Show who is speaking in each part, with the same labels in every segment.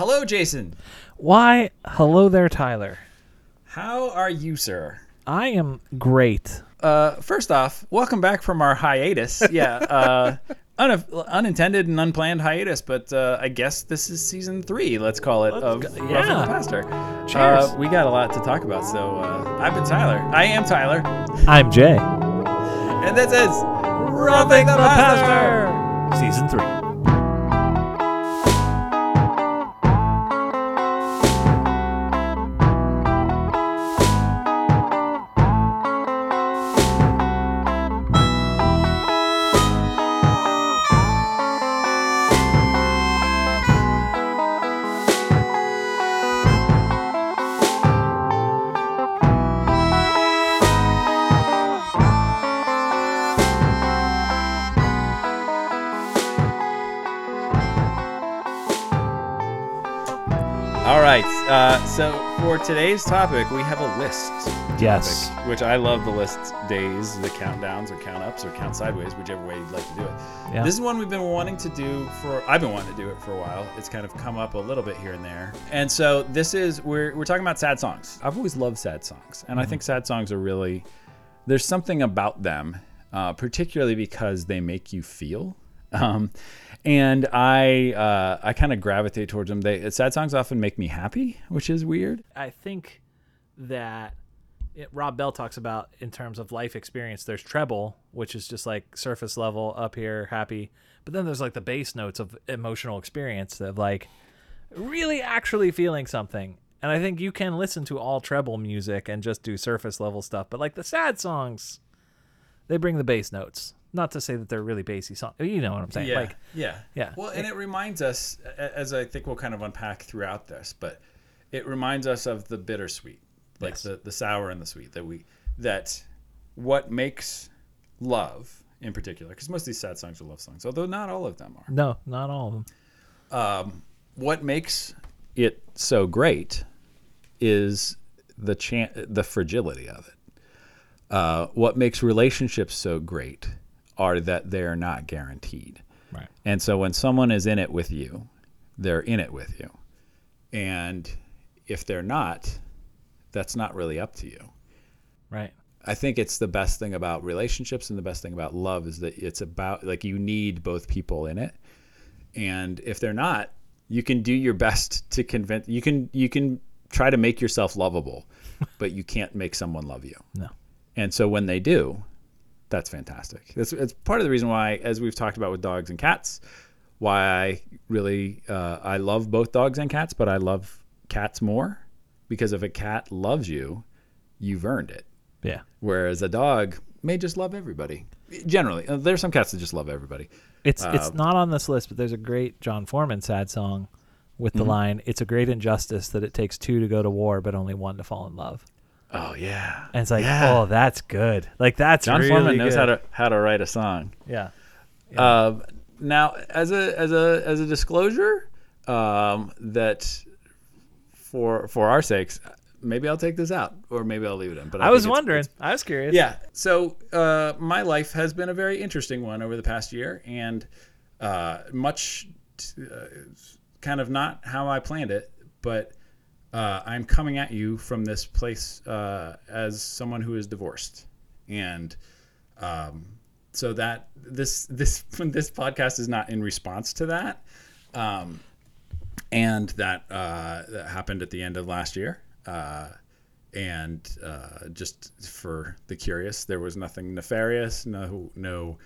Speaker 1: Hello, Jason.
Speaker 2: Why, hello there, Tyler.
Speaker 1: How are you, sir?
Speaker 2: I am great.
Speaker 1: Uh, first off, welcome back from our hiatus. Yeah, uh, un- unintended and unplanned hiatus, but uh, I guess this is season three. Let's call it of
Speaker 2: go- yeah.
Speaker 1: the Pastor.
Speaker 2: Cheers.
Speaker 1: Uh, we got a lot to talk about. So uh, I've been Tyler. I am Tyler,
Speaker 2: I'm Jay.
Speaker 1: and this is Roughing the, Pastor.
Speaker 2: Season three.
Speaker 1: Today's topic, we have a list.
Speaker 2: Yes.
Speaker 1: topic, which I love the list days, the countdowns or count ups or count sideways, whichever way you'd like to do it.
Speaker 2: Yeah.
Speaker 1: This is one we've been wanting to do for I've been wanting to do it for a while. It's kind of come up a little bit here and there. And so this is we're we're talking about sad songs. I've always loved sad songs. And I think sad songs are really there's something about them, uh, particularly because they make you feel. Um, and I uh, I kind of gravitate towards them. They sad songs often make me happy, which is weird.
Speaker 2: I think that it, Rob Bell talks about in terms of life experience. There's treble, which is just like surface level up here, happy, but then there's like the bass notes of emotional experience of like really actually feeling something. And I think you can listen to all treble music and just do surface level stuff, but like the sad songs, they bring the bass notes. Not to say that they're really bassy songs. You know what I'm saying?
Speaker 1: Yeah,
Speaker 2: Like
Speaker 1: yeah,
Speaker 2: yeah.
Speaker 1: Well, and it reminds us, as I think we'll kind of unpack throughout this, but it reminds us of the bittersweet, like
Speaker 2: Yes.
Speaker 1: the the sour and the sweet that we that what makes love in particular, because most of these sad songs are love songs, although not all of them are.
Speaker 2: no, not all of them.
Speaker 1: What makes it so great is the chan- the fragility of it. Uh, what makes relationships so great are that they're not guaranteed.
Speaker 2: Right.
Speaker 1: And so when someone is in it with you, they're in it with you. And if they're not, that's not really up to you.
Speaker 2: Right.
Speaker 1: I think it's the best thing about relationships and the best thing about love is that it's about like you need both people in it. And if they're not, you can do your best to convince you can you can try to make yourself lovable, but you can't make someone love you.
Speaker 2: No.
Speaker 1: And so when they do, that's fantastic. That's it's part of the reason why, as we've talked about with dogs and cats, why I really uh, I love both dogs and cats, but I love cats more because if a cat loves you, you've earned it.
Speaker 2: Yeah.
Speaker 1: Whereas a dog may just love everybody. Generally, Uh, there's some cats that just love everybody.
Speaker 2: It's
Speaker 1: Uh,
Speaker 2: it's not on this list, but there's a great Jon Foreman sad song with
Speaker 1: Mm-hmm.
Speaker 2: the line, "It's a great injustice that it takes two to go to war, but only one to fall in love."
Speaker 1: Oh yeah,
Speaker 2: And it's like,
Speaker 1: Yeah.
Speaker 2: oh, that's good. Like that's
Speaker 1: Jon
Speaker 2: really
Speaker 1: Foreman knows
Speaker 2: good.
Speaker 1: how to how to write a song.
Speaker 2: Yeah.
Speaker 1: Uh, now, as a as a as a disclosure, um, that for for our sakes, maybe I'll take this out, or maybe I'll leave it in. But I,
Speaker 2: I was
Speaker 1: it's-
Speaker 2: wondering.
Speaker 1: it's-
Speaker 2: I was curious.
Speaker 1: yeah. So uh, my life has been a very interesting one over the past year, and uh, much t- uh, kind of not how I planned it, but. Uh, I'm coming at you from this place uh, as someone who is divorced, and um, so that this this this podcast is not in response to that, um, and that uh, that happened at the end of last year. Uh, and uh, just for the curious, there was nothing nefarious, no no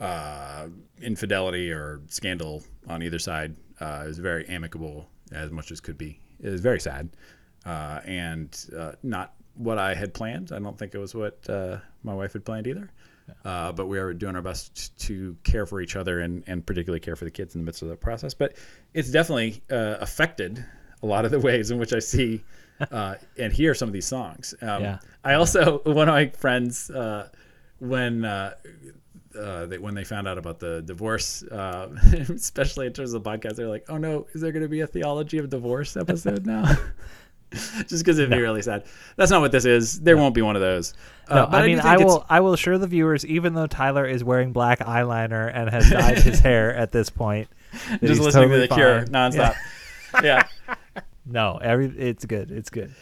Speaker 1: uh, infidelity or scandal on either side. It was very amicable as much as could be. It was very sad uh, and uh, not what I had planned. I don't think it was what uh, my wife had planned either. Uh, but we are doing our best to care for each other and, and particularly care for the kids in the midst of that process. But it's definitely uh, affected a lot of the ways in which I see uh, and hear some of these songs. Um,
Speaker 2: Yeah.
Speaker 1: I also, one of my friends, uh, when uh, uh, they, when they found out about the divorce, uh, especially in terms of the podcast, they're like, "Oh no, is there going to be a theology of divorce episode now?" Just because it'd be really sad. That's not what this is. There won't be one of those. Uh,
Speaker 2: No,
Speaker 1: but
Speaker 2: I mean,
Speaker 1: do
Speaker 2: I
Speaker 1: think it's-
Speaker 2: will. I will assure the viewers, even though Tyler is wearing black eyeliner and has dyed his hair at this point,
Speaker 1: just listening
Speaker 2: totally
Speaker 1: to the Cure
Speaker 2: fine.
Speaker 1: nonstop. yeah.
Speaker 2: No, every it's good. It's good.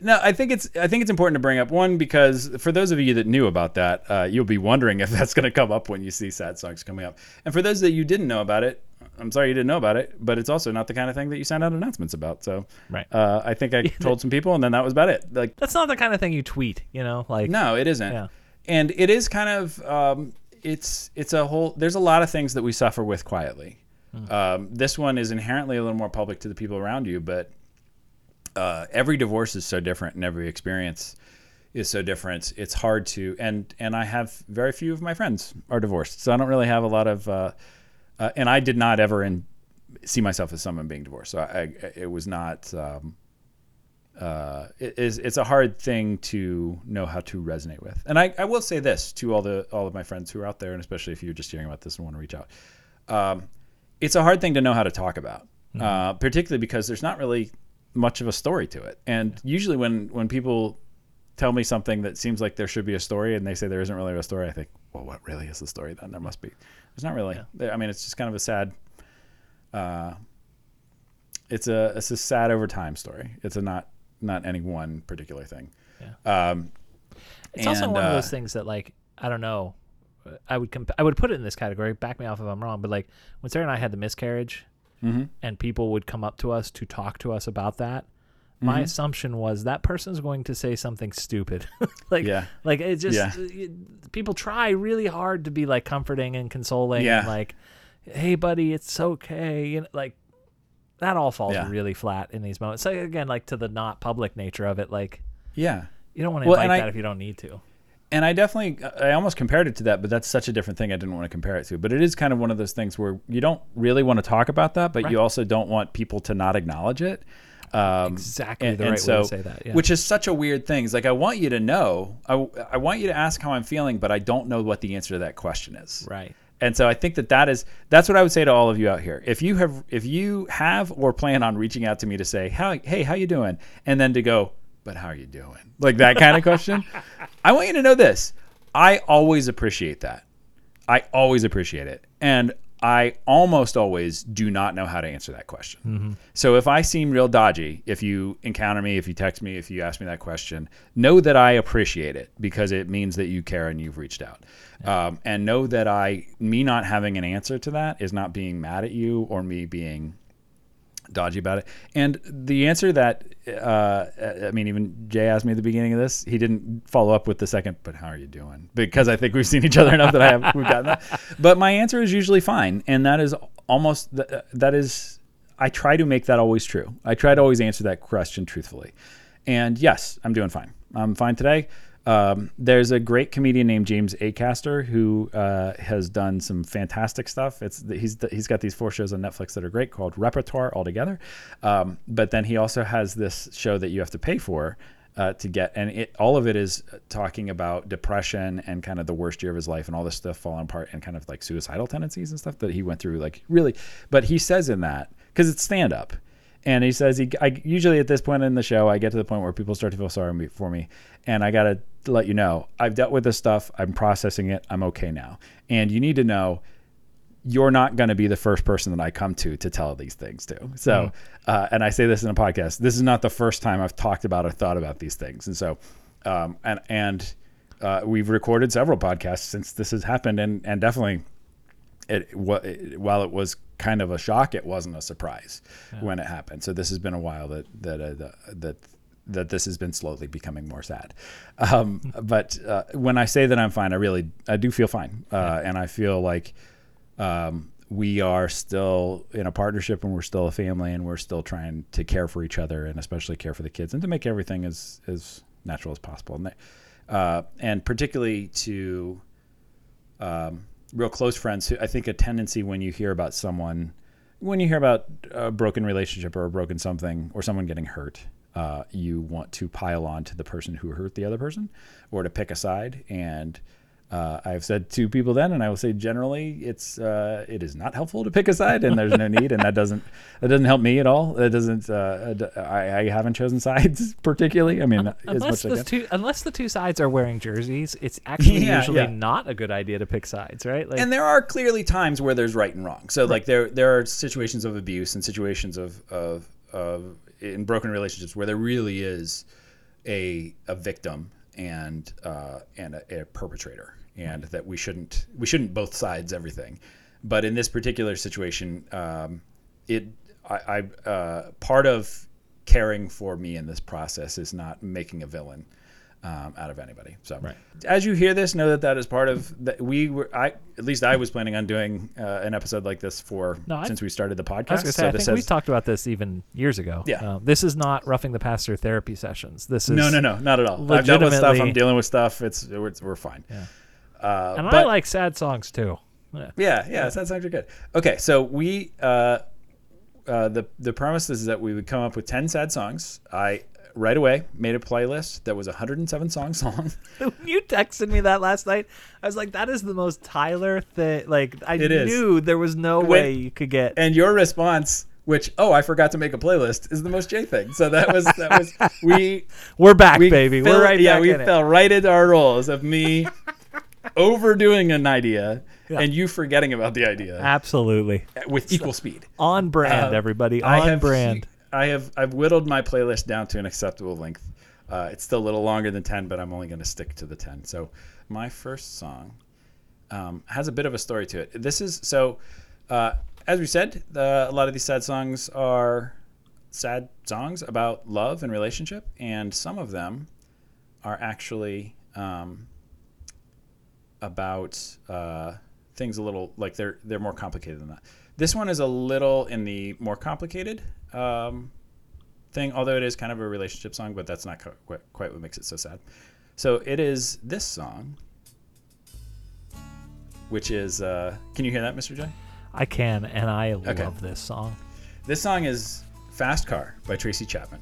Speaker 1: No, I think it's I think it's important to bring up one because for those of you that knew about that, uh, you'll be wondering if that's going to come up when you see sad songs coming up. And for those that you didn't know about it, I'm sorry you didn't know about it, but it's also not the kind of thing that you send out announcements about. So,
Speaker 2: Right.
Speaker 1: uh, I think I told some people, and then that was about it. Like,
Speaker 2: That's not the kind of thing you tweet, you know? Like
Speaker 1: no, it isn't.
Speaker 2: Yeah.
Speaker 1: And it is kind of um, it's it's a whole. There's a lot of things that we suffer with quietly. Um, this one is inherently a little more public to the people around you, but uh, every divorce is so different, and every experience is so different. It's hard to and and I have very few of my friends are divorced, so I don't really have a lot of. Uh, uh, and I did not ever in, see myself as someone being divorced, so I, I it was not. Um, uh, it is it's a hard thing to know how to resonate with. And I, I will say this to all the all of my friends who are out there, and especially if you're just hearing about this and want to reach out. Um, it's a hard thing to know how to talk about, uh, particularly because there's not really much of a story to it. And usually when when people tell me something that seems like there should be a story and they say there isn't really a story, I think, well, what really is the story then? There must be. There's not really. I mean, it's just kind of a sad. Uh, it's a it's a sad over time story. It's a not not any one particular thing.
Speaker 2: Yeah.
Speaker 1: Um,
Speaker 2: It's also
Speaker 1: and,
Speaker 2: one of
Speaker 1: uh,
Speaker 2: those things that like I don't know. I would comp- I would put it in this category. Back me off if I'm wrong, but like when Sarah and I had the miscarriage,
Speaker 1: Mm-hmm.
Speaker 2: and people would come up to us to talk to us about that. My
Speaker 1: Mm-hmm.
Speaker 2: assumption was that person's going to say something stupid. like,
Speaker 1: Yeah.
Speaker 2: like it just
Speaker 1: Yeah.
Speaker 2: it- people try really hard to be like comforting and consoling.
Speaker 1: Yeah.
Speaker 2: And like, hey, buddy, it's okay. You know, like that all falls
Speaker 1: Yeah.
Speaker 2: really flat in these moments. So again, like to the not public nature of it, like
Speaker 1: Yeah.
Speaker 2: you don't want to
Speaker 1: Well,
Speaker 2: invite
Speaker 1: and I-
Speaker 2: that if you don't need to.
Speaker 1: And I definitely I almost compared it to that, but that's such a different thing. I didn't want to compare it to. But it is kind of one of those things where you don't really want to talk about that, but you also don't want people to not acknowledge it. Um,
Speaker 2: Exactly
Speaker 1: and,
Speaker 2: the right
Speaker 1: so,
Speaker 2: way to say that. Yeah.
Speaker 1: which is such a weird thing. It's like I want you to know, I, I want you to ask how I'm feeling, but I don't know what the answer to that question is.
Speaker 2: right.
Speaker 1: And so I think that that is that's what I would say to all of you out here. If you have if you have or plan on reaching out to me to say, "How hey, how you doing?" and then to go, "But how are you doing?" Like that kind of question. I want you to know this. I always appreciate that. I always appreciate it. And I almost always do not know how to answer that question. So if I seem real dodgy, if you encounter me, if you text me, if you ask me that question, know that I appreciate it because it means that you care and you've reached out. Um, and know that I, me not having an answer to that is not being mad at you or me being dodgy about it. And the answer that, uh, I mean, even Jay asked me at the beginning of this, he didn't follow up with the second, but how are you doing? Because I think we've seen each other enough that I have, we've gotten that. But my answer is usually fine. And that is almost, th- that is, I try to make that always true. I try to always answer that question truthfully. And yes, I'm doing fine. I'm fine today. Um, there's a great comedian named James Acaster who uh, has done some fantastic stuff. It's he's he's got these four shows on Netflix that are great called Repertoire altogether. Um, but then he also has this show that you have to pay for uh, to get, and it all of it is talking about depression and kind of the worst year of his life and all this stuff falling apart and kind of like suicidal tendencies and stuff that he went through. Like really, but he says in that because it's stand up and he says he I, usually at this point in the show I get to the point where people start to feel sorry for me. And I gotta let you know I've dealt with this stuff. I'm processing it. I'm okay now. And you need to know you're not going to be the first person that I come to to tell these things to. So uh, and I say this in a podcast this is not the first time I've talked about or thought about these things. And so um, and and uh, we've recorded several podcasts since this has happened. And and definitely it, it while it was kind of a shock, it wasn't a surprise when it happened. So this has been a while that that uh, the- that that this has been slowly becoming more sad. Um, but uh, when I say that I'm fine, I really I do feel fine, uh, and I feel like um, we are still in a partnership and we're still a family and we're still trying to care for each other and especially care for the kids and to make everything as as natural as possible. And uh, and particularly to um, real close friends who I think a tendency when you hear about someone, when you hear about a broken relationship or a broken something or someone getting hurt, uh, you want to pile on to the person who hurt the other person or to pick a side. And Uh, I've said to people then, and I will say generally, it's uh, it is not helpful to pick a side, and there's no need, and that doesn't that doesn't help me at all. That doesn't. Uh, I, I haven't chosen sides particularly. I mean, as
Speaker 2: unless the two unless the two sides are wearing jerseys, it's actually
Speaker 1: Yeah,
Speaker 2: usually
Speaker 1: yeah.
Speaker 2: not a good idea to pick sides, right? Like
Speaker 1: and there are clearly times where there's right and wrong. So like there there are situations of abuse and situations of of, of in broken relationships where there really is a a victim and uh, and a, a perpetrator, and that we shouldn't we shouldn't both sides everything. But in this particular situation, um, it I, I uh, part of caring for me in this process is not making a villain um, out of anybody. So,
Speaker 2: Right.
Speaker 1: as you hear this, know that that is part of that. We were, I at least I was planning on doing uh, an episode like this for
Speaker 2: No, I-
Speaker 1: since we started the podcast.
Speaker 2: I say,
Speaker 1: so
Speaker 2: I
Speaker 1: this
Speaker 2: think we talked about this even years ago.
Speaker 1: Yeah.
Speaker 2: Um, this is not roughing the pastor therapy sessions. This is
Speaker 1: no, no, no, not at all. I've dealt with stuff. I'm dealing with stuff. It's we're, we're fine.
Speaker 2: Yeah.
Speaker 1: Uh,
Speaker 2: And
Speaker 1: but,
Speaker 2: I like sad songs too. Yeah.
Speaker 1: Yeah, yeah, that sounds good. Okay, so we uh, uh, the the premise is that we would come up with ten sad songs. I right away made a playlist that was 107 songs long.
Speaker 2: you texted me that last night, I was like, "That is the most Tyler thing." Like, I
Speaker 1: It is.
Speaker 2: knew there was no way you could get.
Speaker 1: and your response which oh i forgot to make a playlist is the most j thing so that was that was we
Speaker 2: We're back,
Speaker 1: we
Speaker 2: baby.
Speaker 1: fell-
Speaker 2: We're right
Speaker 1: yeah we
Speaker 2: in it.
Speaker 1: fell right into our roles of me overdoing an idea
Speaker 2: Yeah.
Speaker 1: and you forgetting about the idea
Speaker 2: Absolutely
Speaker 1: with equal speed
Speaker 2: on brand,
Speaker 1: Uh,
Speaker 2: everybody.
Speaker 1: I
Speaker 2: On
Speaker 1: have
Speaker 2: brand.
Speaker 1: i have i've whittled my playlist down to an acceptable length uh, it's still a little longer than 10 but i'm only going to stick to the 10 so my first song um, has a bit of a story to it. This is so, uh, as we said, the, a lot of these sad songs are sad songs about love and relationship, and some of them are actually um, about uh, things a little like they're they're more complicated than that. This one is a little in the more complicated um, thing, although it is kind of a relationship song, but that's not quite, quite what makes it so sad. So it is this song which is uh, can you hear that mr j
Speaker 2: I can, and I love this song.
Speaker 1: this song is fast car by tracy chapman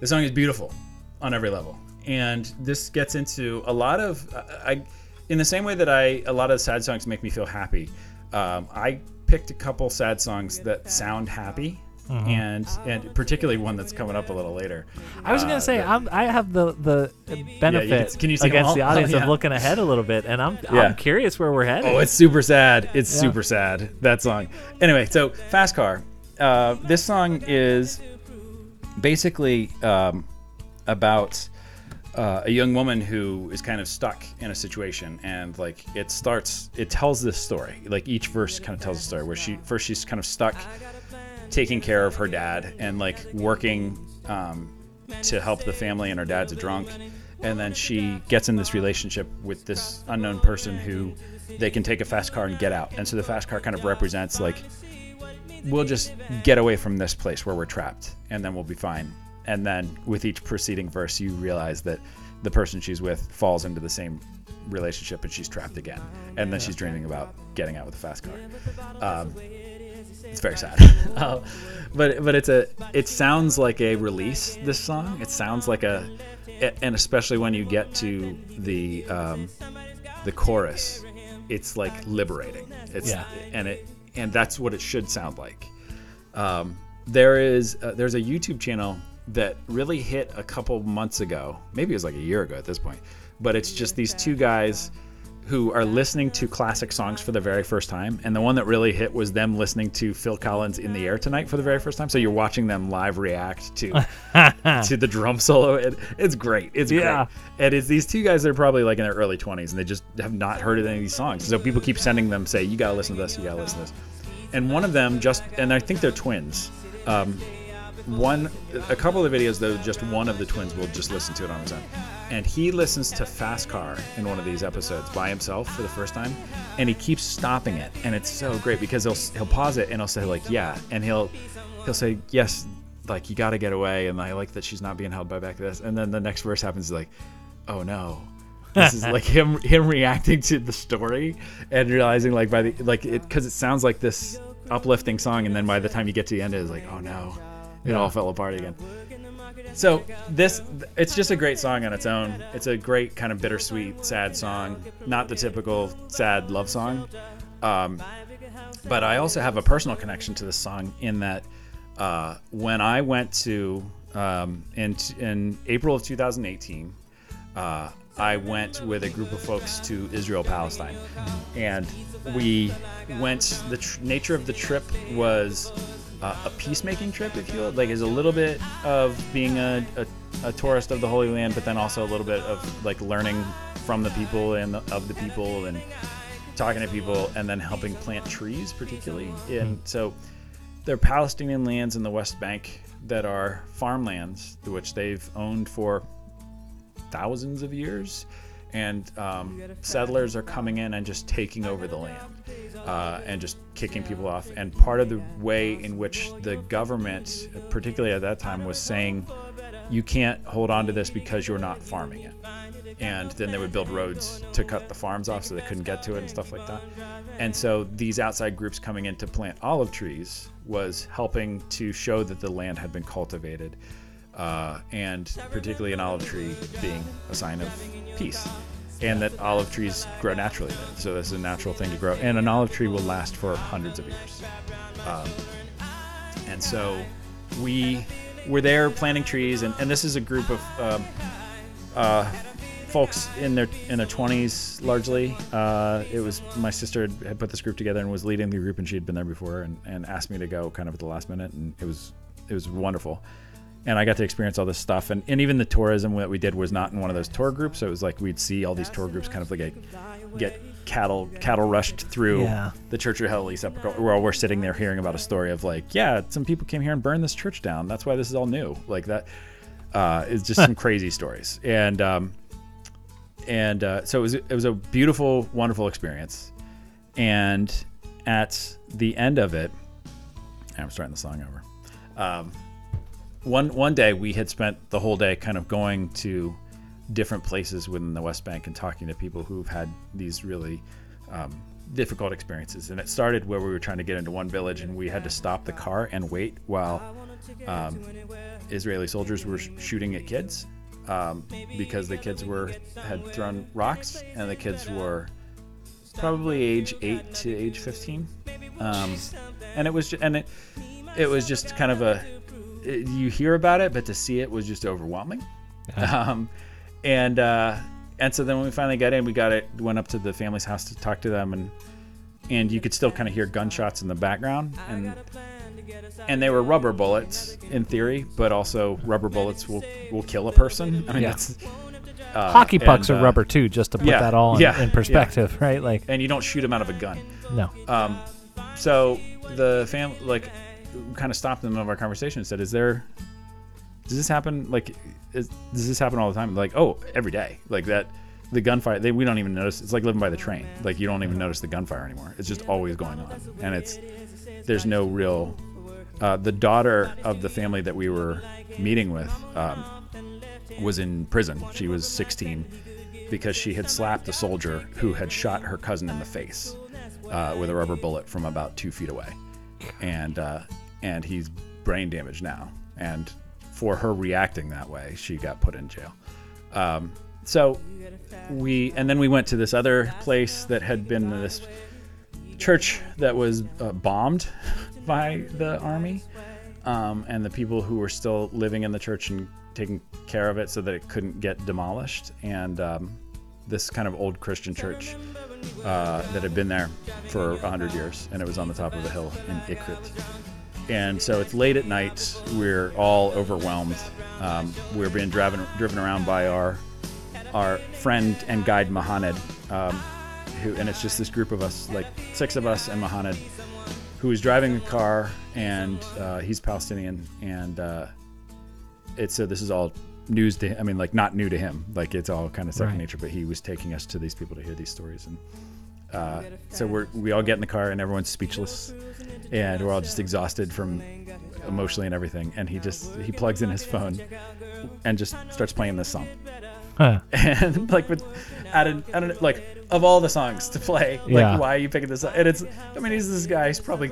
Speaker 1: this song is beautiful on every level and this gets into a lot of I, I in the same way that i a lot of sad songs make me feel happy um, i picked a couple sad songs that sound happy and and particularly one that's coming up a little later
Speaker 2: I was gonna
Speaker 1: Uh,
Speaker 2: say
Speaker 1: that-
Speaker 2: I'm, I have the the benefit
Speaker 1: can you
Speaker 2: against the audience
Speaker 1: Oh,
Speaker 2: of looking ahead a little bit, and I'm
Speaker 1: Yeah.
Speaker 2: I'm curious where we're headed.
Speaker 1: Oh, it's super sad. It's
Speaker 2: Yeah.
Speaker 1: super sad. That song. Anyway, so Fast Car. Uh, this song is basically um, about uh, a young woman who is kind of stuck in a situation, and like it starts. It tells this story. Like each verse kind of tells a story where she first she's kind of stuck taking care of her dad and like working um, to help the family, and her dad's a drunk. And then she gets in this relationship with this unknown person who they can take a fast car and get out. And so the fast car kind of represents like, we'll just get away from this place where we're trapped and then we'll be fine. And then with each preceding verse, you realize that the person she's with falls into the same relationship and she's trapped again. And then she's dreaming about getting out with a fast car. Um, it's very sad. uh, but but it's a it sounds like a release. This song. It sounds like a, and especially when you get to the um, the chorus, it's like liberating. It's
Speaker 2: Yeah.
Speaker 1: and it and that's what it should sound like. Um, there is uh, there's a YouTube channel that really hit a couple months ago. Maybe it was like a year ago at this point. But it's just these two guys who are listening to classic songs for the very first time. And the one that really hit was them listening to Phil Collins "In the Air Tonight" for the very first time. So you're watching them live react to to the drum solo. It, it's great. It's
Speaker 2: Yeah.
Speaker 1: great. And it's these two guys that are probably like in their early 20s and they just have not heard any of these songs. So people keep sending them, say, you got to listen to this, you got to listen to this. And one of them just, and I think they're twins. Um, one, a couple of the videos though, just one of the twins will just listen to it on his own. And he listens to Fast Car in one of these episodes by himself for the first time, and he keeps stopping it, and it's so great because he'll he'll pause it and he'll say like yeah, and he'll he'll say yes, like you got to get away, and I like that she's not being held by back this, and then the next verse happens he's like, oh no, this is like him him reacting to the story and realizing like by the like it because it sounds like this uplifting song, and then by the time you get to the end, it's like oh no, it all fell apart again. so this it's just a great song on its own. It's a great kind of bittersweet, sad song, not the typical sad love song. Um, but I also have a personal connection to this song in that uh, when I went to um, in in April of 2018, uh, I went with a group of folks to Israel Palestine, and we went. The tr- nature of the trip was uh, a peacemaking trip, if you will. Like, is a little bit of being a, a, a tourist of the Holy Land, but then also a little bit of like learning from the people and the, of the people and talking to people, and then helping plant trees, particularly. And so, there are Palestinian lands in the West Bank that are farmlands, which they've owned for thousands of years. And um, settlers are coming in and just taking over the land uh, and just kicking people off. And part of the way in which the government, particularly at that time, was saying, you can't hold on to this because you're not farming it. And then they would build roads to cut the farms off so they couldn't get to it and stuff like that. And so these outside groups coming in to plant olive trees was helping to show that the land had been cultivated. Uh, and particularly an olive tree being a sign of peace. And that olive trees grow naturally there. So this is a natural thing to grow. And an olive tree will last for hundreds of years. Um, and so we were there planting trees, and, and this is a group of um, uh, folks in their in their 20s largely. Uh, it was my sister had- had put this group together and was leading the group, and she had been there before, and, and asked me to go kind of at the last minute, and it was it was wonderful. And I got to experience all this stuff, and, and even the tourism that we did was not in one of those tour groups. So it was like we'd see all these tour groups kind of like a, get cattle cattle rushed through
Speaker 2: Yeah.
Speaker 1: the Church of Holy Sepulchre, while we're sitting there hearing about a story of like, yeah, some people came here and burned this church down. That's why this is all new. Like that uh, is just some crazy stories. And um, and uh, so it was it was a beautiful, wonderful experience. And at the end of it, I'm starting the song over. Um, one one day we had spent the whole day kind of going to different places within the West Bank and talking to people who've had these really um, difficult experiences. And it started where we were trying to get into one village, and we had to stop the car and wait while um, Israeli soldiers were sh- shooting at kids um, because the kids were had thrown rocks, and the kids were probably age eight to age fifteen. Um, and it was ju- and it it was just kind of a it- you hear about it, but to see it was just overwhelming. Um, and uh, and so then when we finally got in, we got it went up to the family's house to talk to them, and and you could still kind of hear gunshots in the background, and and they were rubber bullets in theory, but also rubber bullets will will kill a person. I mean,
Speaker 2: Yeah.
Speaker 1: that's uh,
Speaker 2: Hockey pucks
Speaker 1: and,
Speaker 2: are
Speaker 1: uh,
Speaker 2: rubber too, just to put
Speaker 1: yeah,
Speaker 2: that all in,
Speaker 1: yeah,
Speaker 2: in
Speaker 1: yeah.
Speaker 2: perspective, right? Like,
Speaker 1: and you don't shoot them out of a gun.
Speaker 2: no.
Speaker 1: Um, so the fam like kind of stopped in the middle of our conversation and said, "Is there? Does this happen? Like, is, does this happen all the time? Like, oh, every day, like that." The gunfire, they, we don't even notice. It's like living by the train. Like you don't even notice the gunfire anymore. It's just always going on, and it's there's no real. Uh, the daughter of the family that we were meeting with um, was in prison. She was 16 because she had slapped a soldier who had shot her cousin in the face uh, with a rubber bullet from about two feet away, and uh, and he's brain damaged now. And for her reacting that way, she got put in jail. Um, so we and then we went to this other place that had been this church that was uh, bombed by the army, um, and the people who were still living in the church and taking care of it so that it couldn't get demolished. And um, this kind of old Christian church uh, that had been there for hundred years, and it was on the top of a hill in Ikrit. And so it's late at night. We're all overwhelmed. Um, we're being driven driven around by our our friend and guide Mahanad, um, who, and it's just this group of us, like six of us and Mahanad, who is driving the car, and uh, he's Palestinian, and uh, it's so this is all news to him. I mean, like not new to him, like it's all kind of second
Speaker 2: Right.
Speaker 1: nature. But he was taking us to these people to hear these stories, and uh, so we're we all get in the car, and everyone's speechless, and we're all just exhausted from emotionally and everything. And he just he plugs in his phone and just starts playing this song
Speaker 2: Huh.
Speaker 1: and like with at an, at an like of all the songs to play like
Speaker 2: Yeah.
Speaker 1: why are you picking this up and it's i mean he's this guy he's probably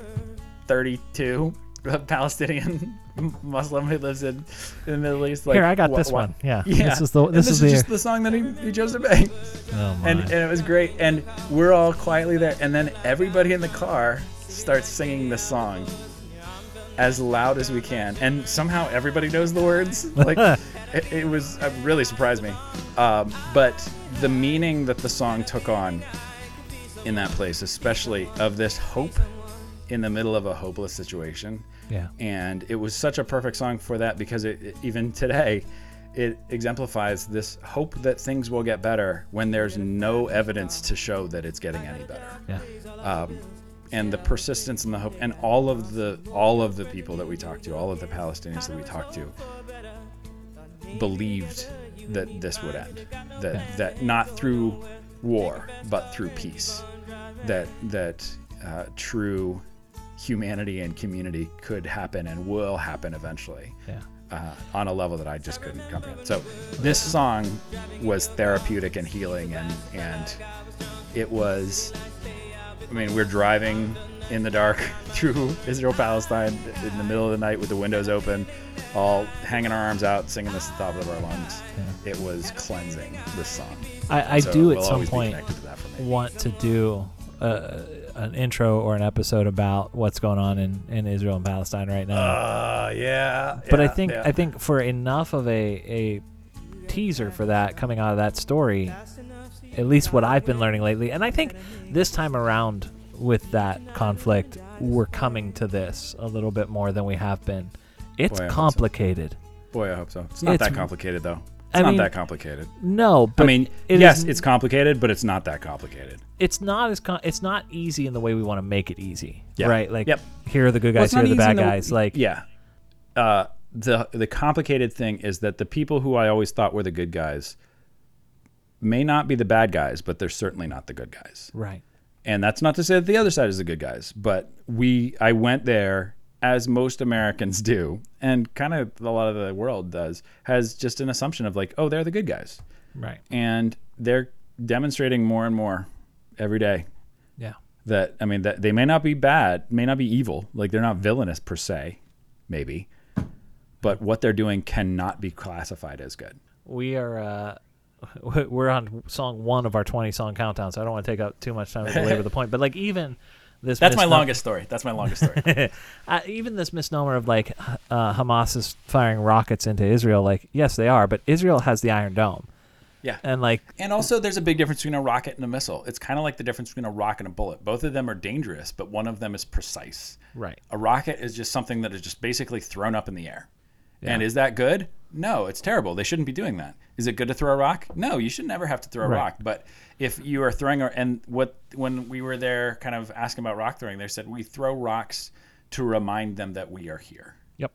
Speaker 1: 32 a Palestinian Muslim who lives in, in the Middle East. Like,
Speaker 2: Here, I got
Speaker 1: wha-
Speaker 2: this
Speaker 1: wha-
Speaker 2: one. Yeah.
Speaker 1: Yeah,
Speaker 2: This is the
Speaker 1: And
Speaker 2: this, is the
Speaker 1: just the song that he, he chose to make,
Speaker 2: oh my.
Speaker 1: and and it was great. And we're all quietly there, and then everybody in the car starts singing the song as loud as we can, and somehow everybody knows the words. Like it, it was it really surprised me. Um, but the meaning that the song took on in that place, especially of this hope in the middle of a hopeless situation
Speaker 2: yeah.
Speaker 1: and it was such a perfect song for that because it, it- even today it exemplifies this hope that things will get better when there's no evidence to show that it's getting any better
Speaker 2: Yeah.
Speaker 1: and the persistence and the hope and all of the all of the people that we talked to all of the palestinians that we talked to believed that this would end that that not through war but through peace that that uh, true humanity and community could happen and will happen eventually
Speaker 2: Yeah.
Speaker 1: uh, on a level that I just couldn't comprehend. So this song was therapeutic and healing, and and it was. I mean, we're driving in the dark through Israel Palestine in the middle of the night with the windows open, all hanging our arms out, singing this at the top of our lungs. It was cleansing. This song.
Speaker 2: I, I
Speaker 1: So
Speaker 2: do at
Speaker 1: will
Speaker 2: some point
Speaker 1: to that for me.
Speaker 2: want to do uh, an intro or an episode about what's going on in, in Israel and Palestine right now.
Speaker 1: Uh, yeah.
Speaker 2: but I think
Speaker 1: yeah.
Speaker 2: I think for enough of a a teaser for that coming out of that story, at least what I've been learning lately, and I think this time around with that conflict, we're coming to this a little bit more than we have been. It's
Speaker 1: Boy, hope so.
Speaker 2: complicated.
Speaker 1: Boy, I hope so. It's not
Speaker 2: It's-
Speaker 1: that complicated though. It's
Speaker 2: I
Speaker 1: not
Speaker 2: mean,
Speaker 1: that complicated.
Speaker 2: No, but
Speaker 1: I mean,
Speaker 2: it
Speaker 1: yes,
Speaker 2: is-
Speaker 1: it's complicated, but it's not that complicated.
Speaker 2: it's not as con- it's not easy in the way we want to make it easy,
Speaker 1: Yeah.
Speaker 2: right? Like
Speaker 1: Yep.
Speaker 2: here are the good guys,
Speaker 1: it's
Speaker 2: here are the bad
Speaker 1: the-
Speaker 2: guys. Like
Speaker 1: yeah, uh, the the complicated thing is that the people who I always thought were the good guys may not be the bad guys, but they're certainly not the good guys.
Speaker 2: right,
Speaker 1: And that's not to say that the other side is the good guys, but we I went there as most Americans do, and kind of a lot of the world does, has just an assumption of like, oh, they're the good guys,
Speaker 2: right,
Speaker 1: and they're demonstrating more and more every day
Speaker 2: yeah,
Speaker 1: that I mean that they may not be bad, may not be evil, like they're not villainous per se, maybe, but what they're doing cannot be classified as good.
Speaker 2: we are. uh we're on song one of our 20 song countdown, so I don't want to take up too much time to belabor the point. But like even this,
Speaker 1: That's my longest story. That's my longest story.
Speaker 2: uh, even this misnomer of like uh, Hamas is firing rockets into Israel. Like yes, they are, but Israel has the Iron Dome,
Speaker 1: yeah.
Speaker 2: and like
Speaker 1: And also, there's a big difference between a rocket and a missile. It's kind of like the difference between a rock and a bullet. Both of them are dangerous, but one of them is precise.
Speaker 2: right,
Speaker 1: A rocket is just something that is just basically thrown up in the air. And is that good? No, it's terrible. They shouldn't be doing that. Is it good to throw a rock? No, you should never have to throw a
Speaker 2: Right.
Speaker 1: rock. But if you are throwing, a, and what when we were there, kind of asking about rock throwing, they said we throw rocks to remind them that we are here.
Speaker 2: yep,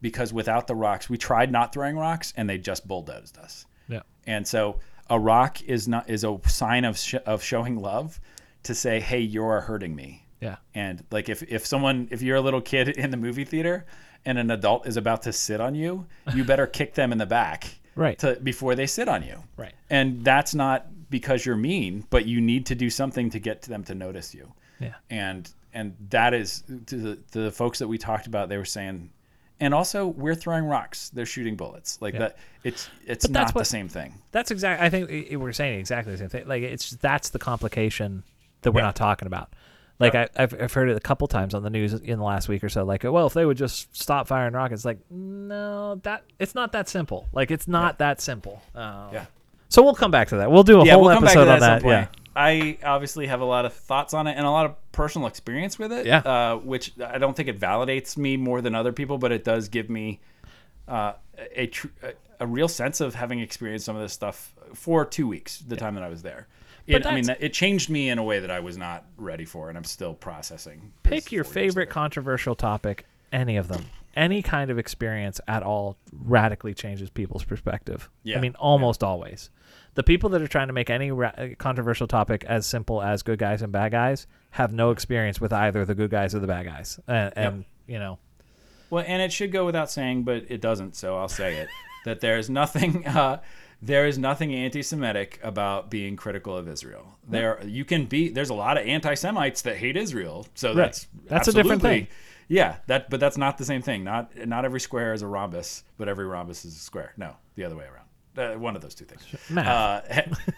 Speaker 1: Because without the rocks, we tried not throwing rocks, and they just bulldozed us.
Speaker 2: yeah,
Speaker 1: And so a rock is not is a sign of sh- of showing love to say, "Hey, you're hurting me."
Speaker 2: yeah,
Speaker 1: And like if if someone if you're a little kid in the movie theater and an adult is about to sit on you, you better kick them in the back
Speaker 2: Right.
Speaker 1: to before they sit on you.
Speaker 2: right,
Speaker 1: And that's not because you're mean, but you need to do something to get them to notice you.
Speaker 2: yeah,
Speaker 1: And and that is to the, to the folks that we talked about. They were saying, and also we're throwing rocks. They're shooting bullets. Like that. It's it's
Speaker 2: But
Speaker 1: not
Speaker 2: what-
Speaker 1: the same thing.
Speaker 2: That's exactly. I think we're saying exactly the same thing. Like it's that's the complication that we're
Speaker 1: Yeah.
Speaker 2: not talking about. Like I, I've I've heard it a couple times on the news in the last week or so. Like, well, if they would just stop firing rockets, like, no, that it's not that simple. Like, it's not that simple. Um,
Speaker 1: Yeah.
Speaker 2: So we'll come back to that. We'll do a
Speaker 1: yeah,
Speaker 2: whole
Speaker 1: we'll come back to
Speaker 2: episode
Speaker 1: that
Speaker 2: on that. Yeah.
Speaker 1: I obviously have a lot of thoughts on it and a lot of personal experience with it.
Speaker 2: Yeah.
Speaker 1: Uh, which I don't think it validates me more than other people, but it does give me uh, a, tr- a a real sense of having experienced some of this stuff for two weeks, the time that I was there. It, I mean, it changed me in a way that I was not ready for, and I'm still processing.
Speaker 2: Pick your favorite controversial topic. Any of them. Any kind of experience at all radically changes people's perspective.
Speaker 1: Yeah.
Speaker 2: I mean, almost always. The people that are trying to make any ra- uh, controversial topic as simple as good guys and bad guys have no experience with either the good guys or the bad guys. And, and you know,
Speaker 1: Well, and it should go without saying, but it doesn't, so I'll say it. that there is nothing uh, there is nothing anti-Semitic about being critical of Israel. There you can be there's a lot of anti-Semites that hate Israel. So that's
Speaker 2: That's a different thing.
Speaker 1: Yeah, that but that's not the same thing. Not not every square is a rhombus, but every rhombus is a square. No, the other way around. Uh, one of those two things. Uh,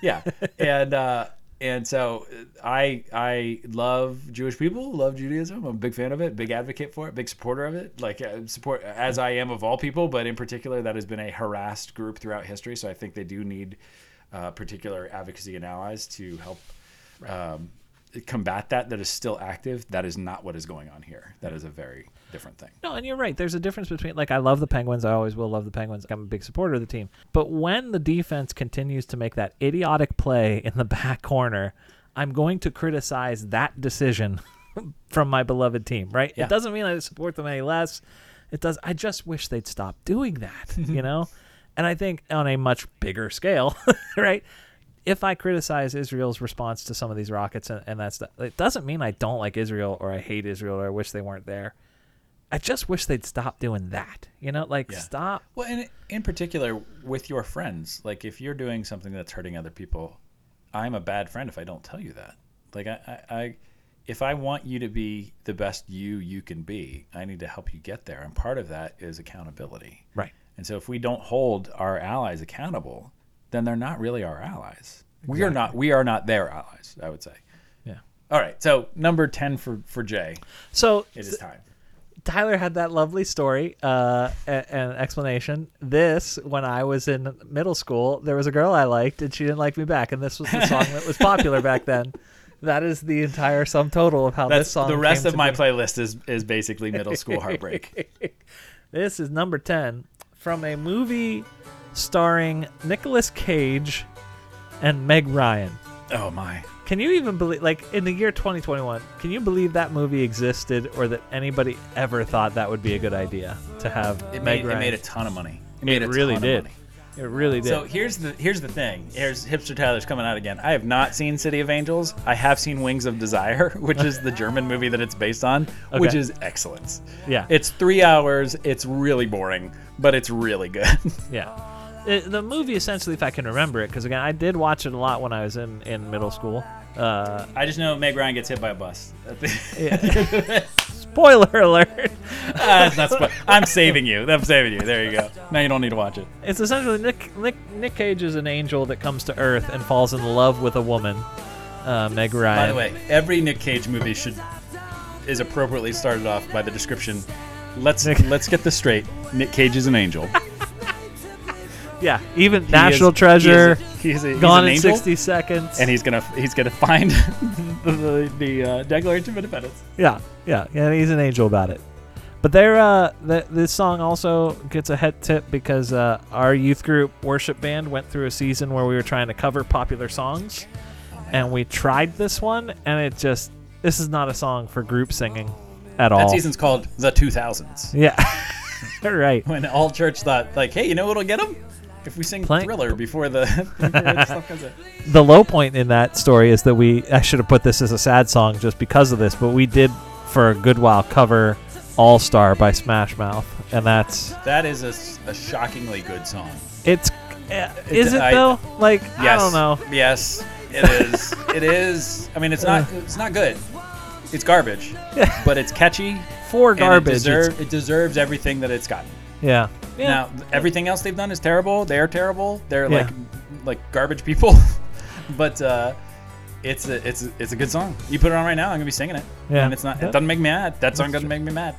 Speaker 1: yeah, and uh, and so I I love Jewish people, love Judaism. I'm a big fan of it, big advocate for it, big supporter of it. Like uh, support as I am of all people, but in particular, that has been a harassed group throughout history. So I think they do need uh, particular advocacy and allies to help. Um, combat that that is still active that is not what is going on here that is a very different thing
Speaker 2: No, and you're right. There's a difference between like I love the Penguins. I always will love the Penguins. I'm a big supporter of the team. But when the defense continues to make that idiotic play in the back corner, I'm going to criticize that decision from my beloved team. Right?
Speaker 1: Yeah.
Speaker 2: It doesn't mean I support them any less. It does. I just wish they'd stop doing that. you know. And I think on a much bigger scale, right? if I criticize Israel's response to some of these rockets and, and that's it doesn't mean I don't like Israel or I hate Israel or I wish they weren't there. I just wish they'd stop doing that. You know, like
Speaker 1: Yeah.
Speaker 2: stop.
Speaker 1: well in, in particular with your friends like if you're doing something that's hurting other people i'm a bad friend if i don't tell you that like i i, I if i want you to be the best you you can be i need to help you get there and part of that is accountability
Speaker 2: Right.
Speaker 1: and so if we don't hold our allies accountable then they're not really our allies we are not we are not their allies i would say
Speaker 2: Yeah.
Speaker 1: all right so number 10 for for jay
Speaker 2: So
Speaker 1: it is time
Speaker 2: Tyler had that lovely story uh, and explanation. This, when I was in middle school, there was a girl I liked and she didn't like me back, and this was the song that was popular back then. That is the entire sum total of how
Speaker 1: that's
Speaker 2: this song.
Speaker 1: the rest of my
Speaker 2: be.
Speaker 1: playlist is is basically middle school heartbreak
Speaker 2: This is number 10 from a movie starring Nicolas Cage and Meg Ryan.
Speaker 1: oh my
Speaker 2: Can you even believe, like, in the year 2021, can you believe that movie existed or that anybody ever thought that would be a good idea to have
Speaker 1: It
Speaker 2: Meg
Speaker 1: made,
Speaker 2: Ryan?
Speaker 1: it made a ton of money. It made
Speaker 2: It
Speaker 1: a
Speaker 2: really
Speaker 1: ton
Speaker 2: did.
Speaker 1: Of money.
Speaker 2: It really did.
Speaker 1: So here's the here's the thing. Here's hipster Tyler's coming out again. I have not seen City of Angels. I have seen Wings of Desire, which is the German movie that it's based on, which is excellence.
Speaker 2: Yeah.
Speaker 1: It's three hours. It's really boring, but it's really good.
Speaker 2: yeah. It, the movie, essentially, if I can remember it, because again, I did watch it a lot when I was in, in middle school. Uh,
Speaker 1: I just know Meg Ryan gets hit by a bus.
Speaker 2: spoiler alert.
Speaker 1: Not spo- I'm saving you. I'm saving you. There you go. Now you don't need to watch it.
Speaker 2: It's essentially Nick, Nick Nick Cage is an angel that comes to Earth and falls in love with a woman, uh, Meg Ryan.
Speaker 1: By the way, every Nick Cage movie should is appropriately started off by the description. Let's let's get this straight. Nick Cage is an angel.
Speaker 2: yeah, even
Speaker 1: He
Speaker 2: National
Speaker 1: is-
Speaker 2: Treasure,
Speaker 1: He is, a- he's a- he's
Speaker 2: Gone
Speaker 1: an
Speaker 2: in 60 Seconds.
Speaker 1: and he's gonna he's gonna find the the, the uh, Declaration of Independence.
Speaker 2: yeah, yeah, yeah, he's an angel about it. But there, uh, th- this song also gets a head tip because uh, our youth group worship band went through a season where we were trying to cover popular songs, and we tried this one, and it just this is not a song for group singing at all.
Speaker 1: That season's called the 2000s.
Speaker 2: Yeah, right.
Speaker 1: When all church thought like, hey, you know what'll get them? If we sing
Speaker 2: Play-
Speaker 1: Thriller before the, before the stuff comes in.
Speaker 2: the low point in that story is that we I should have put this as a sad song just because of this, but we did for a good while cover All Star by Smash Mouth, and that's
Speaker 1: that is a shockingly good song.
Speaker 2: it's uh, is it
Speaker 1: I-
Speaker 2: though? Like I don't know.
Speaker 1: Yes, it is. it is. I mean, it's not. It's not good. It's garbage, but it's catchy.
Speaker 2: For garbage,
Speaker 1: it, deserve, it deserves everything that it's gotten.
Speaker 2: Yeah. Yeah.
Speaker 1: Now, everything else they've done is terrible. They're terrible. They're
Speaker 2: Yeah.
Speaker 1: like like garbage people. but uh, it's a it's a, it's a good song. You put it on right now, I'm gonna be singing it.
Speaker 2: Yeah.
Speaker 1: And it's not.
Speaker 2: Yeah.
Speaker 1: It doesn't make me mad. That song doesn't make me mad.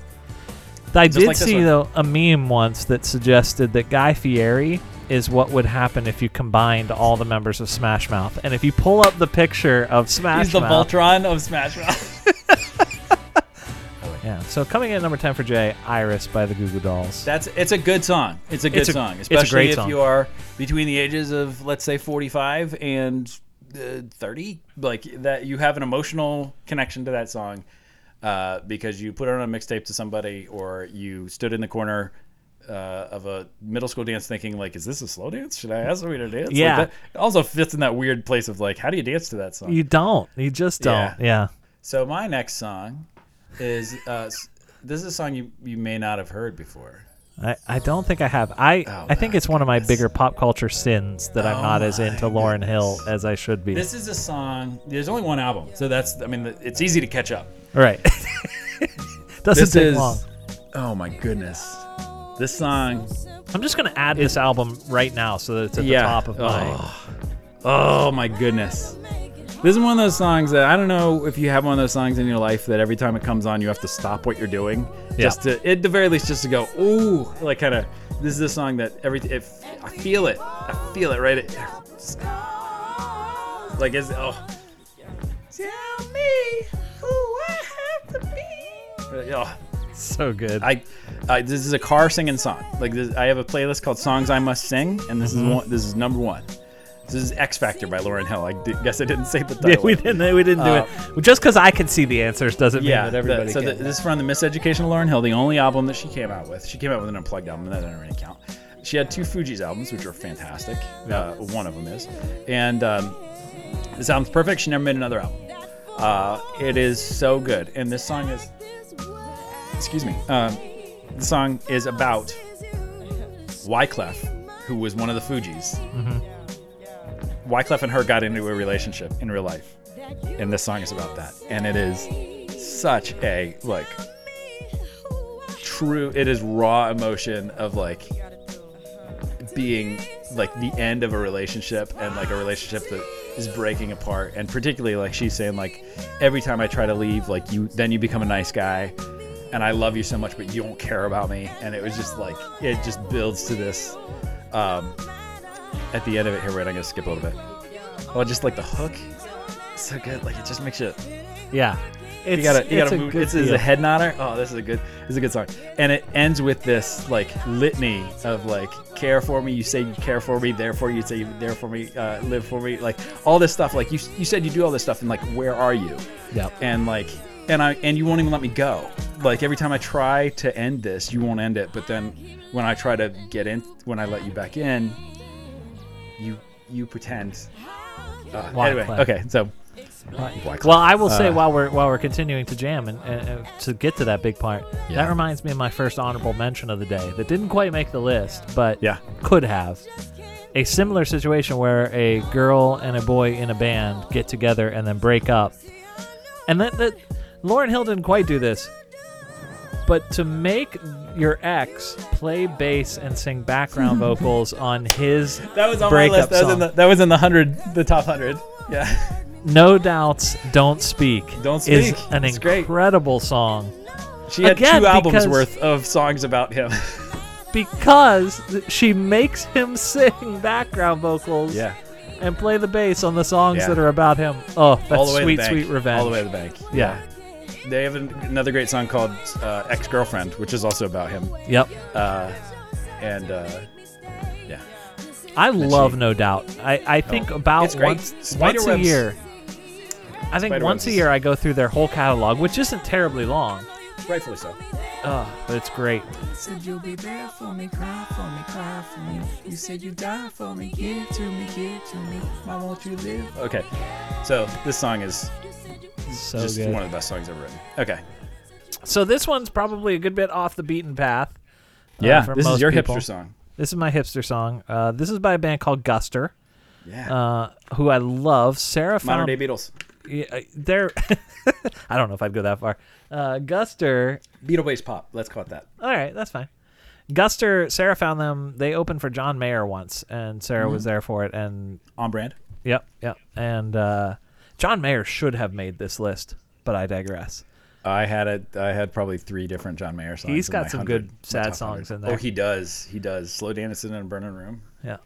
Speaker 2: I
Speaker 1: just
Speaker 2: did
Speaker 1: like
Speaker 2: see
Speaker 1: one.
Speaker 2: though a meme once that suggested that Guy Fieri is what would happen if you combined all the members of Smash Mouth. And if you pull up the picture of Smash
Speaker 1: He's the
Speaker 2: Mouth,
Speaker 1: Voltron of Smash Mouth.
Speaker 2: yeah. So coming in at number ten for Jay, Iris by the Goo Goo Dolls.
Speaker 1: That's it's a good song. It's a good
Speaker 2: It's a-
Speaker 1: song,
Speaker 2: it's a
Speaker 1: especially
Speaker 2: great
Speaker 1: if
Speaker 2: song.
Speaker 1: you are between the ages of let's say 45 and uh, 30. Like that, you have an emotional connection to that song uh, because you put it on a mixtape to somebody, or you stood in the corner. Uh, of a middle school dance, thinking like, "Is this a slow dance? Should I ask somebody to dance?" Like,
Speaker 2: Yeah.
Speaker 1: that- it also fits in that weird place of like, how do you dance to that song?
Speaker 2: You don't. You just don't.
Speaker 1: Yeah.
Speaker 2: Yeah.
Speaker 1: So my next song is uh, this is a song you you may not have heard before.
Speaker 2: I, I don't think I have. I
Speaker 1: Oh,
Speaker 2: I think
Speaker 1: my
Speaker 2: it's one of my bigger pop culture sins that I'm
Speaker 1: Oh
Speaker 2: not as
Speaker 1: my
Speaker 2: into Lauryn Hill as I should be.
Speaker 1: This is a song. There's only one album, so that's. I mean, it's easy to catch up.
Speaker 2: right. Doesn't
Speaker 1: this
Speaker 2: take
Speaker 1: is.
Speaker 2: long.
Speaker 1: Oh my goodness, this song.
Speaker 2: I'm just gonna add this album right now so that it's at
Speaker 1: yeah.
Speaker 2: the top of my.
Speaker 1: oh. oh my goodness. This is one of those songs that I don't know if you have one of those songs in your life that every time it comes on you have to stop what you're doing
Speaker 2: Yeah.
Speaker 1: just to at the very least just to go ooh like kind of this is a song that every if I feel it I feel it right at, like it's oh tell me who I have to be oh
Speaker 2: So good.
Speaker 1: I, I this is a car singing song. Like this, I have a playlist called "Songs I Must Sing," and this
Speaker 2: Mm-hmm.
Speaker 1: is one. This is number one. This is X Factor by Lauryn Hill. I guess I didn't say the
Speaker 2: yeah, we didn't. We didn't do
Speaker 1: Uh,
Speaker 2: it. Just because I can see the answers doesn't mean
Speaker 1: Yeah,
Speaker 2: that
Speaker 1: the-
Speaker 2: everybody
Speaker 1: so
Speaker 2: can.
Speaker 1: the, this is from the Miseducation of Lauryn Hill, the only album that she came out with. She came out with an unplugged album, and that doesn't really count. She had two Fugees albums, which are fantastic. Uh, one of them is, and um, this album's perfect. She never made another album. Uh, it is so good, and this song is. Excuse me. Um, the song is about Wyclef, who was one of the Fugees. Wyclef and her got into a relationship in real life, and this song is about that. And it is such a like true. It is raw emotion of like being like the end of a relationship and like a relationship that is breaking apart and particularly like she's saying like every time i try to leave like you then you become a nice guy and i love you so much but you don't care about me and it was just like it just builds to this um at the end of it here wait i'm gonna skip a little bit well just like the hook so good like it just makes you
Speaker 2: yeah, it's,
Speaker 1: you gotta, you
Speaker 2: it's
Speaker 1: gotta
Speaker 2: a
Speaker 1: move.
Speaker 2: good
Speaker 1: It's, it's
Speaker 2: feel.
Speaker 1: a head nodder. Oh, this is a good, this is a good song. And it ends with this like litany of like, care for me. You say you care for me. Therefore, you say you're there for me. Uh, live for me. Like all this stuff. Like you, you said you do all this stuff, and like, where are you?
Speaker 2: Yeah.
Speaker 1: And like, and I, and you won't even let me go. Like every time I try to end this, you won't end it. But then when I try to get in, when I let you back in, you, you pretend. Uh,
Speaker 2: Why
Speaker 1: anyway,
Speaker 2: clap?
Speaker 1: okay, so.
Speaker 2: Well, I will say
Speaker 1: Uh,
Speaker 2: while we're while we're continuing to jam and, and, and to get to that big part,
Speaker 1: Yeah.
Speaker 2: that reminds me of my first honorable mention of the day that didn't quite make the list, but
Speaker 1: Yeah.
Speaker 2: could have. A similar situation where a girl and a boy in a band get together and then break up, and that that Lauryn Hill didn't quite do this, but to make your ex play bass and sing background vocals on his
Speaker 1: That was on
Speaker 2: breakup
Speaker 1: my list. That was in
Speaker 2: song.
Speaker 1: the that was in the hundred, the top hundred. Yeah.
Speaker 2: No Doubts Don't Speak.
Speaker 1: Don't
Speaker 2: Is
Speaker 1: Speak.
Speaker 2: an
Speaker 1: It's great.
Speaker 2: incredible song.
Speaker 1: She had
Speaker 2: Again,
Speaker 1: two albums
Speaker 2: because-
Speaker 1: worth of songs about him.
Speaker 2: because she makes him sing background vocals
Speaker 1: yeah.
Speaker 2: and play the bass on the songs
Speaker 1: Yeah.
Speaker 2: that are about him. Oh, that's
Speaker 1: All the way
Speaker 2: sweet,
Speaker 1: the
Speaker 2: sweet revenge.
Speaker 1: All the way to the bank.
Speaker 2: Yeah.
Speaker 1: They have an, another great song called uh, "Ex Girlfriend," which is also about him.
Speaker 2: Yep.
Speaker 1: Uh, and uh, yeah,
Speaker 2: I love
Speaker 1: she-
Speaker 2: No Doubt. I, I think about
Speaker 1: Oh, It's great.
Speaker 2: once, once a year. I think
Speaker 1: Spiderwebs
Speaker 2: once a year I go through their whole catalog, which isn't terribly long.
Speaker 1: rightfully so.
Speaker 2: Oh, but it's great.
Speaker 1: You said you'll be there for me, cry for me, cry for me. You said you die for me, give to me, give to me. Why won't you live? Okay, so this song is
Speaker 2: So
Speaker 1: just
Speaker 2: good.
Speaker 1: one of the best songs ever written. Okay,
Speaker 2: So this one's probably a good bit off the beaten path. uh,
Speaker 1: yeah, this is your
Speaker 2: people.
Speaker 1: hipster song.
Speaker 2: This is my hipster song. Uh, this is by a band called Guster,
Speaker 1: Yeah,
Speaker 2: uh, who I love. Sarah
Speaker 1: modern
Speaker 2: found
Speaker 1: day Beatles.
Speaker 2: Yeah, uh, they're. I don't know if I'd go that far. Uh, Guster.
Speaker 1: Beatle based pop. Let's call it that.
Speaker 2: All right, that's fine. Guster. Sarah found them. They opened for John Mayer once, and Sarah
Speaker 1: Mm-hmm.
Speaker 2: was there for it. And
Speaker 1: On brand.
Speaker 2: yep, yep. And uh, John Mayer should have made this list, but I digress.
Speaker 1: I had it. I had probably three different John Mayer songs.
Speaker 2: He's got some good sad songs
Speaker 1: 100.
Speaker 2: in there.
Speaker 1: Oh, he does. He does. Slow dancing in a burning room.
Speaker 2: Yeah.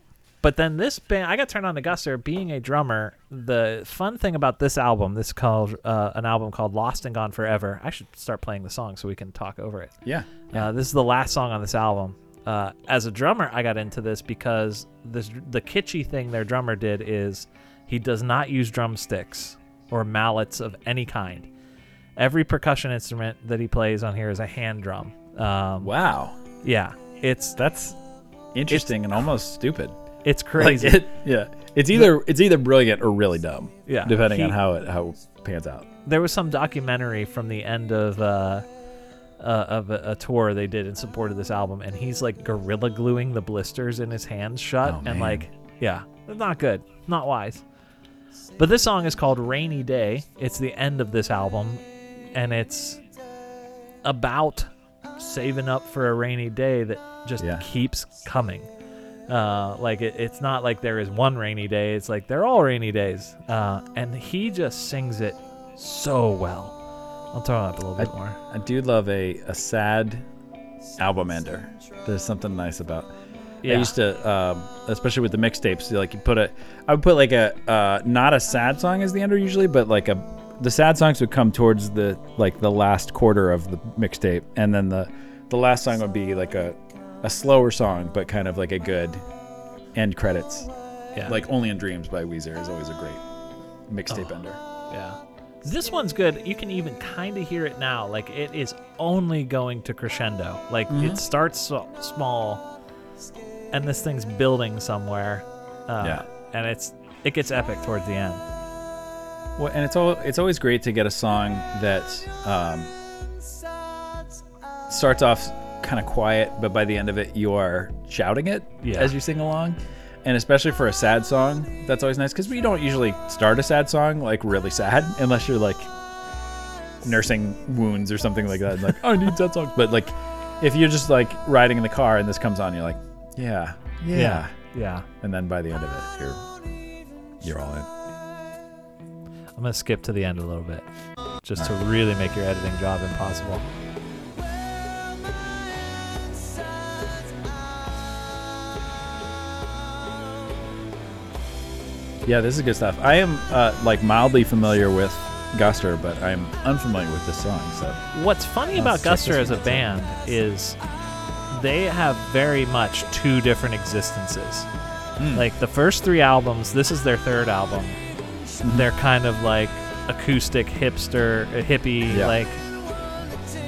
Speaker 2: But then this band, I got turned on to Guster. Being a drummer, the fun thing about this album, this called uh, an album called Lost and Gone Forever. I should start playing the song so we can talk over it.
Speaker 1: Yeah.
Speaker 2: Uh, this is the last song on this album. Uh, as a drummer, I got into this because this the kitschy thing their drummer did is he does not use drumsticks or mallets of any kind. Every percussion instrument that he plays on here is a hand drum. Um,
Speaker 1: Wow.
Speaker 2: Yeah, it's
Speaker 1: That's interesting and almost stupid.
Speaker 2: it's
Speaker 1: Like,
Speaker 2: crazy.
Speaker 1: it- yeah. It's either it's either brilliant or really dumb.
Speaker 2: Yeah,
Speaker 1: Depending
Speaker 2: he-
Speaker 1: on how it how it pans out.
Speaker 2: there was some documentary from the end of uh, uh, of a, a tour they did in support of this album, and he's like gorilla gluing the blisters in his hands shut,
Speaker 1: Oh,
Speaker 2: and like, yeah, not good, not wise. But this song is called "Rainy Day." It's the end of this album, and it's about saving up for a rainy day that just
Speaker 3: Yeah.
Speaker 2: keeps coming. Uh, like it, it's not like there is one rainy day. It's like they're all rainy days. Uh, and he just sings it so well. I'll turn it up a little bit more.
Speaker 3: I do love a, a sad album ender. There's something nice about.
Speaker 2: Yeah.
Speaker 3: I used to, um, especially with the mixtapes, like you put a, I would put like a, uh, not a sad song as the ender usually, but like a, the sad songs would come towards the like the last quarter of the mixtape, and then the, the last song would be like a, a slower song, but kind of like a good end credits.
Speaker 2: yeah.
Speaker 1: Like Only in Dreams by Weezer is always a great mixtape ender.
Speaker 2: Yeah. This one's good. You can even kind of hear it now. Like it is only going to crescendo. Like it starts so, small, and this thing's building somewhere. Uh,
Speaker 3: Yeah.
Speaker 2: And it's it gets epic towards the end.
Speaker 3: Well, and it's all it's always great to get a song that um, starts off kind of quiet, but by the end of it, you are shouting it
Speaker 2: Yeah.
Speaker 3: as you sing along. And especially for a sad song, that's always nice because we don't usually start a sad song like really sad unless you're like nursing wounds or something like that. And like, I need sad songs. But like, if you're just like riding in the car and this comes on, you're like, yeah, yeah,
Speaker 2: Yeah.
Speaker 3: and then by the end of it, you're you're all in.
Speaker 2: I'm gonna skip to the end a little bit, just to really make your editing job impossible.
Speaker 3: Yeah, this is good stuff. I am uh, like mildly familiar with Guster, but I'm unfamiliar with this song. So
Speaker 2: What's funny about Guster as a band is they have very much two different existences.
Speaker 3: Hmm.
Speaker 2: Like the first three albums, this is their third album.
Speaker 3: Mm-hmm.
Speaker 2: They're kind of like acoustic hipster, uh, hippie,
Speaker 3: Yeah.
Speaker 2: like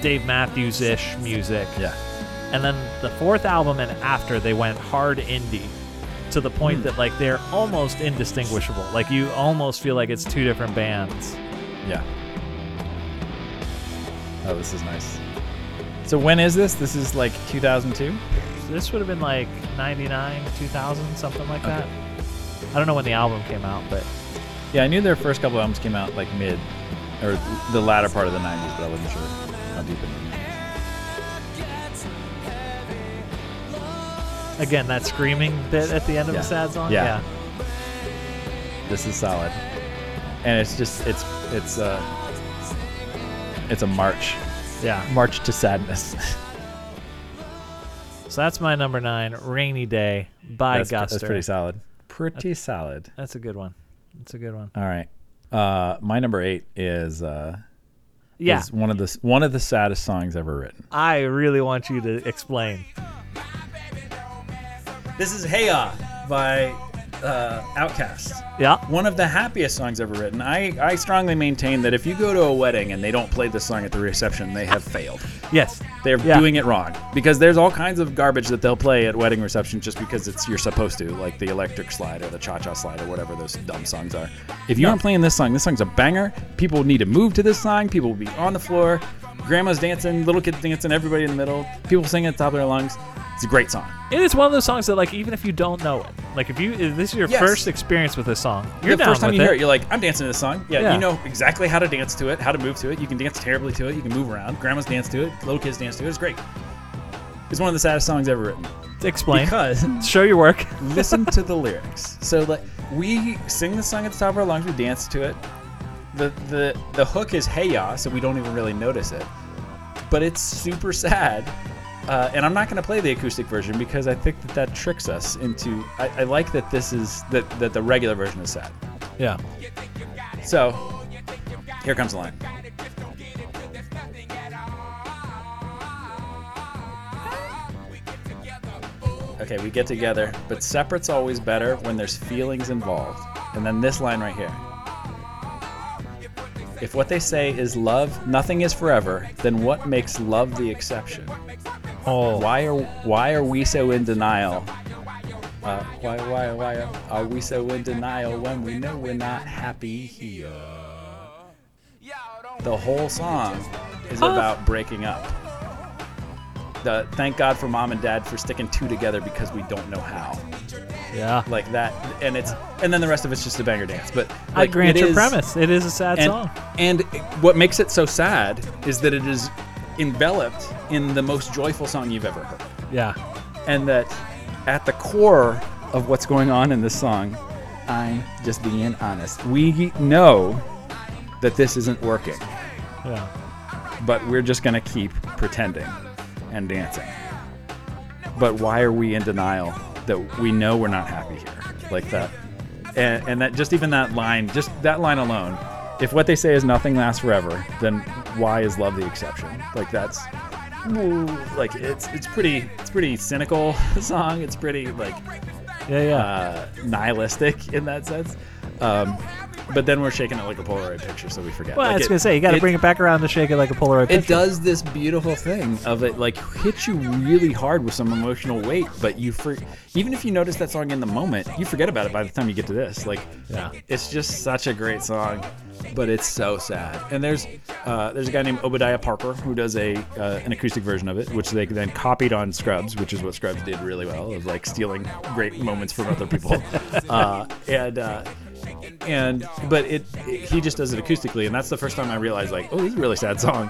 Speaker 2: Dave Matthews ish music.
Speaker 3: yeah,
Speaker 2: And then the fourth album and after, they went hard indie to the point
Speaker 3: Hmm.
Speaker 2: that like they're almost indistinguishable. Like you almost feel like it's two different bands.
Speaker 3: yeah. Oh, this is nice. So when is this? This is like 2002.
Speaker 2: This would have been like 99, 2000, something like
Speaker 3: Okay.
Speaker 2: that. I don't know when the album came out, but
Speaker 3: Yeah, I knew their first couple albums came out like mid or the latter part of the 90s, but I wasn't sure how deep in.
Speaker 2: again, that screaming bit at the end of
Speaker 3: Yeah.
Speaker 2: the sad song.
Speaker 3: Yeah. This is solid, and it's just it's it's uh it's a march
Speaker 2: Yeah.
Speaker 3: march to sadness.
Speaker 2: So that's my number nine, Rainy Day by
Speaker 3: that's,
Speaker 2: Guster.
Speaker 3: that's pretty solid. Pretty solid.
Speaker 2: That's a good one. That's a good one.
Speaker 3: All right. Uh, my number eight is uh,
Speaker 2: Yeah.
Speaker 3: is one of the one of the saddest songs ever written.
Speaker 2: I really want you to explain.
Speaker 1: This is Hey Ya by uh, Outkast.
Speaker 2: Yeah.
Speaker 1: One of the happiest songs ever written. I, I strongly maintain that if you go to a wedding and they don't play this song at the reception, they have failed.
Speaker 2: Yes.
Speaker 1: They're
Speaker 2: Yeah.
Speaker 1: doing it wrong because there's all kinds of garbage that they'll play at wedding receptions just because it's you're supposed to, like the electric slide or the cha cha slide or whatever those dumb songs are. If you aren't playing this song, this song's a banger. People need to move to this song. People will be on the floor. Grandma's dancing, little kids dancing, everybody in the middle. People singing at the top of their lungs. It's a great song.
Speaker 2: It is one of those songs that, like, even if you don't know it, like, if you if this is your
Speaker 1: Yes.
Speaker 2: first experience with this song, you're
Speaker 1: the
Speaker 2: down
Speaker 1: first time
Speaker 2: with
Speaker 1: you
Speaker 2: it.
Speaker 1: hear it, you're like, I'm dancing to this song. Yeah,
Speaker 2: Yeah.
Speaker 1: you know exactly how to dance to it, how to move to it. You can dance terribly to it. You can move around. Grandma's dance to it. Little kids dance to it. It's great. It's one of the saddest songs ever written.
Speaker 2: Explain.
Speaker 1: Because
Speaker 2: Show your work.
Speaker 1: listen to the lyrics. So like we sing the song at the top of our lungs, we dance to it. The the the hook is hey ya, so we don't even really notice it. But it's super sad. Uh, and I'm not going to play the acoustic version because I think that that tricks us into. I, I like that this is that that the regular version is sad.
Speaker 2: Yeah.
Speaker 1: So here comes the line. Okay, we get together, but separate's always better when there's feelings involved. And then this line right here. If what they say is love, nothing is forever, then what makes love the exception?
Speaker 2: Oh.
Speaker 1: Why are why are we so in denial? Uh, why why why are we so in denial when we know we're not happy here? The whole song is about breaking up. The thank God for mom and dad for sticking two together because we don't know how.
Speaker 2: Yeah.
Speaker 1: Like that, and it's and then the rest of it's just a banger dance. But
Speaker 2: I grant your
Speaker 1: is-
Speaker 2: premise. It is a sad
Speaker 1: and,
Speaker 2: song.
Speaker 1: and what makes it so sad is that it is enveloped in the most joyful song you've ever heard.
Speaker 2: Yeah.
Speaker 1: And that at the core of what's going on in this song, I'm just being honest. We know that this isn't working,
Speaker 2: Yeah.
Speaker 1: but we're just going to keep pretending and dancing. But why are we in denial that we know we're not happy here? Like that. And, and that just even that line, just that line alone, if what they say is nothing lasts forever, then why is love the exception? Like that's like it's it's pretty it's pretty cynical song. It's pretty like
Speaker 2: Yeah. Yeah.
Speaker 1: uh, nihilistic in that sense. Um, but then we're shaking it like a Polaroid picture, so we forget.
Speaker 2: well, I was
Speaker 1: it-
Speaker 2: gonna say you got to bring it back around to shake it like a Polaroid picture.
Speaker 1: It
Speaker 2: picture.
Speaker 1: does this beautiful thing of it, like hits you really hard with some emotional weight, but you for even if you notice that song in the moment, you forget about it by the time you get to this. Like,
Speaker 2: Yeah.
Speaker 1: it's just such a great song, but it's so sad. And there's uh, there's a guy named Obadiah Parker who does a uh, an acoustic version of it, which they then copied on Scrubs, which is what Scrubs did really well, of like stealing great moments from other people. uh, and uh, and but it, it- he just does it acoustically, and that's the first time I realized like, oh, this is a really sad song.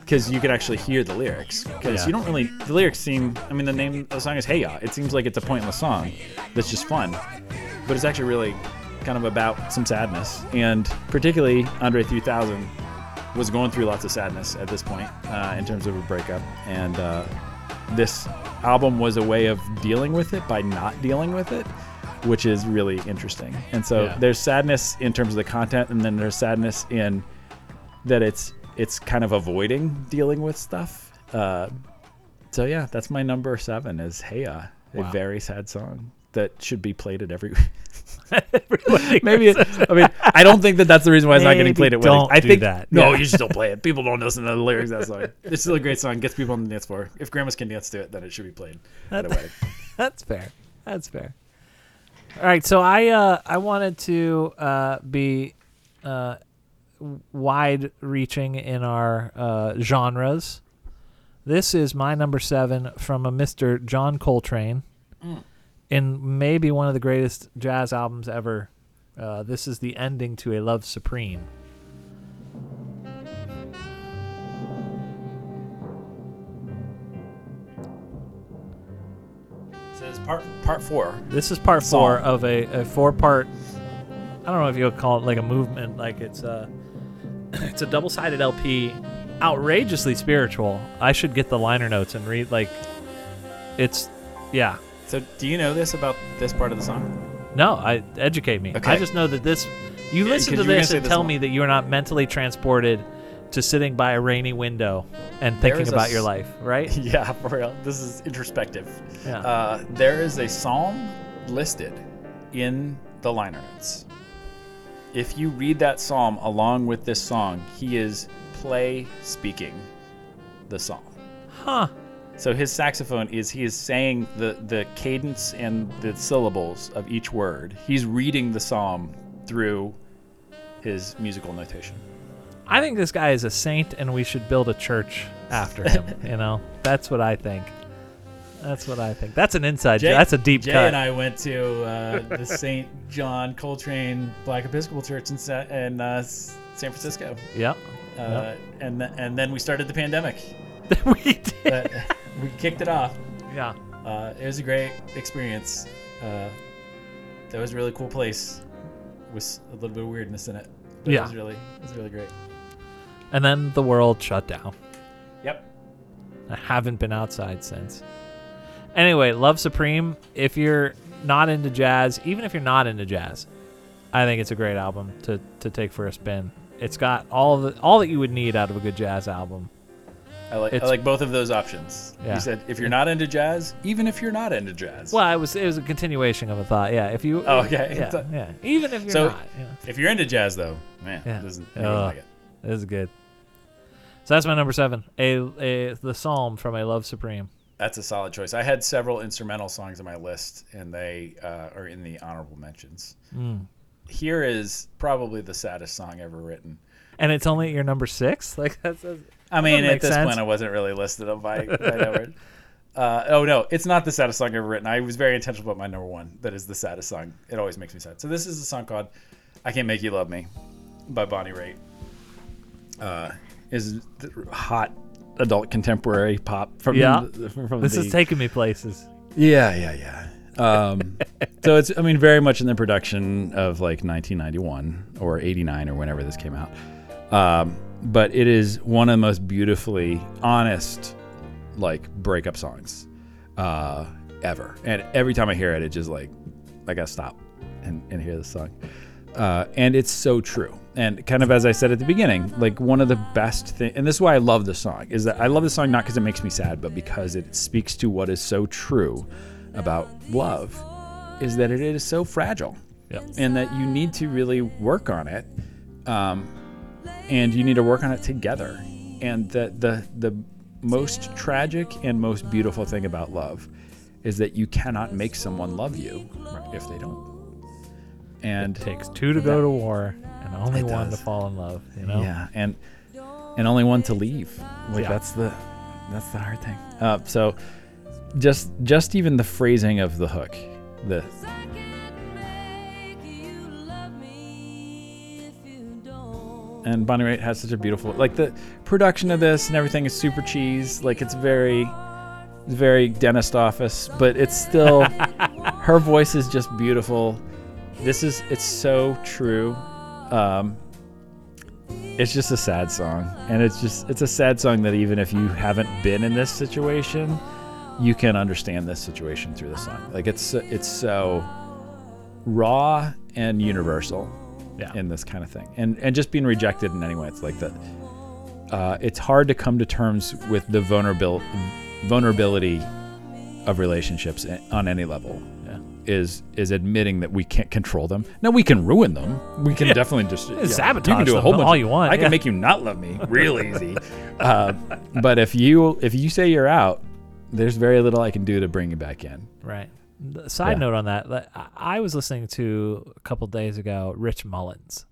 Speaker 1: because you can actually hear the lyrics. Because
Speaker 2: Yeah.
Speaker 1: you don't really, the lyrics seem. I mean, the name of the song is Hey Ya. It seems like it's a pointless song that's just fun, but it's actually really kind of about some sadness, and particularly Andre 3000 was going through lots of sadness at this point uh, in terms of a breakup, and uh, this album was a way of dealing with it by not dealing with it, which is really interesting. And so
Speaker 2: Yeah.
Speaker 1: there's sadness in terms of the content, and then there's sadness in that it's it's kind of avoiding dealing with stuff. Uh, so yeah, that's my number seven is Hey Ya,
Speaker 2: a
Speaker 1: very sad song that should be played at every. Maybe I mean I don't think that that's the reason why it's not getting played at weddings.
Speaker 2: don't
Speaker 1: I
Speaker 2: do
Speaker 1: think
Speaker 2: that.
Speaker 1: no, you should still play it. People don't listen to the lyrics of that song. It's still a great song. Gets people on the dance floor. If grandmas can dance to it, then it should be played at a wedding.
Speaker 2: That's fair. That's fair. All right, so I uh, I wanted to uh, be uh, wide reaching in our uh, genres. This is my number seven from a Mr. John Coltrane, in maybe one of the greatest jazz albums ever. Uh, this is the ending to a Love Supreme.
Speaker 1: It says part part four.
Speaker 2: This is part four of a, a four part. I don't know if you would call it like a movement. Like it's a it's a double sided LP, outrageously spiritual. I should get the liner notes and read like it's yeah.
Speaker 1: So do you know this about this part of the song?
Speaker 2: No, I educate me. I just know that this. You
Speaker 1: Yeah,
Speaker 2: listen
Speaker 1: 'cause
Speaker 2: to
Speaker 1: you were gonna
Speaker 2: this
Speaker 1: say
Speaker 2: and
Speaker 1: this
Speaker 2: tell
Speaker 1: one.
Speaker 2: me that you are not mentally transported to sitting by a rainy window and thinking
Speaker 1: is a
Speaker 2: about your
Speaker 1: s-
Speaker 2: life, right?
Speaker 1: Yeah, for real. This is introspective.
Speaker 2: Yeah.
Speaker 1: Uh, there is a psalm listed in the liner notes. If you read that psalm along with this song, he is play speaking the psalm.
Speaker 2: Huh.
Speaker 1: So his saxophone is he is saying the the cadence and the syllables of each word. He's reading the psalm through his musical notation.
Speaker 2: I think this guy is a saint, and we should build a church after him. you know, that's what I think. That's what I think. That's an inside. joke. That's a deep
Speaker 1: Jay
Speaker 2: cut.
Speaker 1: and I went to uh, the St. John Coltrane Black Episcopal Church in, Sa- in uh, San Francisco,
Speaker 2: Yep.
Speaker 1: uh, and th- and then we started the pandemic.
Speaker 2: we did.
Speaker 1: But we kicked it off.
Speaker 2: yeah.
Speaker 1: Uh, it was a great experience. Uh, that was a really cool place with a little bit of weirdness in it. But
Speaker 2: Yeah.
Speaker 1: it was really it was really great.
Speaker 2: And then the world shut down.
Speaker 1: Yep.
Speaker 2: I haven't been outside since. Anyway, Love Supreme. If you're not into jazz, even if you're not into jazz, I think it's a great album to, to take for a spin. It's got all the all that you would need out of a good jazz album.
Speaker 1: I like I like both of those options.
Speaker 2: Yeah.
Speaker 1: You said if you're not into jazz, even if you're not into jazz.
Speaker 2: Well, it was it was a continuation of a thought. Yeah, if you.
Speaker 1: Oh, okay.
Speaker 2: Yeah,
Speaker 1: So-
Speaker 2: yeah. Even if you're
Speaker 1: So-
Speaker 2: not. Yeah.
Speaker 1: If you're into jazz though, man,
Speaker 2: Yeah.
Speaker 1: this is,
Speaker 2: Uh,
Speaker 1: like it.
Speaker 2: This is good. So that's my number seven. A, a the Psalm from A Love Supreme.
Speaker 1: That's a solid choice. I had several instrumental songs on my list, and they uh, are in the honorable mentions.
Speaker 2: Mm.
Speaker 1: Here is probably the saddest song ever written.
Speaker 2: And it's only your number six. Like that's. that's
Speaker 1: I mean, at this
Speaker 2: sense.
Speaker 1: point, I wasn't really listed on my, my number. Uh, oh no, it's not the saddest song ever written. I was very intentional about my number one. That is the saddest song. It always makes me sad. So this is a song called "I Can't Make You Love Me" by Bonnie Raitt. Uh, is hot adult contemporary pop from
Speaker 2: Yeah.
Speaker 1: the, from
Speaker 2: This
Speaker 1: the,
Speaker 2: is taking me places.
Speaker 1: yeah yeah yeah. Um, so it's I mean very much in the production of like 1991 or 89 or whenever this came out. Um, but it is one of the most beautifully honest like breakup songs uh, ever. And every time I hear it, it just like I gotta stop and, and hear this song. Uh, and it's so true. And kind of as I said at the beginning, like one of the best things, and this is why I love this song, is that I love this song not because it makes me sad, but because it speaks to what is so true about love, is that it is so fragile,
Speaker 2: Yep.
Speaker 1: and that you need to really work on it, um, and you need to work on it together. And that the the most tragic and most beautiful thing about love is that you cannot make someone love you if they don't. And
Speaker 2: It takes two to go to war and only one to fall in love. You know.
Speaker 1: Yeah, and and only one to leave. Like
Speaker 2: Yeah.
Speaker 1: that's the that's the hard thing. Uh, so just just even the phrasing of the hook, the and Bonnie Raitt has such a beautiful like the production of this and everything is super cheese. Like it's very very dentist office, but it's still her voice is just beautiful. This is it's so true. Um, it's just a sad song and it's just it's a sad song that even if you haven't been in this situation you can understand this situation through the song like it's it's so raw and universal
Speaker 2: Yeah.
Speaker 1: in this kind of thing and and just being rejected in any way it's like that uh, it's hard to come to terms with the vulnerabil- vulnerability of relationships on any level
Speaker 2: Yeah.
Speaker 1: is is admitting that we can't control them. Now we can ruin them. We can
Speaker 2: Yeah.
Speaker 1: definitely just yeah,
Speaker 2: sabotage
Speaker 1: You can do a
Speaker 2: them
Speaker 1: whole bunch
Speaker 2: all you want,
Speaker 1: I can make you not love me real easy. uh, but if you if you say you're out, there's very little I can do to bring you back in.
Speaker 2: Right. Side
Speaker 1: Yeah.
Speaker 2: note on that, I- was listening to a couple days ago Rich Mullins,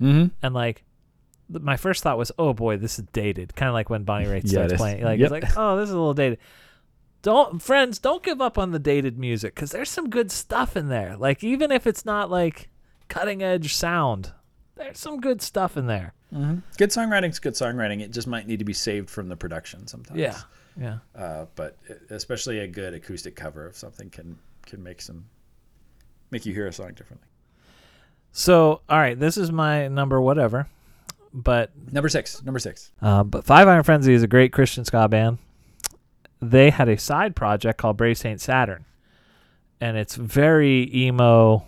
Speaker 1: Mm-hmm.
Speaker 2: and like, my first thought was, "Oh boy, this is dated." Kind of like when Bonnie Raitt starts playing, like
Speaker 1: Yep.
Speaker 2: it's like, "Oh, this is a little dated." Don't friends, don't give up on the dated music because there's some good stuff in there. Like even if it's not like cutting edge sound, there's some good stuff in there.
Speaker 4: Good songwriting's good songwriting. It just might need to be saved from the production sometimes.
Speaker 2: Yeah, yeah.
Speaker 4: Uh, but especially a good acoustic cover of something can can make some make you hear a song differently.
Speaker 2: So, all right, this is my number whatever, but
Speaker 4: Number six. Number six.
Speaker 2: Uh, but Five Iron Frenzy is a great Christian ska band. They had a side project called Brave Saint Saturn, and it's very emo,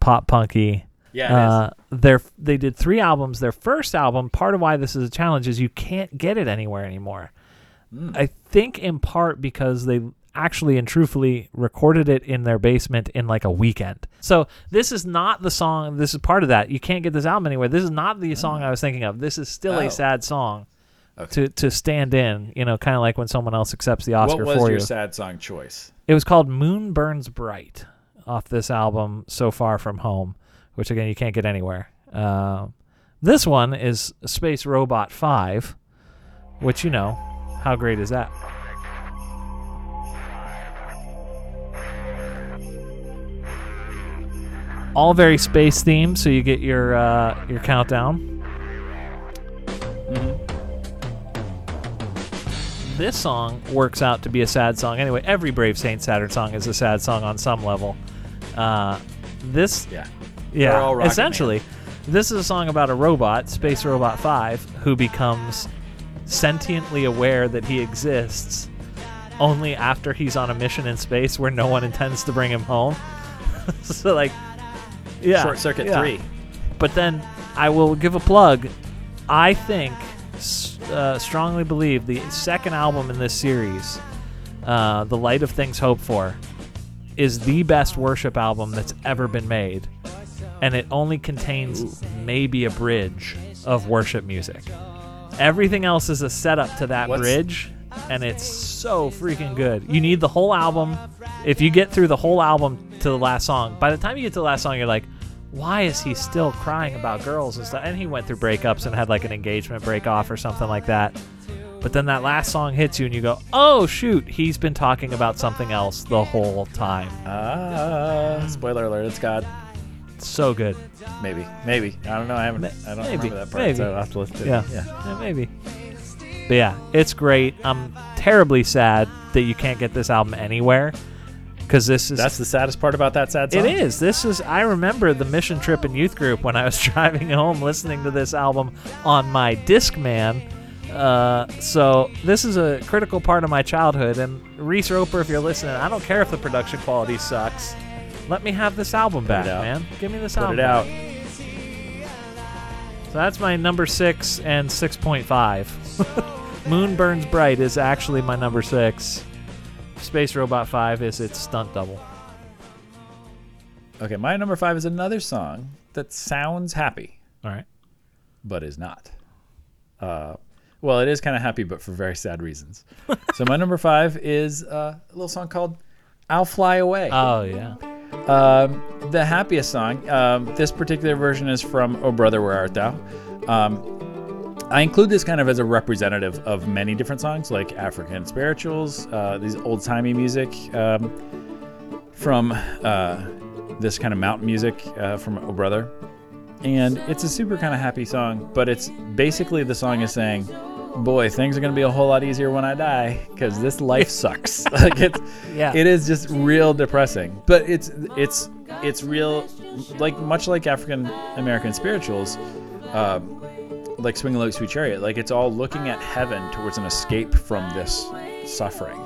Speaker 2: pop punky.
Speaker 4: Yeah.
Speaker 2: Uh, their they did three albums. Their first album, part of why this is a challenge is you can't get it anywhere anymore. I think in part because they actually and truthfully recorded it in their basement in like a weekend. So this is not the song. This is part of that. You can't get this album anywhere. This is not the song I was thinking of. This is still
Speaker 4: Oh.
Speaker 2: a sad song
Speaker 4: Okay.
Speaker 2: to to stand in. You know, kind of like when someone else accepts the Oscar
Speaker 4: what was
Speaker 2: for
Speaker 4: your
Speaker 2: you.
Speaker 4: sad song choice?
Speaker 2: It was called Moon Burns Bright off this album, So Far From Home, which again, you can't get anywhere. Uh, this one is Space Robot 5, which, you know, how great is that? All very space themed, so you get your uh, your countdown. this song works out to be a sad song anyway. Every Brave Saint Saturn song is a sad song on some level. Uh, this,
Speaker 4: Yeah.
Speaker 2: Yeah,
Speaker 4: all Rocket
Speaker 2: essentially, this is a song about a robot, Space Robot Five, who becomes sentiently aware that he exists only after he's on a mission in space where no one intends to bring him home. so, like, yeah,
Speaker 4: Short Circuit
Speaker 2: yeah.
Speaker 4: Three.
Speaker 2: But then I will give a plug. I think, uh, strongly believe the second album in this series, uh, The Light of Things Hoped For, is the best worship album that's ever been made. And it only contains maybe a bridge of worship music. Everything else is a setup to that
Speaker 4: What's-
Speaker 2: bridge, and it's so freaking good. You need the whole album. If you get through the whole album to the last song, by the time you get to the last song, you're like, why is he still crying about girls and stuff? And he went through breakups and had like an engagement break off or something like that. But then that last song hits you and you go, oh shoot, he's been talking about something else the whole time.
Speaker 4: Ah, spoiler alert! It's God.
Speaker 2: So good.
Speaker 4: Maybe, maybe. I don't know. I haven't. I don't
Speaker 2: maybe,
Speaker 4: remember that part.
Speaker 2: maybe.
Speaker 4: So I'll have to listen to
Speaker 2: Yeah.
Speaker 4: it. Yeah.
Speaker 2: Yeah, maybe. But yeah, it's great. I'm terribly sad that you can't get this album anywhere because this is
Speaker 1: That's the saddest part about that sad song.
Speaker 2: it is. This is. I remember the mission trip and youth group when I was driving home listening to this album on my Discman. Uh, so this is a critical part of my childhood. And Reese Roper, if you're listening, I don't care if the production quality sucks. Let me have this album back, man. Give me this
Speaker 1: Put
Speaker 2: album.
Speaker 1: it out.
Speaker 2: So that's my number six and six point five. Moon Burns Bright is actually my number six. Space Robot Five is its stunt double.
Speaker 1: Okay, my number five is another song that sounds happy,
Speaker 2: All right.
Speaker 1: but is not. Uh, well, it is kind of happy, but for very sad reasons. so my number five is uh, a little song called "I'll Fly Away."
Speaker 2: Oh yeah.
Speaker 1: Um, the happiest song. Um, this particular version is from "Oh Brother, Where Art Thou." Um, I include this kind of as a representative of many different songs, like African spirituals, uh, these old timey music um, from uh, this kind of mountain music uh, from "Oh Brother," and it's a super kind of happy song. But it's basically the song is saying, "Boy, things are gonna be a whole lot easier when I die, because this life sucks." like it's
Speaker 2: Yeah.
Speaker 1: it is just real depressing. But it's it's it's real like much like african american spirituals um, like swing low sweet chariot like it's all looking at heaven towards an escape from this suffering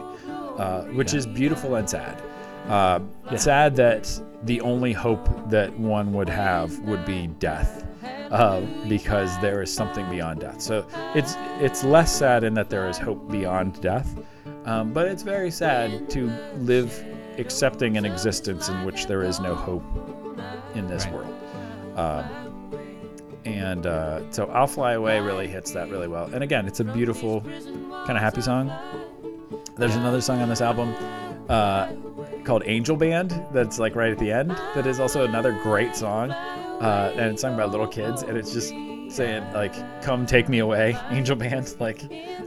Speaker 1: uh, which is beautiful and sad. Uh, sad that the only hope that one would have would be death uh, because there is something beyond death so it's it's less sad in that there is hope beyond death um, but it's very sad to live accepting an existence in which there is no hope in this
Speaker 2: Right.
Speaker 1: world. Um, and uh, so I'll Fly Away really hits that really well. And again, it's a beautiful, kind of happy song. There's another song on this album uh, called Angel Band that's like right at the end that is also another great song. Uh, and it's sung by little kids. And it's just saying, like, come take me away, Angel Band. Like,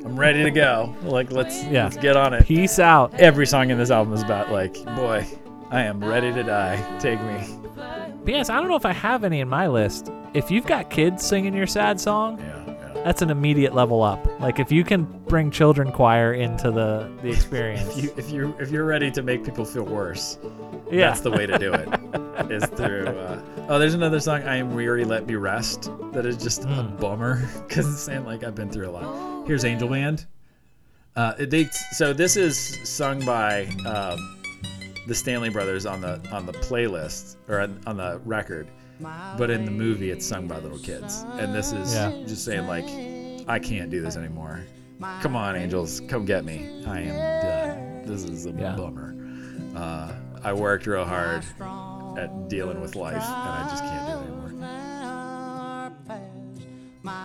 Speaker 1: I'm ready to go. Like, let's,
Speaker 2: Yeah.
Speaker 1: let's get on it
Speaker 2: Peace out.
Speaker 1: every song in this album is about like, boy, I am ready to die. Take me.
Speaker 2: But yes, I don't know if I have any in my list. If you've got kids singing your sad song,
Speaker 1: Yeah.
Speaker 2: That's an immediate level up. Like if you can bring children choir into the the experience.
Speaker 1: If you if you if you're ready to make people feel worse,
Speaker 2: yeah.
Speaker 1: that's the way to do it. is through. Uh, oh, there's another song, "I Am Weary, Let Me Rest," that is just a
Speaker 2: Mm.
Speaker 1: bummer because it's saying like I've been through a lot. Here's Angel Band. Uh, they so this is sung by um, the Stanley Brothers on the on the playlist or on, on the record, but in the movie it's sung by little kids, and this is
Speaker 2: Yeah.
Speaker 1: just saying like I can't do this anymore. Come on, angels, come get me. I am done. This is a
Speaker 2: Yeah.
Speaker 1: bummer. Uh, I worked real hard at dealing with life, and I just can't do it anymore.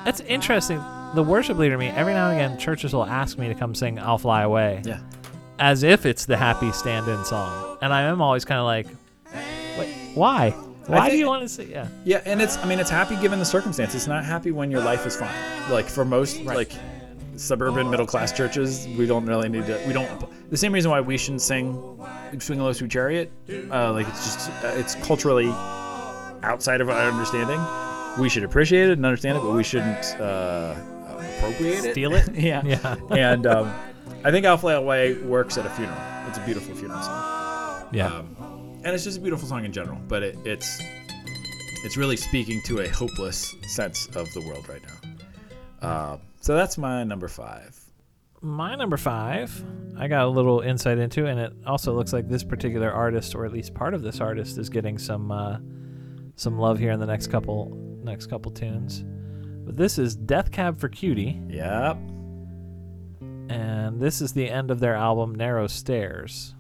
Speaker 2: That's interesting. The worship leader me every now and again churches will ask me to come sing "I'll Fly Away"
Speaker 1: Yeah.
Speaker 2: as if it's the happy stand-in song, and I am always kind of like, Wait, why? Why do you want to sing? Yeah.
Speaker 1: Yeah, and it's I mean it's happy given the circumstance. It's not happy when your life is fine. Like for most like suburban middle class churches, we don't really need to. We don't. The same reason why we shouldn't sing "Swing Low, Sweet Chariot." Uh, like it's just uh, it's culturally outside of our understanding. We should appreciate it and understand it, but we shouldn't uh, appropriate it.
Speaker 2: Steal it?
Speaker 1: yeah.
Speaker 2: Yeah.
Speaker 1: and um, I think "I'll Fly Away" works at a funeral. It's a beautiful funeral song.
Speaker 2: Yeah.
Speaker 1: Um, and it's just a beautiful song in general, but it, it's it's really speaking to a hopeless sense of the world right now. Uh, so that's my number five.
Speaker 2: My number five, I got a little insight into, and it also looks like this particular artist, or at least part of this artist, is getting some uh, some love here in the next couple next couple tunes. But this is Death Cab for Cutie,
Speaker 1: Yep.
Speaker 2: and this is the end of their album Narrow Stairs.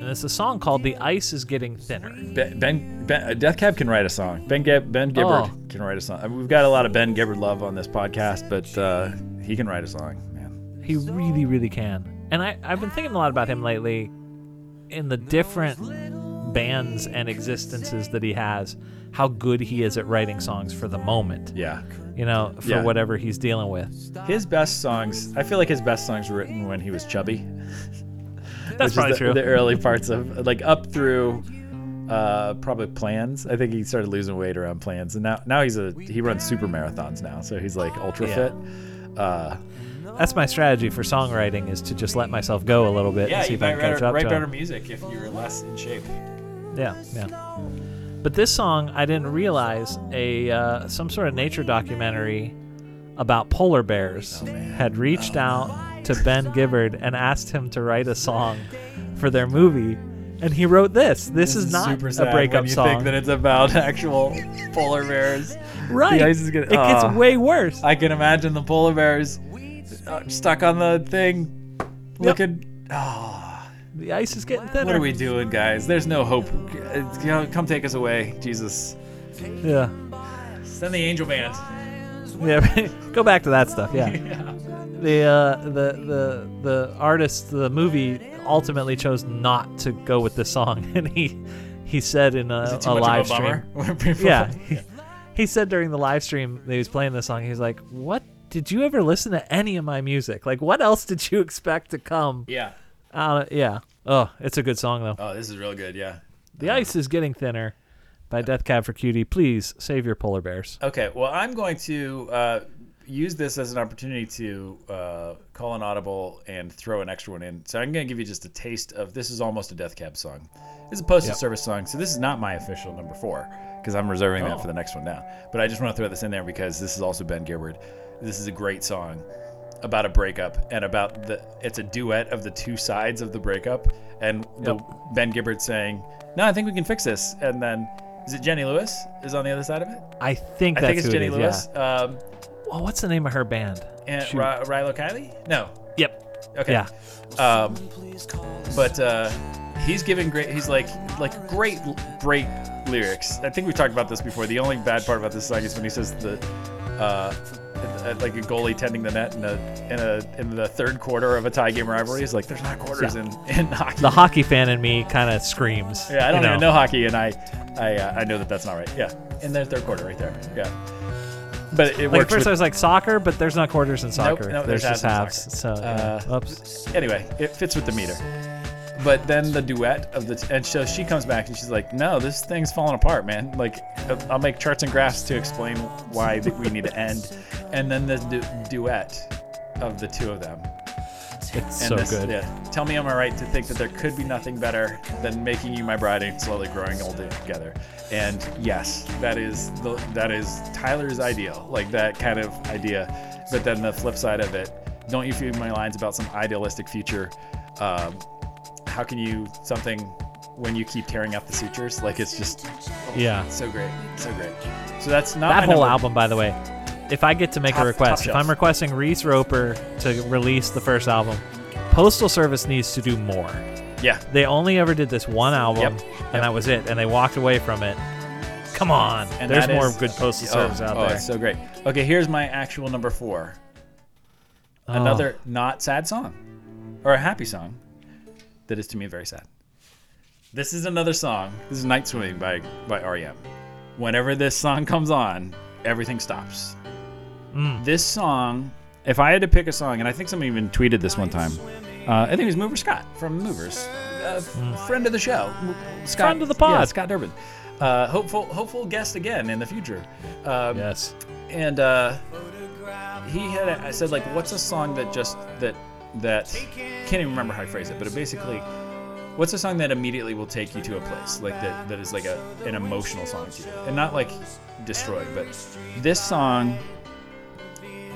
Speaker 2: And it's a song called "The Ice Is Getting Thinner."
Speaker 1: Ben, ben, ben uh, Death Cab can write a song. Ben Ben Gibbard
Speaker 2: Oh.
Speaker 1: can write a song. I mean, we've got a lot of Ben Gibbard love on this podcast, but uh, he can write a song, man.
Speaker 2: He really, really can. And I, I've been thinking a lot about him lately in the different bands and existences that he has, how good he is at writing songs for the moment,
Speaker 1: Yeah.
Speaker 2: you know, for
Speaker 1: Yeah.
Speaker 2: whatever he's dealing with.
Speaker 1: His best songs, I feel like his best songs were written when he was chubby.
Speaker 2: That's
Speaker 1: which
Speaker 2: probably
Speaker 1: the,
Speaker 2: true.
Speaker 1: The early parts of like up through
Speaker 3: Uh, probably plans. I think he started losing weight around plans, and now now he's a he runs super marathons now, so he's like ultra
Speaker 2: Yeah.
Speaker 3: fit. Uh,
Speaker 2: That's my strategy for songwriting is to just let myself go a little bit and see if I can catch up to him.
Speaker 1: music if you're less in shape.
Speaker 2: Yeah, yeah. But this song, I didn't realize a uh, some sort of nature documentary about polar bears had reached out to Ben Gibbard and asked him to write a song for their movie, and he wrote this. This, is, not
Speaker 3: super
Speaker 2: a breakup
Speaker 3: when you
Speaker 2: song,
Speaker 3: think that it's about actual polar bears.
Speaker 2: right?
Speaker 3: the ice is gonna-
Speaker 2: it gets
Speaker 3: Ah.
Speaker 2: way worse.
Speaker 3: I can imagine the polar bears uh, stuck on the thing, looking. Oh,
Speaker 2: the ice is getting thinner.
Speaker 3: what are we doing, guys? There's no hope. Uh, come take us away, Jesus.
Speaker 2: Yeah,
Speaker 1: Send the angel band.
Speaker 2: yeah. go back to that stuff. Yeah. the uh, the the the artist, the movie ultimately chose not to go with the song, and he he said in a,
Speaker 1: Is it too
Speaker 2: a live stream. Yeah, he, he said during the live stream that he was playing the song, he's like, "What did you ever listen to any of my music? Like, what else did you expect to come?"
Speaker 1: yeah.
Speaker 2: Uh, yeah. Oh, it's a good song though.
Speaker 1: Oh, this is real good. Yeah.
Speaker 2: The ice is getting thinner. By Death Cab for Cutie, please save your polar bears.
Speaker 1: Okay, well, I'm going to uh, use this as an opportunity to uh, call an audible and throw an extra one in. So I'm going to give you just a taste of this is almost a Death Cab song. This is a postal
Speaker 2: Yep.
Speaker 1: service song, so this is not my official number four because I'm reserving
Speaker 2: Oh.
Speaker 1: that for the next one now. But I just want to throw this in there because this is also Ben Gibbard. This is a great song about a breakup and about the it's a duet of the two sides of the breakup and the Ben Gibbard saying, "No, I think we can fix this." And then is it Jenny Lewis is on the other side of it?
Speaker 2: I think
Speaker 1: I think it's Jenny
Speaker 2: is.
Speaker 1: Lewis. Um,
Speaker 2: What's the name of her band?
Speaker 1: and
Speaker 2: Shoot.
Speaker 1: Ri- Rilo Kiley? No.
Speaker 2: Yep.
Speaker 1: Okay.
Speaker 2: Yeah.
Speaker 1: Um, but uh, he's giving great. He's like like great great lyrics. I think we talked about this before. The only bad part about this song is when he says the. Uh, uh, like a goalie tending the net in a in a in the third quarter of a tie game rivalry. He's like, "There's not quarters
Speaker 2: Yeah.
Speaker 1: in in hockey."
Speaker 2: The hockey fan in me kind of screams.
Speaker 1: Yeah, I don't even know hockey, and I, I, uh, I know that that's not right. Yeah, in the third quarter, right there. Yeah, but it
Speaker 2: Like
Speaker 1: works.
Speaker 2: at first
Speaker 1: with-
Speaker 2: I was like soccer, but there's not quarters in soccer.
Speaker 1: no,
Speaker 2: there's, just
Speaker 1: halves
Speaker 2: halves. So,
Speaker 1: Uh,
Speaker 2: yeah. oops.
Speaker 1: anyway, it fits with the meter. But then the duet of the t- and so she comes back and she's like, "No, this thing's falling apart, man. Like, I'll- I'll make charts and graphs to explain why that we need to end." And then the du- duet of the two of them.
Speaker 2: It's
Speaker 1: And
Speaker 2: so
Speaker 1: this-
Speaker 2: good.
Speaker 1: Yeah. Tell me, I'm I right to think that there could be nothing better than making you my bride and slowly growing old together? And yes, that is the that is Tyler's ideal, like that kind of idea. But then the flip side of it, don't you feel my lines about some idealistic future? Um, how can you something when you keep tearing up the sutures? Like it's just
Speaker 2: Yeah.
Speaker 1: so great, so great. So that's not
Speaker 2: That whole
Speaker 1: number-
Speaker 2: album, by the way. If I get to make
Speaker 1: Top-
Speaker 2: a request, if. I'm requesting Reese Roper to release the first album, Postal Service needs to do more.
Speaker 1: Yeah,
Speaker 2: They only ever did this one album,
Speaker 1: Yep.
Speaker 2: and
Speaker 1: Yep.
Speaker 2: that was it, and they walked away from it. Come on,
Speaker 1: and
Speaker 2: there's more
Speaker 1: is-
Speaker 2: good Postal
Speaker 1: oh,
Speaker 2: Service out
Speaker 1: oh,
Speaker 2: there.
Speaker 1: it's so great. Okay, here's my actual number four.
Speaker 2: Oh.
Speaker 1: another not sad song or a happy song that is to me very sad. This is another song. This is Night Swimming by by REM. Whenever this song comes on, everything stops.
Speaker 2: Mm.
Speaker 1: This song, if I had to pick a song, and I think somebody even tweeted this one time. Uh, I think it was Mover Scott from Movers, uh, f- friend of the show, Scott,
Speaker 2: Friend of the pod.
Speaker 1: yeah, Scott Durbin, uh, hopeful hopeful guest again in the future. Um,
Speaker 2: Yes.
Speaker 1: and uh, he had I said like, what's a song that just that that can't even remember how I phrased it, but it basically, what's a song that immediately will take you to a place like that that is like a an emotional song to you, and not like destroyed, but this song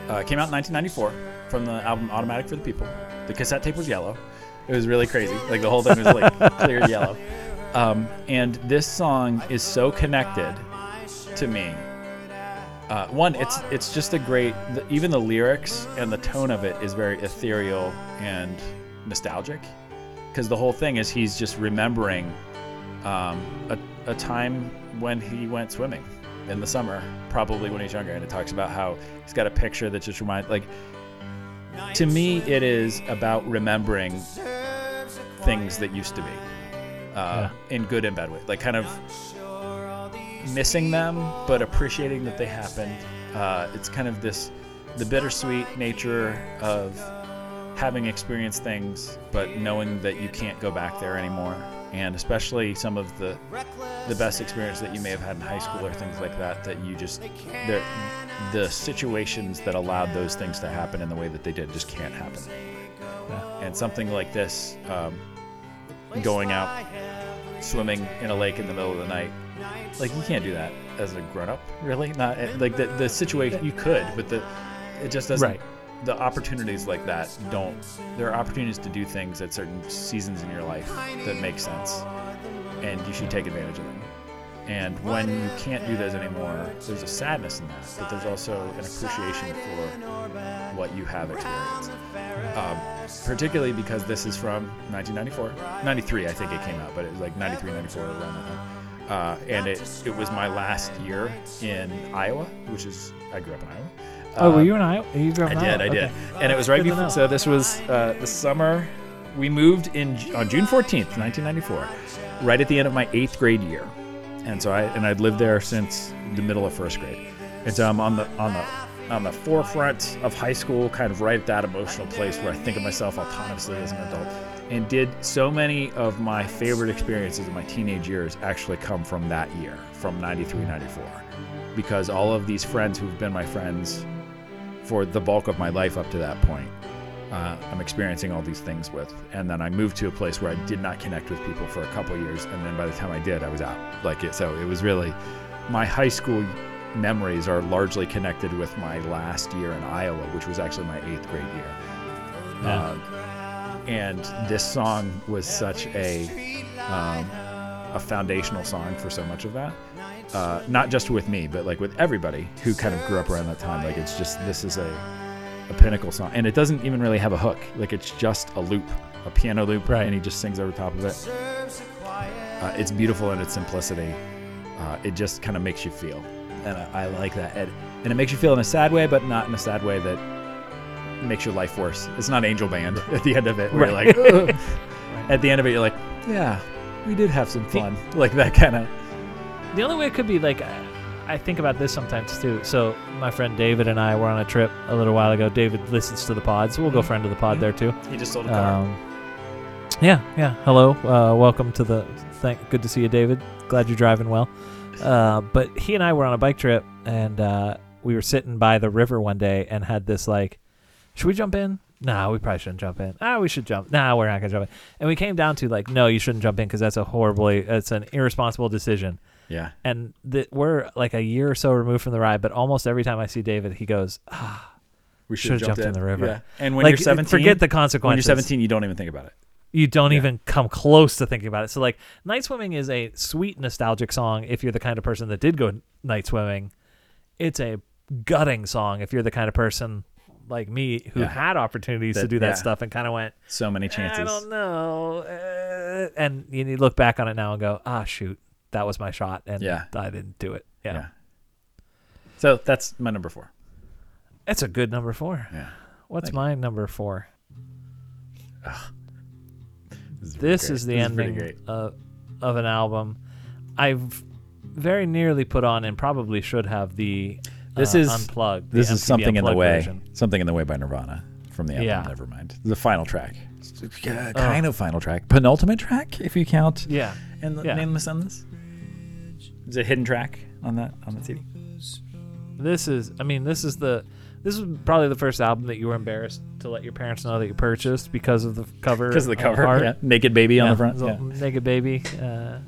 Speaker 1: uh, came out in 1994 from the album Automatic for the People. The cassette tape was yellow. It was really crazy. Like the whole thing was like clear yellow. Um, and this song is so connected to me uh, one it's it's just a great the, even the lyrics and the tone of it is very ethereal and nostalgic because the whole thing is he's just remembering um, a, a time when he went swimming in the summer probably when he's younger and it talks about how he's got a picture that just reminds like to me it is about remembering things that used to be uh, in good and bad way like kind of missing them, but appreciating that they happened. Uh, it's kind of this the bittersweet nature of having experienced things, but knowing that you can't go back there anymore, and especially some of the the best experience that you may have had in high school or things like that, that you just the the situations that allowed those things to happen in the way that they did just can't happen. And something like this, um, going out swimming in a lake in the middle of the night, like you can't do that as a grown up, really. Not like the the situation you could, but the it just doesn't.
Speaker 2: Right.
Speaker 1: The opportunities like that don't. There are opportunities to do things at certain seasons in your life that make sense, and you should take advantage of them. And when you can't do those anymore, there's a sadness in that, but there's also an appreciation for what you have experienced. Um, particularly because this is from 1994, 93, I think it came out, but it was like 93, 94 around that time. Uh, and it it was my last year in Iowa, which is I grew up in Iowa.
Speaker 2: Oh,
Speaker 1: Uh,
Speaker 2: were you and I? You up
Speaker 1: I did? I did,
Speaker 2: Okay.
Speaker 1: and it was right
Speaker 2: Good to
Speaker 1: before.
Speaker 2: know.
Speaker 1: So this was uh, the summer. We moved in on June 14th, 1994, right at the end of my eighth grade year, and so I and I'd lived there since the middle of first grade, and so I'm on the on the on the forefront of high school, kind of right at that emotional place where I think of myself autonomously as an adult, and did so many of my favorite experiences in my teenage years actually come from that year, from 93, 94, because all of these friends who've been my friends for the bulk of my life up to that point. Uh, I'm experiencing all these things with, and then I moved to a place where I did not connect with people for a couple years, and then by the time I did, I was out. Like it, so it was really my high school memories are largely connected with my last year in Iowa, which was actually my eighth grade year.
Speaker 2: Yeah.
Speaker 1: Uh, and this song was such a um, a foundational song for so much of that. Uh, not just with me, but like with everybody who kind of grew up around that time. Like it's just this is a a pinnacle song, and it doesn't even really have a hook. Like it's just a loop, a piano loop,
Speaker 2: Right.
Speaker 1: and he just sings over top of it. Uh, it's beautiful in its simplicity. Uh, it just kind of makes you feel, and I, I like that. And, and it makes you feel in a sad way, but not in a sad way that makes your life worse. It's not Angel Band at the end of it, where
Speaker 2: Right.
Speaker 1: you're like, at the end of it, you're like, yeah, we did have some fun, like that kind of.
Speaker 2: The only way it could be like, I- I think about this sometimes too. So my friend David and I were on a trip a little while ago. David listens to the pod, so we'll go
Speaker 1: Mm-hmm.
Speaker 2: friend of the pod there too.
Speaker 1: He just sold a car.
Speaker 2: Um, yeah, yeah. Hello, uh, welcome to the. Thank, good to see you, David. Glad you're driving well. Uh, but he and I were on a bike trip, and uh, we were sitting by the river one day, and had this like, should we jump in? Nah, we probably shouldn't jump in. Ah, we should jump. Nah, we're not gonna jump in. And we came down to like, no, you shouldn't jump in because that's a horribly, it's an irresponsible decision.
Speaker 1: Yeah.
Speaker 2: And that we're like a year or so removed from the ride, but almost every time I see David, he goes, ah,
Speaker 1: We
Speaker 2: Should've
Speaker 1: jumped
Speaker 2: jumped in the river.
Speaker 1: Yeah. And when
Speaker 2: like
Speaker 1: you're 17,
Speaker 2: forget the consequences.
Speaker 1: when you're 17, you don't even think about it.
Speaker 2: you don't
Speaker 1: Yeah.
Speaker 2: even come close to thinking about it. So like night swimming is a sweet nostalgic song if you're the kind of person that did go night swimming. It's a gutting song if you're the kind of person like me who
Speaker 1: Yeah.
Speaker 2: had opportunities to do that
Speaker 1: yeah.
Speaker 2: stuff and kind of went,
Speaker 1: So many chances.
Speaker 2: I don't know. Uh, and you you look back on it now and go, ah, shoot, that was my shot, and
Speaker 1: Yeah.
Speaker 2: I didn't do it. Yeah.
Speaker 1: Yeah. So that's my number four.
Speaker 2: it's a good number four.
Speaker 1: Yeah.
Speaker 2: What's
Speaker 1: Thank
Speaker 2: my number four?
Speaker 1: This is,
Speaker 2: This is the
Speaker 1: This
Speaker 2: ending
Speaker 1: great.
Speaker 2: of, of an album. I've very nearly put on and probably should have the
Speaker 1: This
Speaker 2: uh,
Speaker 1: is-
Speaker 2: unplugged.
Speaker 1: This is
Speaker 2: MTV
Speaker 1: something in the way.
Speaker 2: version.
Speaker 1: Something in the way by Nirvana from the album.
Speaker 2: Yeah.
Speaker 1: Nevermind. The final track. Uh, kind of final track. Penultimate track, if you count.
Speaker 2: Yeah,
Speaker 1: And the
Speaker 2: Yeah.
Speaker 1: Nameless Endless. Is it a hidden track on that on the CD?
Speaker 2: this is. I mean, this is the. This is probably the first album that you were embarrassed to let your parents know that you purchased because of the cover.
Speaker 1: Because of the cover.
Speaker 2: art.
Speaker 1: Yeah. Naked baby on the front. Yeah.
Speaker 2: naked baby, uh,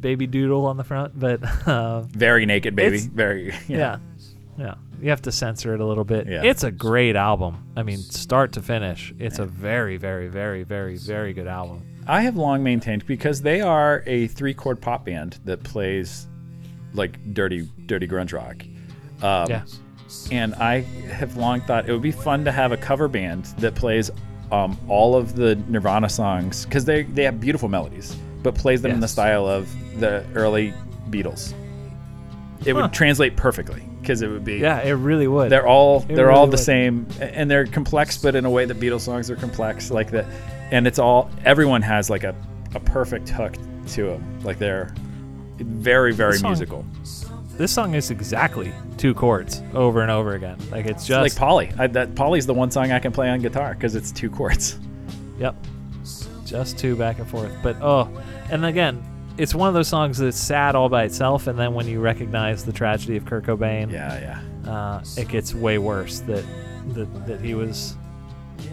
Speaker 2: baby doodle on the front, but uh,
Speaker 1: Very naked baby. Very. Yeah.
Speaker 2: yeah. yeah, You have to censor it a little bit.
Speaker 1: Yeah.
Speaker 2: It's a great album. I mean, start to finish, it's a very, very, very, very, very good album.
Speaker 1: I have long maintained because they are a three chord pop band that plays like dirty, dirty grunge rock. Um,
Speaker 2: Yeah.
Speaker 1: And I have long thought it would be fun to have a cover band that plays um, all of the Nirvana songs because they they have beautiful melodies, but plays them in the style of the early Beatles. It
Speaker 2: Huh.
Speaker 1: would translate perfectly because it would be
Speaker 2: Yeah, it really would.
Speaker 1: they're all
Speaker 2: It
Speaker 1: they're all the
Speaker 2: would.
Speaker 1: same and they're complex but in a way that beatles songs are complex like that and it's all everyone has like a, a perfect hook to them like they're very very
Speaker 2: This song-
Speaker 1: musical
Speaker 2: this song is exactly two chords over and over again. Like it's
Speaker 1: It's
Speaker 2: just
Speaker 1: like Polly. I, that Polly's the one song I can play on guitar because it's two chords.
Speaker 2: Yep. Just two back and forth. But oh, and again, it's one of those songs that's sad all by itself, and then when you recognize the tragedy of Kurt Cobain,
Speaker 1: Yeah, yeah.
Speaker 2: uh, it gets way worse that, that that he was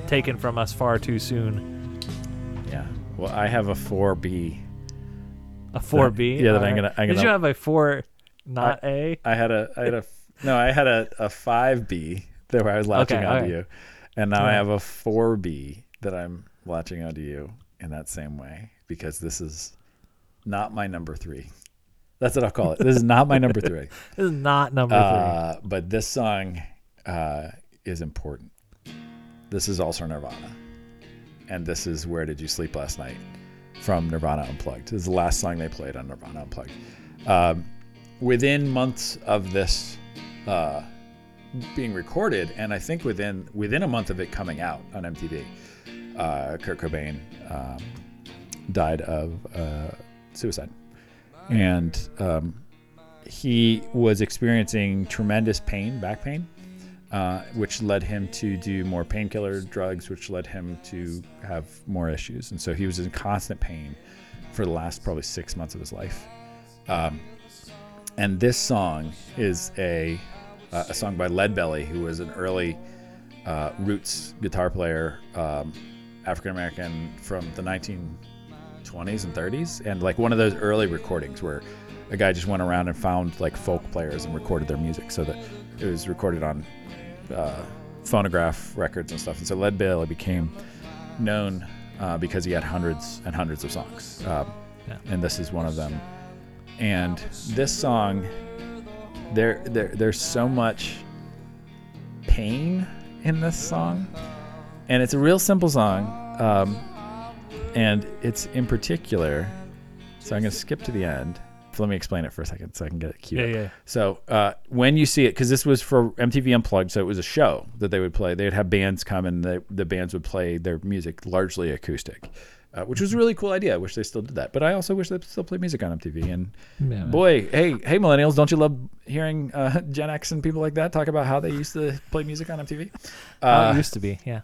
Speaker 2: taken from us far too soon.
Speaker 1: Well, I have a 4B.
Speaker 2: A four B.
Speaker 1: yeah, that I'm gonna- I'm
Speaker 2: Did
Speaker 1: gonna-
Speaker 2: you have a four, not A?
Speaker 1: I had a I had a no, I had a, a 5B that where I was latching
Speaker 2: Okay,
Speaker 1: onto
Speaker 2: alright.
Speaker 1: you. And now I have a 4B that I'm latching onto you in that same way because this is not my number 3. That's what I'll call it. This is not my number 3.
Speaker 2: This is not number
Speaker 1: Uh, but this song uh, is important. This is also Nirvana. And this is Where Did You Sleep Last Night from Nirvana Unplugged. This is the last song they played on Nirvana Unplugged. Um, within months of this uh, being recorded, and I think within within a month of it coming out on MTV, uh, Kurt Cobain um, died of uh, suicide. And um, he was experiencing tremendous pain, back pain, uh, which led him to do more painkiller drugs, which led him to have more issues. And so he was in constant pain for the last probably six months of his life. Um, and this song is a uh, a song by Leadbelly, who was an early uh, roots guitar player, um, African American from the 1920s and 30s, and like one of those early recordings where a guy just went around and found like folk players and recorded their music, so that it was recorded on uh, phonograph records and stuff. And so Leadbelly became known uh, because he had hundreds and hundreds of songs, um,
Speaker 2: Yeah.
Speaker 1: and this is one of them. And this song, there, there, there's so much pain in this song, and it's a real simple song. Um, and it's in particular. So I'm going to skip to the end. Let me explain it for a second so I can get it queued.
Speaker 2: Yeah, yeah.
Speaker 1: So uh, when you see it, because this was for MTV Unplugged, so it was a show that they would play. They'd have bands come and the, the bands would play their music largely acoustic, uh, which was a really cool idea. I wish they still did that. But I also wish they still play music on MTV. And
Speaker 2: Yeah.
Speaker 1: boy, hey, hey, millennials, don't you love hearing uh, Gen X and people like that talk about how they used to play music on MTV?
Speaker 2: How
Speaker 1: Uh,
Speaker 2: it used to be, yeah.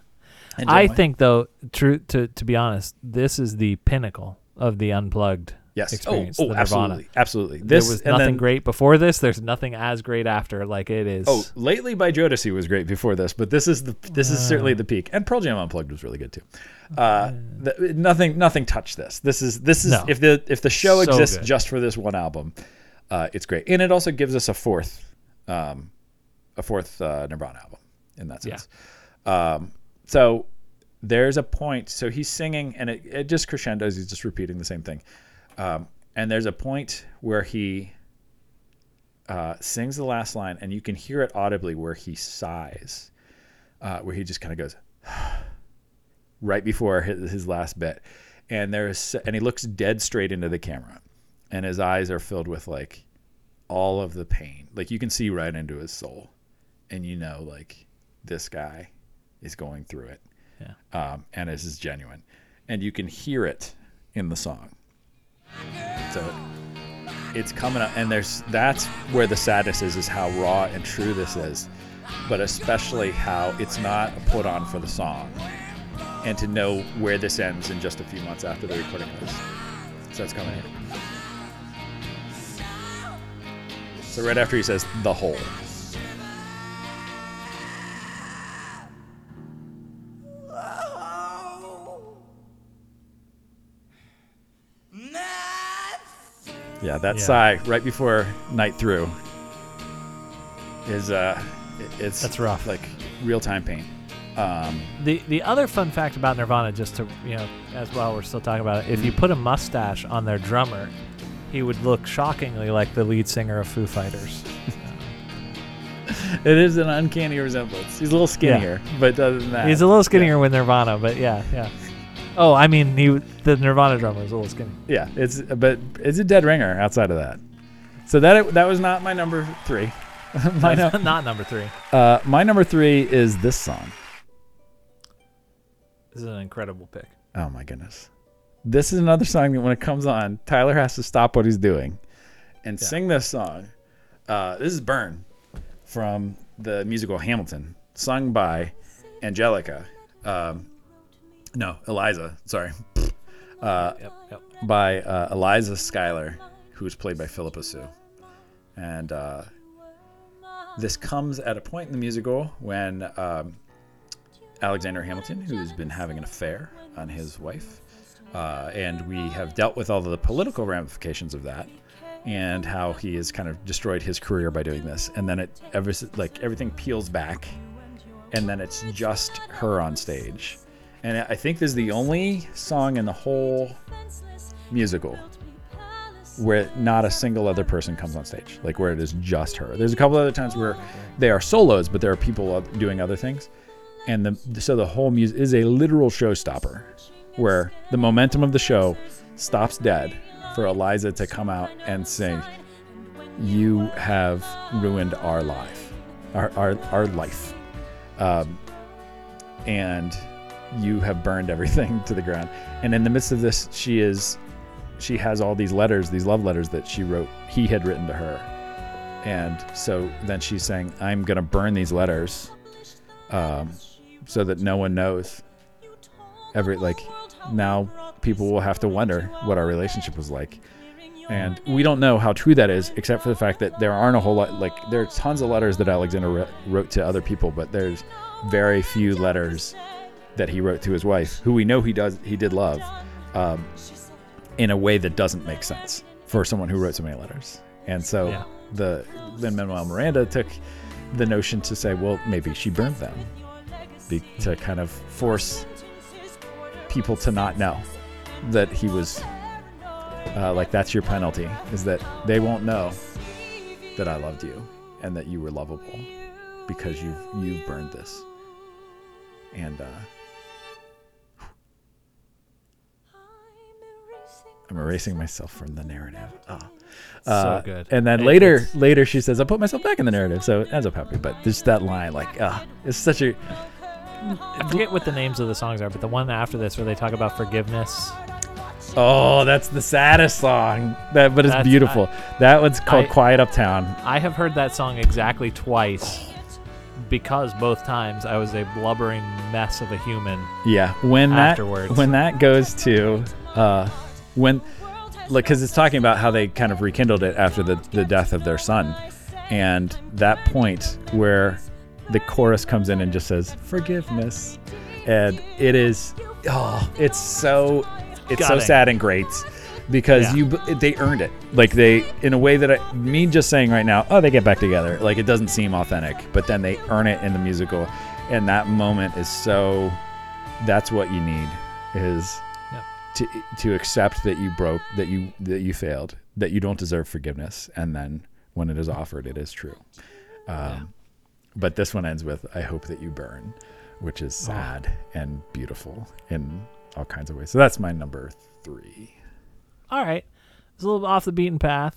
Speaker 2: I think though, true to to be honest, this is the pinnacle of the unplugged
Speaker 1: yes. Oh,
Speaker 2: experience.
Speaker 1: oh,
Speaker 2: the Nirvana.
Speaker 1: absolutely, absolutely. This
Speaker 2: there was nothing
Speaker 1: then-
Speaker 2: great before this. There's nothing as great after. Like it is.
Speaker 1: Oh, lately by Jodeci was great before this, but this is the this is certainly the peak. And Pearl Jam Unplugged was really good too. Uh, the, nothing nothing touched this. This is this is
Speaker 2: No.
Speaker 1: if the if the show
Speaker 2: So
Speaker 1: exists
Speaker 2: good.
Speaker 1: just for this one album, uh, it's great. And it also gives us a fourth um, a fourth uh, Nirvana album in that
Speaker 2: Yeah.
Speaker 1: sense. Um, so there's a point. So he's singing, and it, it just crescendos. He's just repeating the same thing. Um, and there's a point where he uh, sings the last line, and you can hear it audibly where he sighs, uh, where he just kind of goes right before his, his last bit, and there's and he looks dead straight into the camera, and his eyes are filled with like all of the pain, like you can see right into his soul, and you know like this guy is going through it,
Speaker 2: Yeah.
Speaker 1: um, and this is genuine, and you can hear it in the song. So it's coming up and there's that's where the sadness is is how raw and true this is but especially how it's not put on for the song and to know where this ends in just a few months after the recording this so it's coming in so right after he says the whole yeah that
Speaker 2: Yeah.
Speaker 1: sigh right before night through is uh, it's
Speaker 2: That's rough.
Speaker 1: like real-time pain um
Speaker 2: The the other fun fact about Nirvana, just to you know, as well, we're still talking about it. If you put a mustache on their drummer, he would look shockingly like the lead singer of Foo Fighters.
Speaker 1: It is an uncanny resemblance. He's a little skinnier, but other than that,
Speaker 2: He's a little skinnier with Nirvana, but yeah, yeah. Oh, I mean, he the Nirvana drummer is a little skinny.
Speaker 1: Yeah, it's but it's a dead ringer outside of that. So that that was not my number three. my, nu-
Speaker 2: not number three.
Speaker 1: uh, my number three is this song.
Speaker 2: This is an incredible pick.
Speaker 1: Oh my goodness, this is another song that when it comes on, Tyler has to stop what he's doing and
Speaker 2: Yeah.
Speaker 1: sing this song. Uh, this is Burn from the musical Hamilton, sung by Angelica. Um, no, Eliza. Sorry,
Speaker 2: Yep, yep.
Speaker 1: by uh, Eliza Schuyler, who was played by Phillipa Soo. And uh, this comes at a point in the musical when um, Alexander Hamilton, who's been having an affair on his wife, uh, and we have dealt with all of the political ramifications of that and how he has kind of destroyed his career by doing this. And then it ever like everything peels back, and then it's just her on stage. And I think this is the only song in the whole musical where not a single other person comes on stage, like where it is just her. There's a couple other times where they are solos, but there are people doing other things, and the so the whole music is a literal showstopper, where the momentum of the show stops dead for Eliza to come out and sing, "You have ruined our life, our our, our life," um, and you have burned everything to the ground. And in the midst of this, she is she has all these letters, these love letters that she wrote, he had written to her. And so then she's saying, I'm going to burn these letters um, so that no one knows. Every, like, now people will have to wonder what our relationship was like. And we don't know how true that is, except for the fact that there aren't a whole lot, like, there are tons of letters that Alexander wrote to other people, but there's very few letters that he wrote to his wife, who we know he does, he did love. Um, in a way that doesn't make sense for someone who wrote so many letters. And so
Speaker 2: Yeah.
Speaker 1: the Lin Manuel Miranda took the notion to say, well, maybe she burned them be, to kind of force people to not know that he was uh, like that's your penalty is that they won't know that I loved you and that you were lovable because you've you've burned this. And uh, I'm erasing myself from the narrative. Oh.
Speaker 2: So good.
Speaker 1: And then later,
Speaker 2: it's-
Speaker 1: later she says, "I put myself back in the narrative," so it ends up happy. But just that line, like, ah, it's such a
Speaker 2: I forget what the names of the songs are, but the one after this where they talk about forgiveness.
Speaker 1: oh, that's the saddest song. That, but it's
Speaker 2: That's-
Speaker 1: beautiful. that one's called
Speaker 2: I-
Speaker 1: "Quiet Uptown."
Speaker 2: I have heard that song exactly twice because both times I was a blubbering mess of a human.
Speaker 1: Yeah, when that
Speaker 2: Afterwards.
Speaker 1: when that goes to uh, when like because it's talking about how they kind of rekindled it after the the death of their son, and that point where the chorus comes in and just says forgiveness, and it is oh it's so it's so
Speaker 2: Gutting.
Speaker 1: sad and great because
Speaker 2: Yeah.
Speaker 1: you they earned it like they in a way that I, me just saying right now oh they get back together like it doesn't seem authentic but then they earn it in the musical and that moment is so that's what you need is. To to accept that you broke that you that you failed that you don't deserve forgiveness and then when it is offered it is true. Um, but this one ends with i hope that you burn which is sad and beautiful in all kinds of ways. So that's my number three.
Speaker 2: All right, it's a little off the beaten path.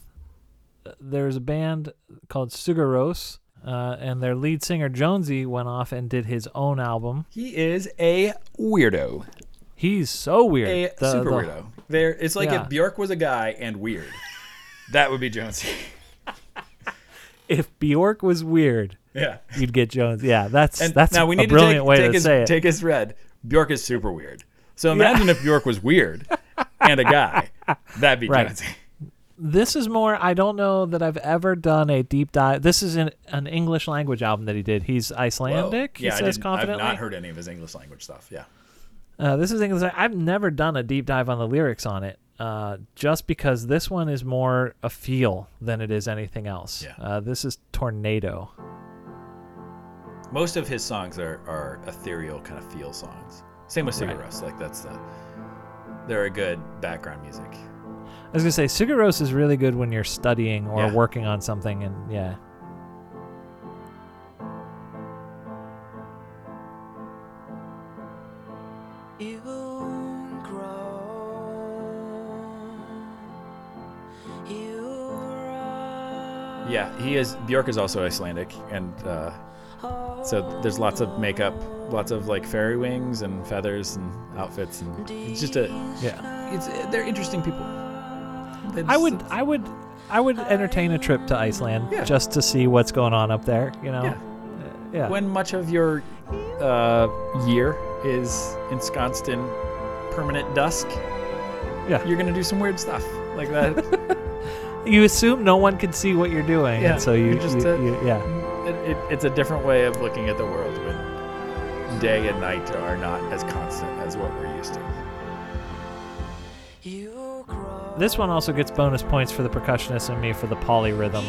Speaker 2: Uh, There's a band called Sigur Rós, uh, and their lead singer Jónsi went off and did his own album.
Speaker 1: he is a weirdo
Speaker 2: He's so weird.
Speaker 1: a
Speaker 2: The-
Speaker 1: super
Speaker 2: the-
Speaker 1: weirdo there it's like
Speaker 2: Yeah.
Speaker 1: if bjork was a guy and weird that would be Jónsi
Speaker 2: If Bjork was weird,
Speaker 1: yeah
Speaker 2: you'd get Jones. Yeah, that's
Speaker 1: And
Speaker 2: that's
Speaker 1: now we need
Speaker 2: a brilliant
Speaker 1: to take,
Speaker 2: way
Speaker 1: take
Speaker 2: to
Speaker 1: his,
Speaker 2: say it.
Speaker 1: take his red. Bjork is super weird. So imagine if Bjork was weird and a guy. That'd be
Speaker 2: Right.
Speaker 1: Jónsi.
Speaker 2: this is more i don't know that i've ever done a deep dive this is an, an english language album that he did he's icelandic
Speaker 1: yeah,
Speaker 2: he
Speaker 1: I
Speaker 2: says confidently
Speaker 1: I've not heard any of his English language stuff. Yeah.
Speaker 2: Uh, this is english i've never done a deep dive on the lyrics on it uh, just because this one is more a feel than it is anything else
Speaker 1: Yeah.
Speaker 2: uh, this is tornado
Speaker 1: Most of his songs are, are ethereal kind of feel songs. Same with
Speaker 2: Right.
Speaker 1: Sigur Rós. Like that's the they're a good background music.
Speaker 2: i was going to say Sigur Rós is really good when you're studying or
Speaker 1: Yeah.
Speaker 2: working on something and yeah
Speaker 5: You grow, you.
Speaker 1: Yeah, he is. Bjork is also Icelandic, and uh, so there's lots of makeup, lots of like fairy wings and feathers and outfits, and it's just a
Speaker 2: yeah
Speaker 1: it's they're interesting people. It's-
Speaker 2: I would, I would, I would entertain a trip to Iceland
Speaker 1: Yeah.
Speaker 2: just to see what's going on up there. You know,
Speaker 1: Yeah.
Speaker 2: Uh, yeah.
Speaker 1: when much of your uh, year is ensconced in permanent dusk,
Speaker 2: Yeah.
Speaker 1: you're gonna do some weird stuff like that.
Speaker 2: you assume no one can see what you're doing,
Speaker 1: Yeah,
Speaker 2: and so you
Speaker 1: you're just
Speaker 2: you-
Speaker 1: a-
Speaker 2: you- uh, yeah.
Speaker 1: it, it, it's a different way of looking at the world when day and night are not as constant as what we're used to.
Speaker 5: You.
Speaker 2: This one also gets bonus points for the percussionist and me for the polyrhythm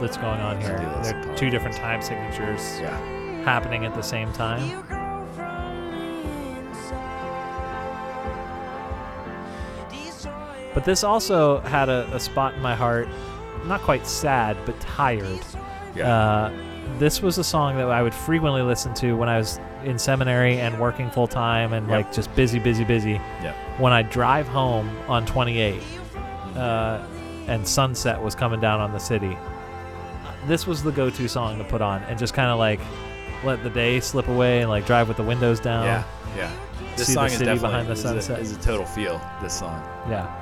Speaker 2: that's going on here.
Speaker 1: do this
Speaker 2: There are two different time signatures
Speaker 1: Yeah.
Speaker 2: happening at the same time. But this also had a, a spot in my heart, not quite sad, but tired.
Speaker 1: Yeah.
Speaker 2: Uh, this was a song that I would frequently listen to when I was in seminary and working full time and
Speaker 1: Yep.
Speaker 2: like just busy, busy, busy.
Speaker 1: Yep.
Speaker 2: When I drive home on 28 uh, and sunset was coming down on the city, this was the go-to song to put on and just kind of like let the day slip away and like drive with the windows down.
Speaker 1: yeah. Yeah. This
Speaker 2: see the
Speaker 1: song is definitely
Speaker 2: behind the
Speaker 1: is a-
Speaker 2: sunset.
Speaker 1: is a total feel. This song.
Speaker 2: Yeah.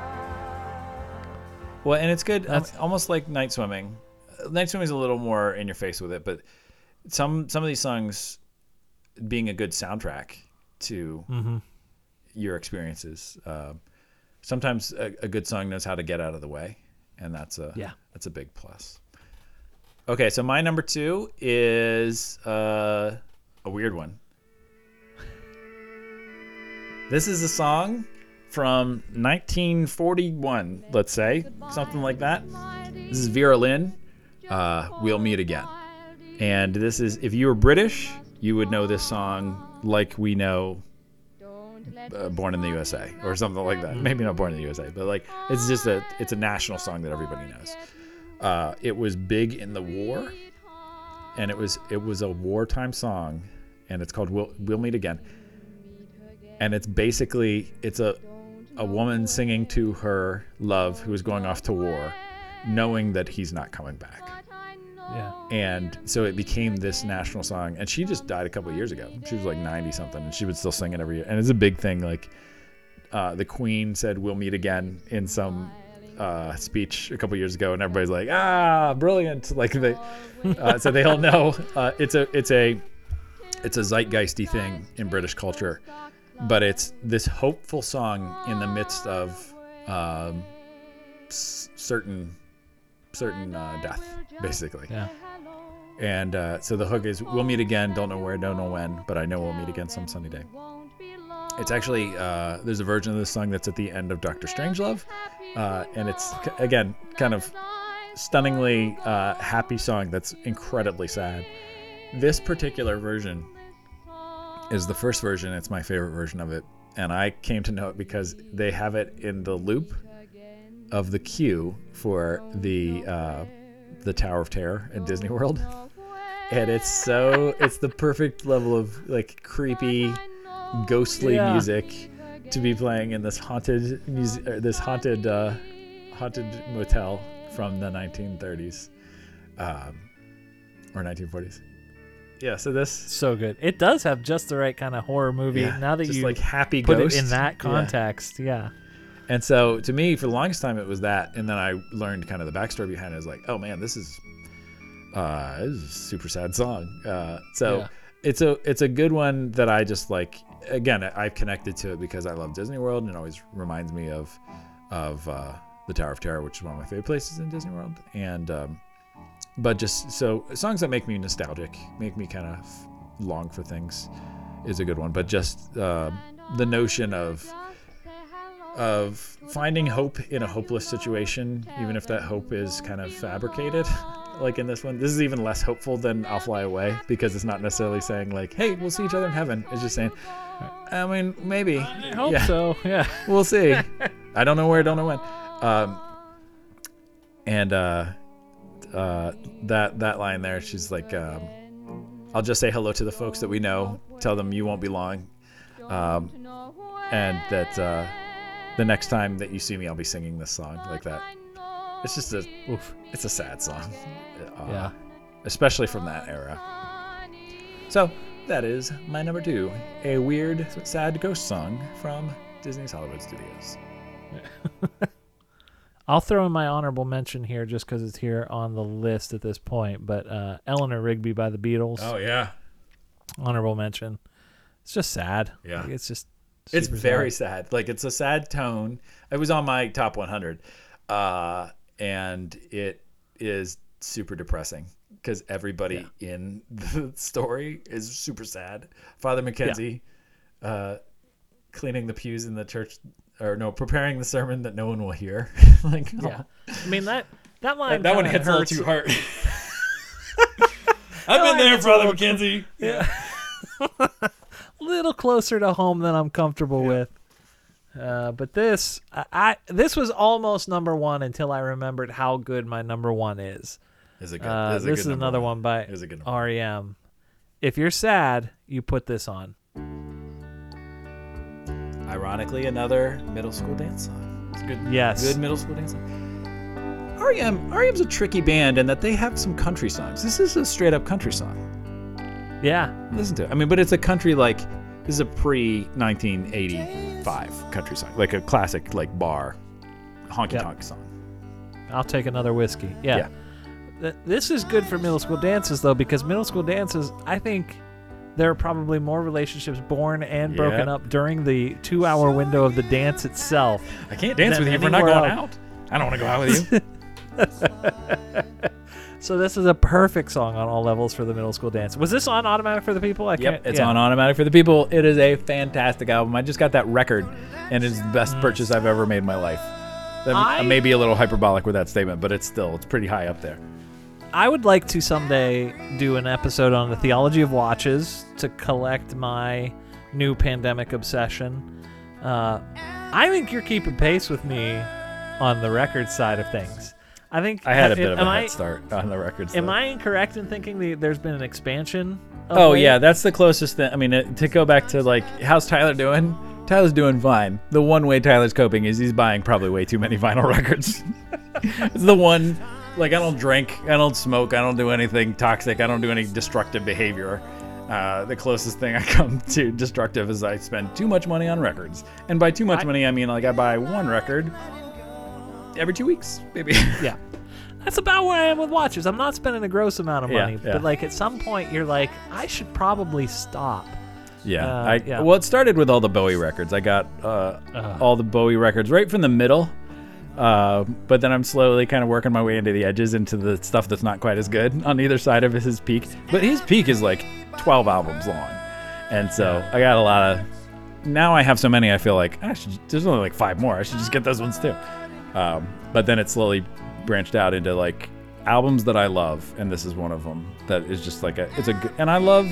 Speaker 1: Well, and it's good. um, almost like night swimming. Uh, Night swimming is a little more in your face with it, but some some of these songs being a good soundtrack to
Speaker 2: Mm-hmm.
Speaker 1: your experiences. Um, sometimes a, a good song knows how to get out of the way, and that's a
Speaker 2: Yeah.
Speaker 1: that's a big plus. Okay, so my number two is uh, a weird one. This is a song from 1941, let's say, something like that. This is Vera Lynn. Uh, we'll meet again. And this is, if you were British, you would know this song like we know uh, Born in the USA or something like that. Maybe not Born in the USA, but like it's just a it's a national song that everybody knows. Uh, it was big in the war, and it was it was a wartime song, and it's called "We'll We'll Meet Again." And it's basically it's a a woman singing to her love who is going off to war, knowing that he's not coming back.
Speaker 2: Yeah.
Speaker 1: and so it became this national song and she just died a couple of years ago. She was like 90 something and she would still sing it every year. And it's a big thing like uh, the queen said we'll meet again in some uh, speech a couple years ago and everybody's like ah brilliant. Like they uh, so they all know uh, it's a it's a it's a zeitgeisty thing in british culture but it's this hopeful song in the midst of um, s- certain certain uh, death basically
Speaker 2: Yeah.
Speaker 1: and uh, so the hook is, "We'll meet again. Don't know where, don't know when, but I know we'll meet again some sunny day." It's actually uh, there's a version of this song that's at the end of Doctor Strangelove, uh, and it's again kind of stunningly uh, happy song that's incredibly sad. This particular version is the first version. It's my favorite version of it, and I came to know it because they have it in the loop of the queue for the uh, the Tower of Terror at Disney World, and it's so it's the perfect level of like creepy, ghostly
Speaker 2: Yeah.
Speaker 1: music to be playing in this haunted music, this haunted uh, haunted motel from the 1930s um, or 1940s. Yeah, so this
Speaker 2: So good. It does have just the right kind of horror movie.
Speaker 1: yeah,
Speaker 2: now that you
Speaker 1: like happy
Speaker 2: put
Speaker 1: ghost
Speaker 2: it in that context, yeah.
Speaker 1: And so to me, for the longest time, it was that, and then I learned kind of the backstory behind it. I was like, oh man, this is uh, this is a super sad song. Uh, so
Speaker 2: Yeah.
Speaker 1: it's a it's a good one that I just like. Again, I've connected to it because I love Disney World, and it always reminds me of of uh, the Tower of Terror, which is one of my favorite places in Disney World. And um, but just so songs that make me nostalgic, make me kind of long for things, is a good one. But just uh, the notion of of finding hope in a hopeless situation, even if that hope is kind of fabricated. Like in this one, this is even less hopeful than "I'll Fly Away" because it's not necessarily saying like, "Hey, we'll see each other in heaven." It's just saying, I mean, maybe.
Speaker 2: I hope
Speaker 1: Yeah.
Speaker 2: so. Yeah.
Speaker 1: We'll see. I don't know where, don't know when. Um, and uh, uh, that that line there, she's like, um, "I'll just say hello to the folks that we know. Tell them you won't be long, um, and that uh, the next time that you see me, I'll be singing this song like that." It's just a,
Speaker 2: Oof.
Speaker 1: it's a sad song, uh,
Speaker 2: Yeah.
Speaker 1: especially from that era. So that is my number two, a weird, sad ghost song from Disney's Hollywood Studios.
Speaker 2: I'll throw in my honorable mention here just because it's here on the list at this point. But uh, Eleanor Rigby by the Beatles,
Speaker 1: Oh yeah,
Speaker 2: honorable mention. It's just sad.
Speaker 1: Yeah.
Speaker 2: Like, it's just.
Speaker 1: it's very
Speaker 2: sad.
Speaker 1: sad. Like it's a sad tone. It was on my top 100, uh, and it is super depressing because everybody in the story is super sad. Father Mackenzie, uh, cleaning the pews in the church, or no, preparing the sermon that no one will hear. like, oh.
Speaker 2: Yeah. I mean that that line.
Speaker 1: that, that one hits a little too hard. I've been there, Father a
Speaker 2: little closer to home than I'm comfortable with. Uh, but this, I, I this was almost number one until I remembered how good my number one is.
Speaker 1: Is a good.
Speaker 2: Uh,
Speaker 1: is
Speaker 2: this is another one by
Speaker 1: Is a good.
Speaker 2: REM. If you're sad, you put this on.
Speaker 1: Ironically, another middle school dance song. It's a good.
Speaker 2: Yes.
Speaker 1: Good middle school dance song. REM, REM's a tricky band in that they have some country songs. This is a straight up country song.
Speaker 2: Yeah,
Speaker 1: Listen to it. I mean, but it's a country like this is a pre 1985 country song, like a classic like bar honky
Speaker 2: Yep.
Speaker 1: tonk song.
Speaker 2: I'll take another whiskey. Yeah.
Speaker 1: Yeah.
Speaker 2: This is good for middle school dances though, because middle school dances, I think there are probably more relationships born and broken
Speaker 1: Yep.
Speaker 2: up during the two-hour window of the dance itself.
Speaker 1: I can't dance with you if we're not going
Speaker 2: else.
Speaker 1: out. I don't want to go out with you.
Speaker 2: So this is a perfect song on all levels for the middle school dance. Was this on automatic for the people? I
Speaker 3: Yep,
Speaker 2: can't.
Speaker 3: it's
Speaker 2: yeah.
Speaker 3: on automatic for the people. It is a fantastic album. I just got that record, and it's the best mm. purchase I've ever made in my life.
Speaker 2: I-
Speaker 3: I may be a little hyperbolic with that statement, but it's still it's pretty high up there.
Speaker 2: I would like to someday do an episode on the theology of watches to collect my new pandemic obsession. Uh, I think you're keeping pace with me on the record side of things. I think
Speaker 3: I had a bit of a
Speaker 2: I,
Speaker 3: head start on the records.
Speaker 2: Am
Speaker 3: though.
Speaker 2: I incorrect in thinking that there's been an expansion? Of
Speaker 3: Oh
Speaker 2: late?
Speaker 3: yeah, that's the closest thing. I mean, it, to go back to like, how's Tyler doing? Tyler's doing fine. The one way Tyler's coping is he's buying probably way too many vinyl records. it's the one.
Speaker 1: Like I don't drink, I don't smoke, I don't do anything toxic, I don't do any destructive behavior. Uh, the closest thing I come to destructive is I spend too much money on records, and by too much
Speaker 2: I-
Speaker 1: money I mean like I buy one record every two weeks, maybe.
Speaker 2: Yeah. That's about where I am with watches. I'm not spending a gross amount of
Speaker 3: Yeah,
Speaker 2: money,
Speaker 3: yeah.
Speaker 2: but like at some point you're like, I should probably stop.
Speaker 3: Yeah,
Speaker 2: Uh,
Speaker 3: I,
Speaker 2: yeah.
Speaker 3: well, it started with all the Bowie records. I got uh, all the Bowie records right from the middle, uh, but then I'm slowly kind of working my way into the edges, into the stuff that's not quite as good on either side of his peak. But his peak is like 12 albums long, and so I got a lot of. Now I have so many, I feel like I should. There's only like five more. I should just get those ones too. Um, but then it slowly branched out into like albums that I love, and this is one of them that is just like a. It's a and I love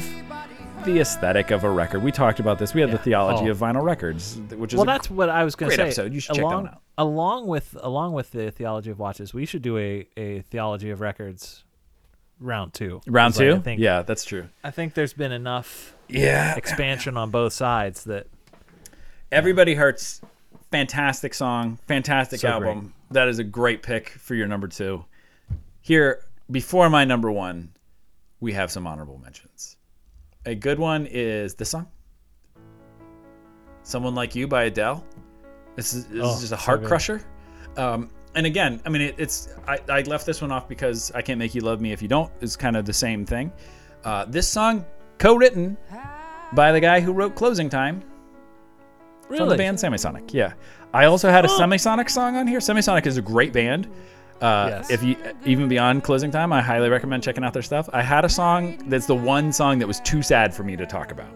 Speaker 3: the aesthetic of a record. We talked about this. We had
Speaker 2: Yeah.
Speaker 3: the theology
Speaker 2: Oh.
Speaker 3: of vinyl records, which is
Speaker 2: well,
Speaker 3: a
Speaker 2: that's what I was going to say.
Speaker 1: episode. You should check that
Speaker 2: along,
Speaker 1: one out.
Speaker 2: Along with along with the theology of watches, we should do a, a theology of records round two.
Speaker 3: round
Speaker 2: like,
Speaker 3: two.
Speaker 2: I think,
Speaker 3: yeah, that's true.
Speaker 2: I think there's been enough
Speaker 1: yeah.
Speaker 2: expansion on both sides that
Speaker 1: Everybody Hurts, fantastic song, fantastic
Speaker 2: So
Speaker 1: album. That is a great pick for your number two. Here, before my number one, we have some honorable mentions. A good one is this song, "Someone Like You" by Adele. This is, this
Speaker 2: Oh,
Speaker 1: is just a heart
Speaker 2: good.
Speaker 1: crusher. Um, and again, I mean, it, it's I, I left this one off because "I Can't Make You Love Me If You Don't" is kind of the same thing. Uh, this song, co-written by the guy who wrote "Closing Time." from the
Speaker 2: Really?
Speaker 1: band Semisonic. Yeah, I also had a
Speaker 2: Oh.
Speaker 1: Semisonic song on here. Semisonic is a great band. Uh,
Speaker 2: Yes.
Speaker 1: If you even beyond closing time, I highly recommend checking out their stuff. I had a song that's the one song that was too sad for me to talk about.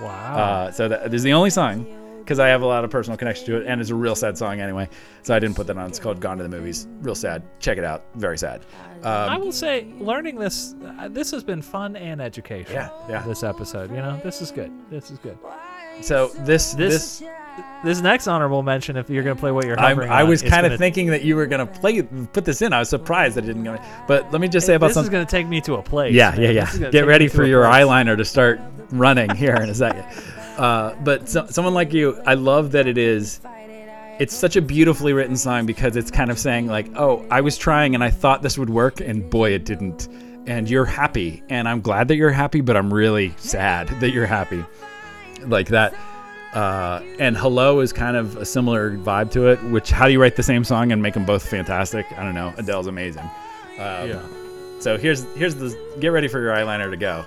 Speaker 2: wow.
Speaker 1: Uh, so that is the only song because I have a lot of personal connection to it, and it's a real sad song anyway. So I didn't put that on. It's called "Gone to the Movies." Real sad. Check it out. Very sad.
Speaker 2: I
Speaker 1: Um,
Speaker 2: will say, learning this uh, this has been fun and educational.
Speaker 1: Yeah, yeah.
Speaker 2: This episode, you know, this is good. This is good.
Speaker 1: so this
Speaker 2: This
Speaker 1: this.
Speaker 2: This next honorable mention, if you're gonna play what you're hovering
Speaker 1: I
Speaker 2: on,
Speaker 1: was kind of thinking that you were gonna play put this in. I was surprised that it didn't go. But let me just say about
Speaker 2: this
Speaker 1: something.
Speaker 2: is gonna take me to a place.
Speaker 1: Yeah,
Speaker 2: man.
Speaker 1: yeah, yeah. Get ready for your eyeliner to start running here in a second. Uh, but so, someone like you, I love that it is. It's such a beautifully written song because it's kind of saying like, "Oh, I was trying and I thought this would work, and boy, it didn't." And you're happy, and I'm glad that you're happy, but I'm really sad that you're happy. Like that. Uh, and Hello is kind of a similar vibe to it. Which how do you write the same song and make them both fantastic? I don't know. Adele's amazing. Um,
Speaker 2: yeah.
Speaker 1: So here's here's the get ready for your eyeliner to go.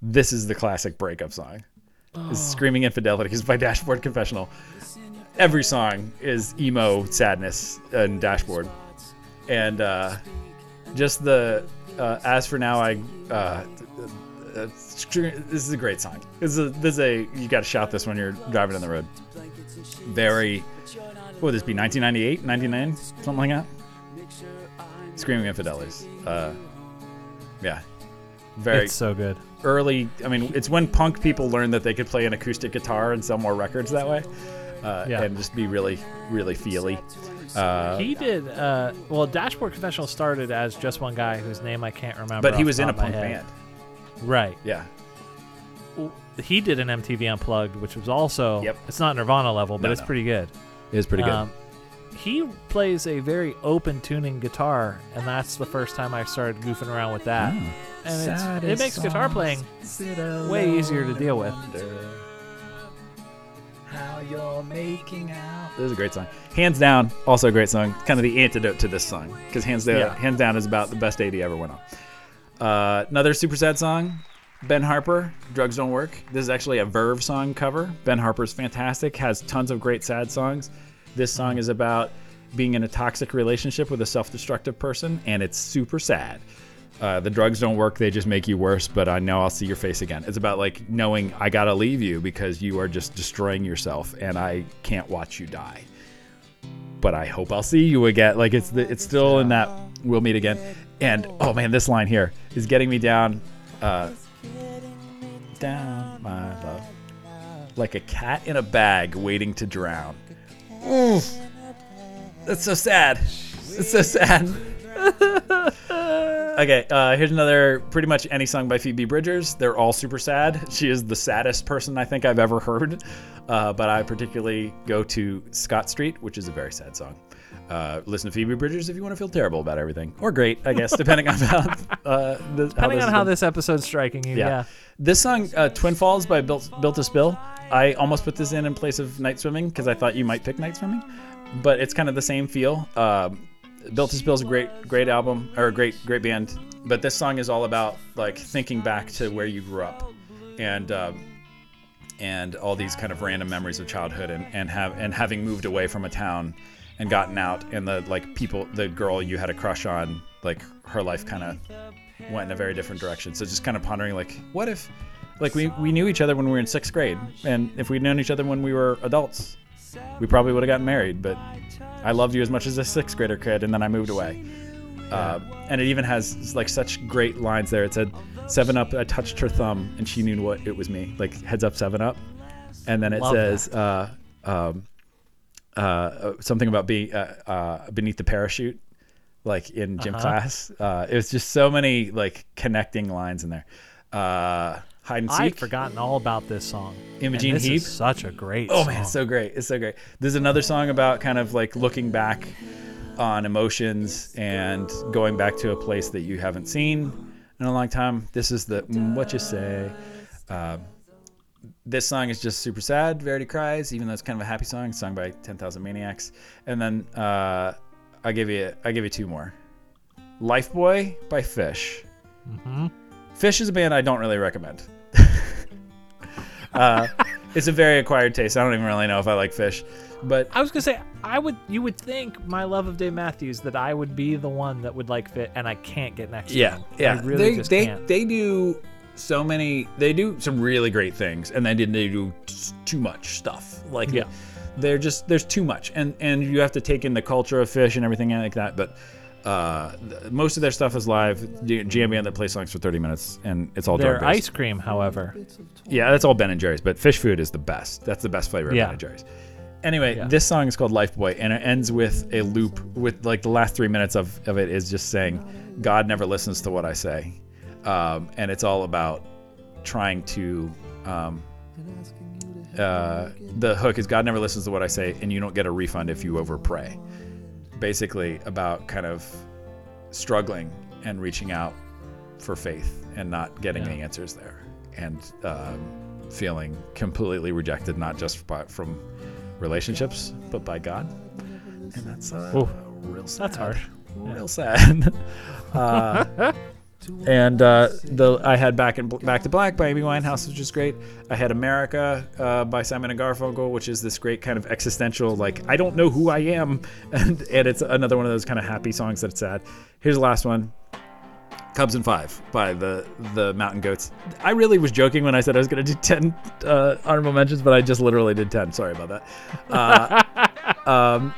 Speaker 1: This is the classic breakup song. Is Screaming Infidelities by Dashboard Confessional. Every song is emo sadness and Dashboard, and uh, just the uh, as for now I. Uh, uh, this is a great song. This is a, this is a you got to shout this when you're driving on the road. Very, what would this be? 1998, 99, something like that. Screaming Infidelities. Uh, yeah, very
Speaker 2: It's so good.
Speaker 1: early. I mean, it's when punk people learned that they could play an acoustic guitar and sell more records that way, uh,
Speaker 2: Yeah.
Speaker 1: and just be really, really feely. Uh,
Speaker 2: He did. Uh, well, Dashboard Confessional started as just one guy whose name I can't remember.
Speaker 1: but he was in a
Speaker 2: top of
Speaker 1: punk
Speaker 2: head.
Speaker 1: band.
Speaker 2: Right.
Speaker 1: Yeah,
Speaker 2: He did an MTV Unplugged, which was also.
Speaker 1: Yep.
Speaker 2: It's not Nirvana level, but
Speaker 1: No,
Speaker 2: it's
Speaker 1: no.
Speaker 2: pretty good.
Speaker 1: it was pretty good.
Speaker 2: Um, he plays a very open tuning guitar, and that's the first time I started goofing around with that.
Speaker 1: Oh.
Speaker 2: And it's, it makes guitar playing way easier to deal with.
Speaker 1: How you're making out. This is a great song. Hands down, also a great song. Kind of the antidote to this song because hands down,
Speaker 2: Yeah.
Speaker 1: hands down is about the best date he ever went on. Uh, another super sad song. Ben Harper, Drugs Don't Work. This is actually a Verve song cover. Ben Harper's fantastic, has tons of great sad songs. This song is about being in a toxic relationship with a self destructive person, and it's super sad. Uh, the drugs don't work, they just make you worse, but I know I'll see your face again. It's about like knowing I gotta leave you because you are just destroying yourself, and I can't watch you die. But I hope I'll see you again. Like it's the, it's still in that we'll meet again. And oh man, this line here is getting me down. Uh, down, my love. Like a cat in a bag waiting to drown. Oof. That's so sad. It's so sad. okay, uh, here's another pretty much any song by Phoebe Bridgers. They're all super sad. She is the saddest person I think I've ever heard. Uh, but I particularly go to Scott Street, which is a very sad song. Uh, listen to Phoebe Bridgers if you want to feel terrible about everything, or great, I guess, depending on how, uh, the,
Speaker 2: Depending
Speaker 1: this
Speaker 2: on how this episode's striking you,
Speaker 1: yeah.
Speaker 2: yeah.
Speaker 1: This song, uh, Twin Falls by Built, Built to Spill, I almost put this in in place of Night Swimming because I thought you might pick Night Swimming, but it's kind of the same feel. Um, Built to Spill is a great, great album or a great, great band, but this song is all about like thinking back to where you grew up, and um, and all these kind of random memories of childhood, and and have and having moved away from a town and gotten out, and the like people, the girl you had a crush on, like her life kind of went in a very different direction. So just kind of pondering like, what if, like we, we knew each other when we were in sixth grade, and if we'd known each other when we were adults, we probably would have gotten married. But I loved you as much as a sixth grader could, and then I moved away. Uh, and it even has like such great lines there. It said, Seven Up, I touched her thumb, and she knew what it was me. Like heads up, Seven Up. And then it
Speaker 2: Love
Speaker 1: says, uh, um, uh, something about being uh, uh, beneath the parachute like in gym
Speaker 2: Uh-huh.
Speaker 1: class. Uh, it was just so many like connecting lines in there. Uh, hide and seek.
Speaker 2: I'd
Speaker 1: seek.
Speaker 2: forgotten all about this song. Imogen this
Speaker 1: Heap.
Speaker 2: such a great
Speaker 1: Oh
Speaker 2: song.
Speaker 1: man, so great! It's so great. There's another song about kind of like looking back on emotions and going back to a place that you haven't seen in a long time. This is the mm, what you say. Um, this song is just super sad. Verdi Cries, even though it's kind of a happy song, sung by Ten Thousand Maniacs. And then uh, I give you I give you two more. Life Boy by Phish.
Speaker 2: Mm-hmm.
Speaker 1: Phish is a band I don't really recommend. uh, it's a very acquired taste. I don't even really know if I like Phish, but
Speaker 2: I was gonna say I would. You would think my love of Dave Matthews that I would be the one that would like fit, and I can't get next.
Speaker 1: yeah,
Speaker 2: to him.
Speaker 1: yeah.
Speaker 2: I really
Speaker 1: they
Speaker 2: just
Speaker 1: they
Speaker 2: can't.
Speaker 1: they do so many. They do some really great things, and then they do too much stuff. Like
Speaker 2: Yeah.
Speaker 1: they're just there's too much, and and you have to take in the culture of Phish and everything like that. But uh, most of their stuff is live. Jam band that plays songs for 30 minutes, and it's all
Speaker 2: Their ice cream, however,
Speaker 1: Yeah, that's all Ben and Jerry's, but Phish Food is the best. That's the best flavor of
Speaker 2: Yeah.
Speaker 1: Ben and Jerry's. Anyway,
Speaker 2: Yeah.
Speaker 1: this song is called Life Boy, and it ends with a loop. With like the last three minutes of, of it is just saying, "God never listens to what I say," um, and it's all about trying to. Um, uh, the hook is God never listens to what I say, and you don't get a refund if you over pray. Basically, about kind of struggling and reaching out for faith and not getting
Speaker 2: Yeah.
Speaker 1: the answers there. And um, feeling completely rejected, not just by, from relationships, but by God. And that's uh, real sad.
Speaker 2: that's harsh.
Speaker 1: Real sad. uh, and uh, the I had Back in Back to Black by Amy Winehouse, which is great. I had America uh, by Simon and Garfunkel, which is this great kind of existential, like I don't know who I am, and and it's another one of those kind of happy songs that's sad. Here's the last one. Cubs and Five by the the Mountain Goats. I really was joking when I said I was going to do ten uh, honorable mentions, but I just literally did ten. Sorry about that. Uh, um,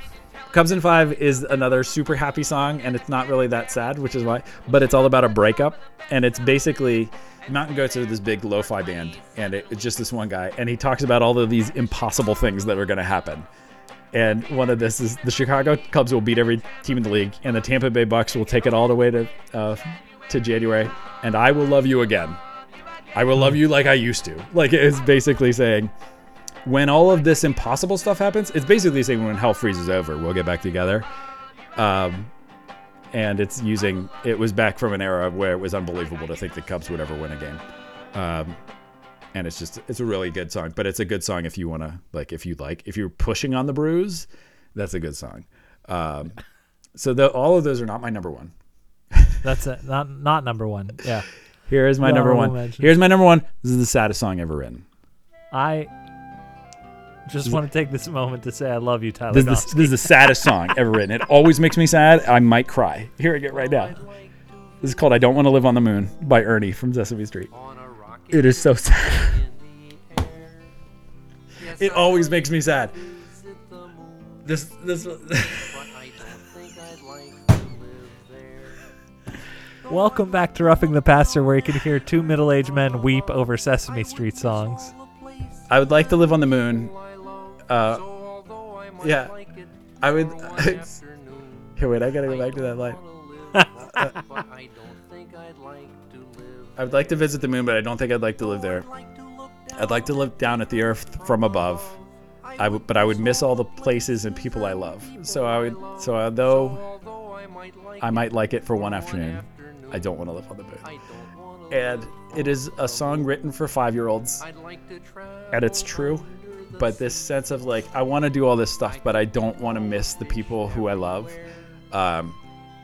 Speaker 1: Cubs in Five is another super happy song, and it's not really that sad, which is why. But it's all about a breakup, and it's basically Mountain Goats are this big lo-fi band, and it, it's just this one guy, and he talks about all of these impossible things that are going to happen. And one of this is the Chicago Cubs will beat every team in the league, and the Tampa Bay Bucks will take it all the way to uh, to January, and I will love you again. I will love you like I used to. Like it's basically saying when all of this impossible stuff happens, it's basically saying when hell freezes over, we'll get back together. Um, and it's using it was back from an era where it was unbelievable to think the Cubs would ever win a game. Um, and it's just it's a really good song, but it's a good song if you want to like if you like if you're pushing on the bruise, that's a good song. Um, so the, all of those are not my number one.
Speaker 2: That's it. Not not number one. Yeah.
Speaker 1: Here is my
Speaker 2: The
Speaker 1: number one.
Speaker 2: mentions.
Speaker 1: Here's my number one. This is the saddest song ever written.
Speaker 2: I just want to take this moment to say I love you, Tyler.
Speaker 1: This is, the, this is the saddest song ever written. It always makes me sad. I might cry. Here I get right now. This is called "I Don't Want to Live on the Moon" by Ernie from Sesame Street. It is so sad. It always makes me sad. This this.
Speaker 2: Welcome back to Roughing the Pastor, where you can hear two middle-aged men weep over Sesame Street songs.
Speaker 1: I would like to live on the moon. Uh, yeah, I would. Here, wait. I gotta go back to that line. I would like to visit the moon, but I don't think I'd like to live there. I'd like to look down at the earth from above. I would, but I would miss all the places and people I love. So I would. So although I might like it for one afternoon, I don't want to live on the moon. And it is a song written for five-year-olds, and it's true. But this sense of like, I want to do all this stuff, but I don't want to miss the people who I love. Um,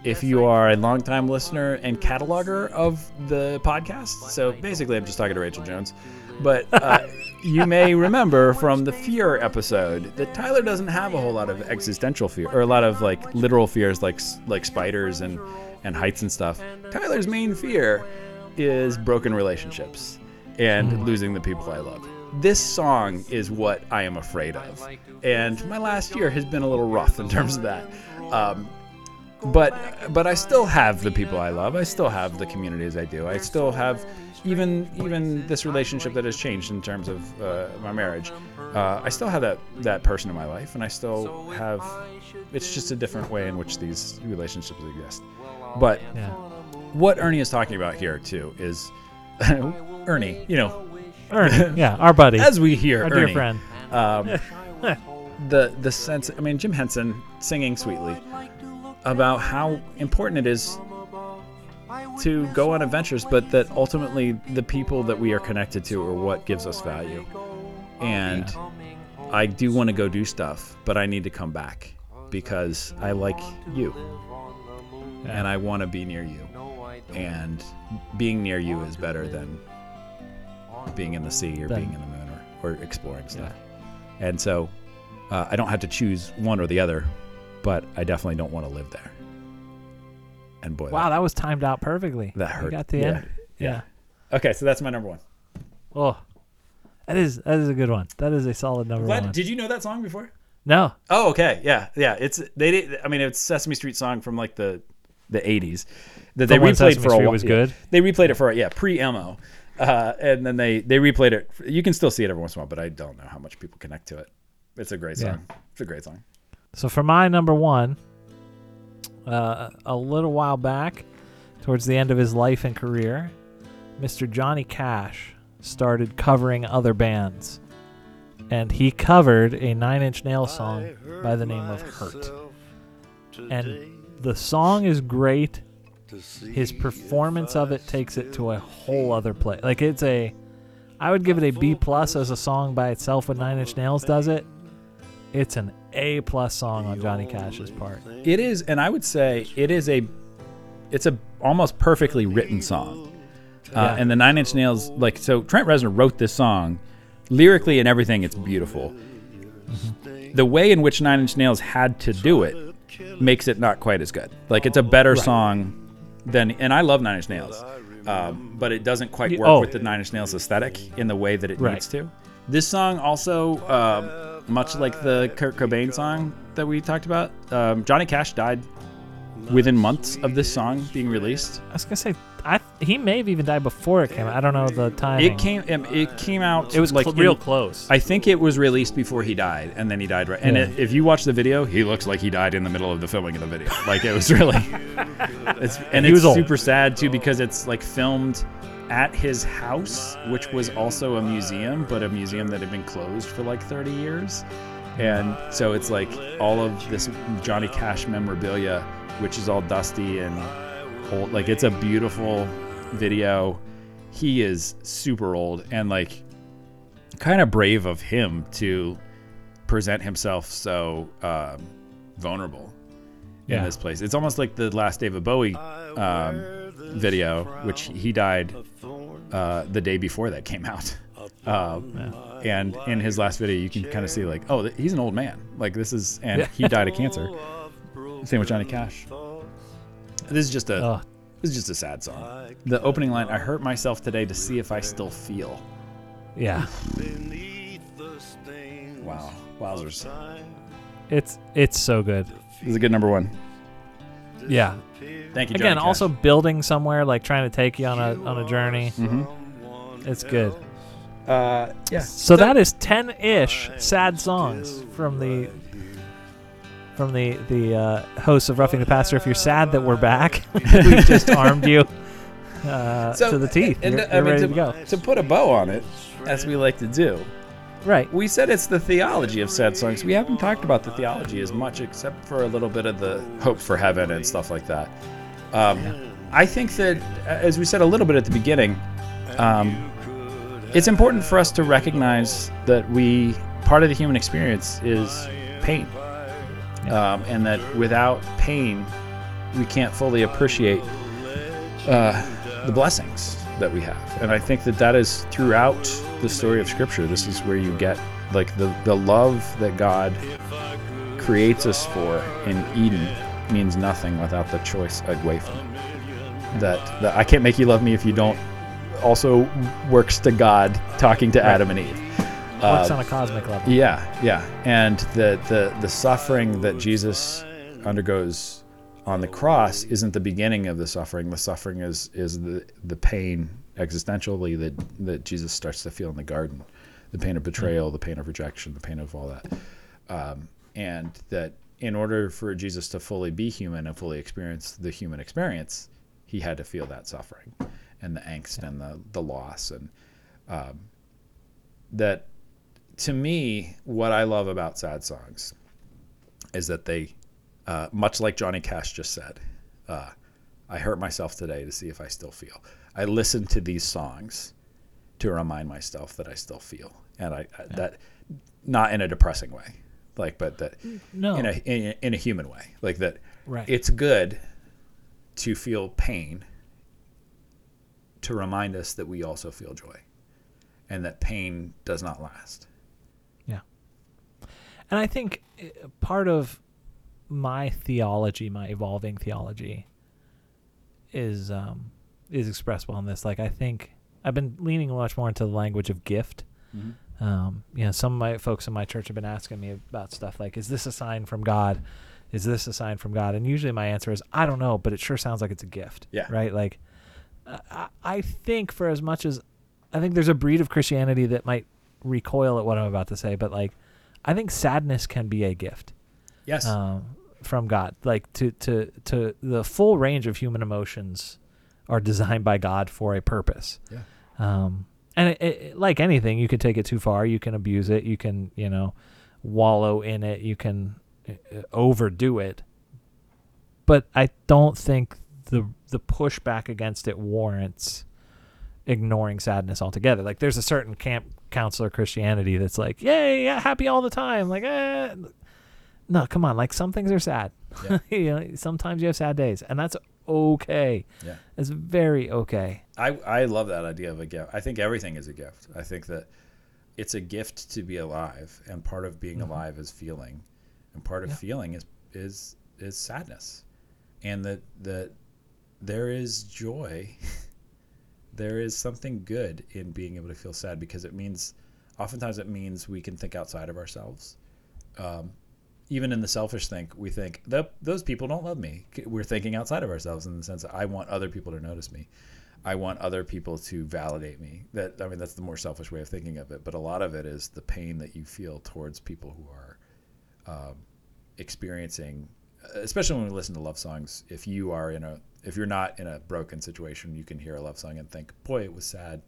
Speaker 1: if you are a longtime listener and cataloger of the podcast, so basically I'm just talking to Rachel Jones, but uh, you may remember from the fear episode that Tyler doesn't have a whole lot of existential fear or a lot of like literal fears like like spiders and and heights and stuff. Tyler's main fear is broken relationships and losing the people I love. This song is what I am afraid of, and my last year has been a little rough in terms of that. Um, but but I still have the people I love. I still have the communities I do. I still have even even this relationship that has changed in terms of uh, my marriage. Uh, I still have that that person in my life, and I still have. It's just a different way in which these relationships exist. But
Speaker 2: Yeah.
Speaker 1: what Ernie is talking about here too is Ernie. You know,
Speaker 2: Ernie, yeah, our buddy,
Speaker 1: as we hear,
Speaker 2: our
Speaker 1: Ernie,
Speaker 2: dear friend.
Speaker 1: um, the the sense. I mean, Jim Henson singing sweetly about how important it is to go on adventures, but that ultimately the people that we are connected to are what gives us value. And I do want to go do stuff, but I need to come back because I like you and I want to be near you. And being near you is better than being in the sea or
Speaker 2: Then-
Speaker 1: being in the moon or, or exploring stuff. And so uh, I don't have to choose one or the other, but I definitely don't want to live there. And boy,
Speaker 2: Wow, that was timed out perfectly.
Speaker 1: that
Speaker 2: You
Speaker 1: hurt.
Speaker 2: got the
Speaker 1: Yeah.
Speaker 2: end. Yeah.
Speaker 1: that- okay, so that's my number one.
Speaker 2: Oh, that is that is a good one. That is a solid number
Speaker 1: Glad-
Speaker 2: one.
Speaker 1: did you know that song before?
Speaker 2: no,
Speaker 1: Oh, okay, yeah, yeah. It's they. did- I mean, it's Sesame Street song from like the the '80s that they
Speaker 2: From
Speaker 1: replayed
Speaker 2: Sesame
Speaker 1: for a while.
Speaker 2: was
Speaker 1: yeah.
Speaker 2: good?
Speaker 1: They replayed it for it, yeah pre emo, uh, and then they they replayed it. You can still see it every once in a while, but I don't know how much people connect to it. It's a great
Speaker 2: Yeah.
Speaker 1: song. It's a great song.
Speaker 2: So for my number one, uh, a little while back, towards the end of his life and career, Mr. Johnny Cash started covering other bands, and he covered a Nine Inch Nail song by the name of "Hurt." And the song is great. His performance of it takes it to a whole other place. Like it's a, I would give it a B plus as a song by itself when Nine Inch Nails does it. It's an A plus song on Johnny Cash's part.
Speaker 3: It is, and I would say it is a, it's a almost perfectly written song. Uh,
Speaker 2: Yeah.
Speaker 3: and the Nine Inch Nails, like so, Trent Reznor wrote this song, lyrically and everything. It's beautiful. The way in which Nine Inch Nails had to do it makes it not quite as good. Like it's a better song than, and I love Nine Inch Nails, um, but it doesn't quite work
Speaker 2: oh.
Speaker 3: with the Nine Inch Nails aesthetic in the way that it
Speaker 2: Right.
Speaker 3: needs to.
Speaker 1: This song also, um, much like the Kurt Cobain song that we talked about, um, Johnny Cash died within months of this song being released.
Speaker 2: I was gonna say, I he may have even died before it came. out. I don't know the time.
Speaker 1: It came. um, It came out.
Speaker 2: It was
Speaker 1: like
Speaker 2: cl- real
Speaker 1: in-
Speaker 2: close.
Speaker 1: I think it was released before he died, and then he died right. And
Speaker 2: Yeah.
Speaker 1: it, if you watch the video, he looks like he died in the middle of the filming of the video. Like it was really, it's and
Speaker 2: He
Speaker 1: it's
Speaker 2: was old.
Speaker 1: super sad too because it's like filmed at his house, which was also a museum, but a museum that had been closed for like 30 years. And so it's like all of this Johnny Cash memorabilia, which is all dusty and old. Like it's a beautiful video. He is super old and like kind of brave of him to present himself so um, vulnerable in this place. It's almost like the last David Bowie um, video, which he died uh, the day before that came out. Um, And in his last video, you can kind of see like, oh, he's an old man. Like this is, and
Speaker 2: Yeah.
Speaker 1: he died of cancer. Same with Johnny Cash. This is just a
Speaker 2: Ugh.
Speaker 1: this is just a sad song. The opening line, I hurt myself today to see if I still feel.
Speaker 2: yeah,
Speaker 1: Wow. Wowzers.
Speaker 2: it's it's so good.
Speaker 1: This is a good number one.
Speaker 2: Yeah.
Speaker 1: Thank you,
Speaker 2: Again,
Speaker 1: Cash.
Speaker 2: also building somewhere, like trying to take you on a on a journey.
Speaker 1: Mhm.
Speaker 2: It's good.
Speaker 1: Uh, yeah.
Speaker 2: So that is ten ish sad songs from the from the the uh, hosts of Roughing the Pastor. If you're sad that we're back, we've just armed you uh, to the teeth.
Speaker 1: And,
Speaker 2: you're
Speaker 1: I
Speaker 2: you're
Speaker 1: mean,
Speaker 2: ready
Speaker 1: to,
Speaker 2: to go.
Speaker 1: to put a bow on it, as we like to do,
Speaker 2: Right.
Speaker 1: we said it's the theology of sad songs. We haven't talked about the theology as much, except for a little bit of the hope for heaven and stuff like that. Um, I think that, as we said a little bit at the beginning, um, it's important for us to recognize that we part of the human experience is pain, um, and that without pain, we can't fully appreciate uh, the blessings that we have. And I think that that is throughout the story of Scripture. This is where you get like the the love that God creates us for in Eden means nothing without the choice away from it. That, that I can't make you love me if you don't also works to God talking to Adam and Eve.
Speaker 2: Works
Speaker 1: Uh,
Speaker 2: on a cosmic level.
Speaker 1: yeah, yeah, and the the the suffering that Jesus undergoes on the cross isn't the beginning of the suffering. The suffering is is the the pain existentially that that Jesus starts to feel in the garden, the pain of betrayal, the pain of rejection, the pain of all that, um, and that in order for Jesus to fully be human and fully experience the human experience, he had to feel that suffering, and the angst and the the loss and um, that to me, what I love about sad songs is that they, uh, much like Johnny Cash just said, uh, I hurt myself today to see if I still feel. I listen to these songs to remind myself that I still feel, and I I- that not in a depressing way, like, but that
Speaker 2: No.
Speaker 1: in a in, a- in a human way, like that.
Speaker 2: Right.
Speaker 1: It's good to feel pain to remind us that we also feel joy, and that pain does not last.
Speaker 2: And I think uh, part of my theology, my evolving theology, is um, is expressible in this. Like I think I've been leaning much more into the language of gift. Um, you know, some of my folks in my church have been asking me about stuff like, "Is this a sign from God? Is this a sign from God?" And usually my answer is, "I don't know, but it sure sounds like it's a gift."
Speaker 1: Yeah.
Speaker 2: Right. Like, uh, I, I think for as much as I think there's a breed of Christianity that might recoil at what I'm about to say, but like, I think sadness can be a gift
Speaker 1: Yes.
Speaker 2: um, from God. Like to to to the full range of human emotions are designed by God for a purpose.
Speaker 1: Yeah.
Speaker 2: Um, and it, it, like anything, you can take it too far. You can abuse it. You can you know wallow in it. You can uh, overdo it. But I don't think the the pushback against it warrants ignoring sadness altogether. Like there's a certain camp counselor Christianity that's like, yay, yeah, happy all the time. Like, eh. no, come on. Like some things are sad.
Speaker 1: Yeah.
Speaker 2: you know, sometimes you have sad days, and that's okay.
Speaker 1: Yeah.
Speaker 2: It's very okay.
Speaker 1: I, I love that idea of a gift. I think everything is a gift. I think that it's a gift to be alive, and part of being alive is feeling, and part of
Speaker 2: Yeah.
Speaker 1: feeling is is is sadness, and that that there is joy. there is something good in being able to feel sad because it means, oftentimes it means we can think outside of ourselves. Um, even in the selfish think, we think those people don't love me. We're thinking outside of ourselves in the sense that I want other people to notice me. I want other people to validate me. That I mean, that's the more selfish way of thinking of it. But a lot of it is the pain that you feel towards people who are um, experiencing, especially when we listen to love songs. If you are in a, if you're not in a broken situation, you can hear a love song and think, "Boy, it was sad."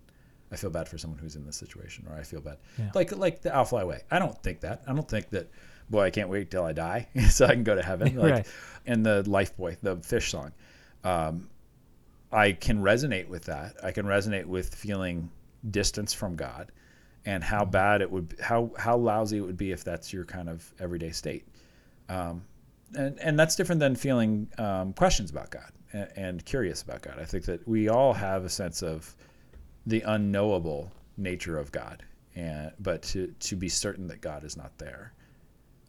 Speaker 1: I feel bad for someone who's in this situation, or I feel bad.
Speaker 2: Yeah.
Speaker 1: Like like the I'll Fly Away. I don't think that. I don't think that. Boy, I can't wait till I die so I can go to heaven. Like,
Speaker 2: Right.
Speaker 1: And the Life Boy, the fish song. Um, I can resonate with that. I can resonate with feeling distance from God, and how bad it would, how how lousy it would be if that's your kind of everyday state. Um, and and that's different than feeling um, questions about God and, and curious about God. I think that we all have a sense of the unknowable nature of God, and but to to be certain that God is not there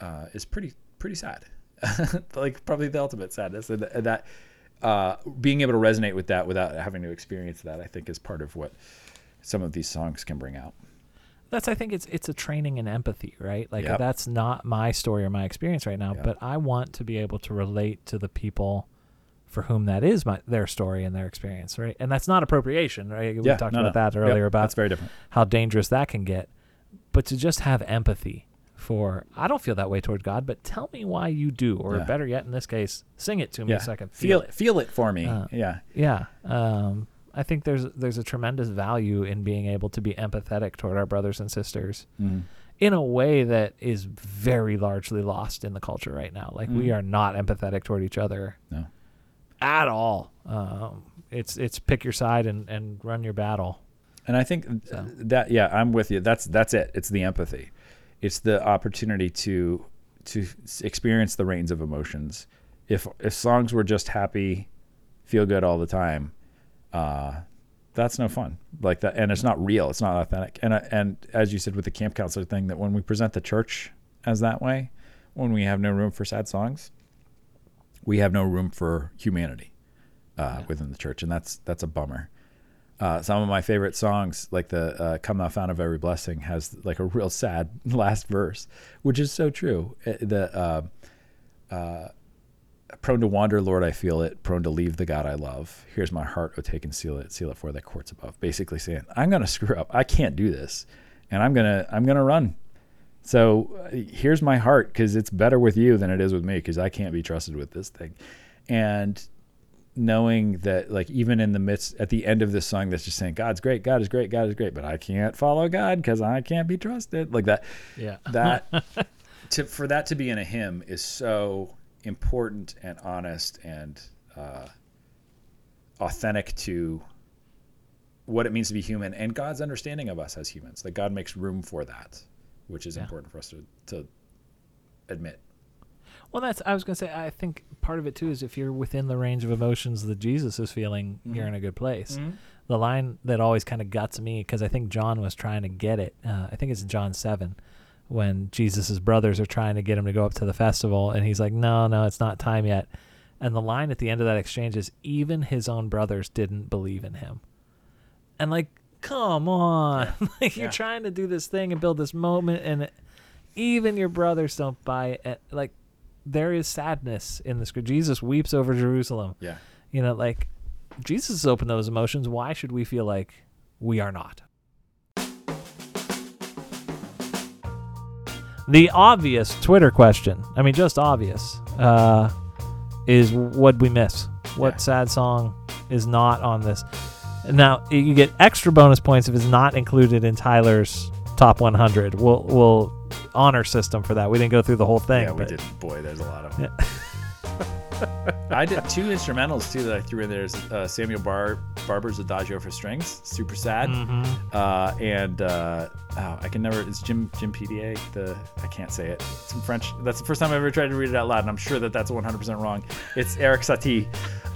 Speaker 1: uh, is pretty pretty sad. like probably the ultimate sadness, and, and that uh, being able to resonate with that without having to experience that, I think, is part of what some of these songs can bring out.
Speaker 2: That's I think it's it's a training in empathy, right? Like
Speaker 1: Yep.
Speaker 2: that's not my story or my experience right now,
Speaker 1: Yep.
Speaker 2: but I want to be able to relate to the people for whom that is my their story and their experience, right? And that's not appropriation, right? We
Speaker 1: Yeah,
Speaker 2: talked
Speaker 1: no,
Speaker 2: about
Speaker 1: no.
Speaker 2: that
Speaker 1: Yep,
Speaker 2: earlier about
Speaker 1: that's very different.
Speaker 2: how dangerous that can get. But to just have empathy for I don't feel that way toward God, but tell me why you do, or
Speaker 1: Yeah.
Speaker 2: better yet in this case, sing it to me
Speaker 1: Yeah,
Speaker 2: so I can
Speaker 1: feel
Speaker 2: feel it.
Speaker 1: feel it for me.
Speaker 2: Uh,
Speaker 1: yeah,
Speaker 2: Yeah. Um, I think there's there's a tremendous value in being able to be empathetic toward our brothers and sisters
Speaker 1: Mhm.
Speaker 2: in a way that is very largely lost in the culture right now. Like we
Speaker 1: Mhm.
Speaker 2: are not empathetic toward each other
Speaker 1: no,
Speaker 2: at all. Um, it's it's pick your side and, and run your battle.
Speaker 1: and I think
Speaker 2: So.
Speaker 1: that yeah, I'm with you. That's that's it. It's the empathy. It's the opportunity to to experience the range of emotions. If if songs were just happy, feel good all the time, uh, that's no fun. Like that, and it's not real. It's not authentic. And I- and as you said with the camp counselor thing, that when we present the church as that way, when we have no room for sad songs, we have no room for humanity uh, within the church, and that's that's a bummer. Uh, some of my favorite songs, like the uh, "Come Thou Fount of Every Blessing," has like a real sad last verse, which is so true. Uh, The uh, uh, prone to wander, Lord, I feel it. Prone to leave the God I love. Here's my heart, oh take and seal it, seal it for thy courts above. Basically saying, I'm gonna screw up. I can't do this, and I'm gonna I'm gonna run. So uh, here's my heart because it's better with you than it is with me because I can't be trusted with this thing. And knowing that, like, even in the midst, at the end of this song, that's just saying, God's great, God is great, God is great, but I can't follow God because I can't be trusted. Like that,
Speaker 2: Yeah.
Speaker 1: that, to, for that to be in a hymn is so important and honest and uh, authentic to what it means to be human and God's understanding of us as humans. That God makes room for that, which is
Speaker 2: Yeah.
Speaker 1: important for us to, to admit.
Speaker 2: Well, that's I was gonna say. I think part of it too is if you're within the range of emotions that Jesus is feeling, you're in a good place. The line that always kind of guts me because I think John was trying to get it. Uh, I think it's John seven when Jesus's brothers are trying to get him to go up to the festival, and he's like, "No, no, it's not time yet." And the line at the end of that exchange is, "Even his own brothers didn't believe in him." And like, come on, like
Speaker 1: Yeah.
Speaker 2: you're trying to do this thing and build this moment, and even your brothers don't buy it. Like, there is sadness in the script. Jesus weeps over Jerusalem.
Speaker 1: Yeah.
Speaker 2: You know, like Jesus is open to those emotions. Why should we feel like we are not? The obvious Twitter question, I mean, just obvious, uh, is what we miss? What
Speaker 1: Yeah.
Speaker 2: sad song is not on this? Now, you get extra bonus points if it's not included in Tyler's top 100. We'll, we'll honor system for that. We didn't go through the whole thing.
Speaker 1: yeah, we
Speaker 2: but-
Speaker 1: did. Boy, there's a lot of
Speaker 2: Yeah.
Speaker 1: I did two instrumentals too that I threw in there. Is, uh, Samuel Bar Barber's Adagio for strings, super sad, uh, and uh, oh, I can never. It's Jim Jim PDA. The I can't say it. It's in French. That's the first time I ever tried to read it out loud, and I'm sure that that's 100% wrong. It's Erik Satie,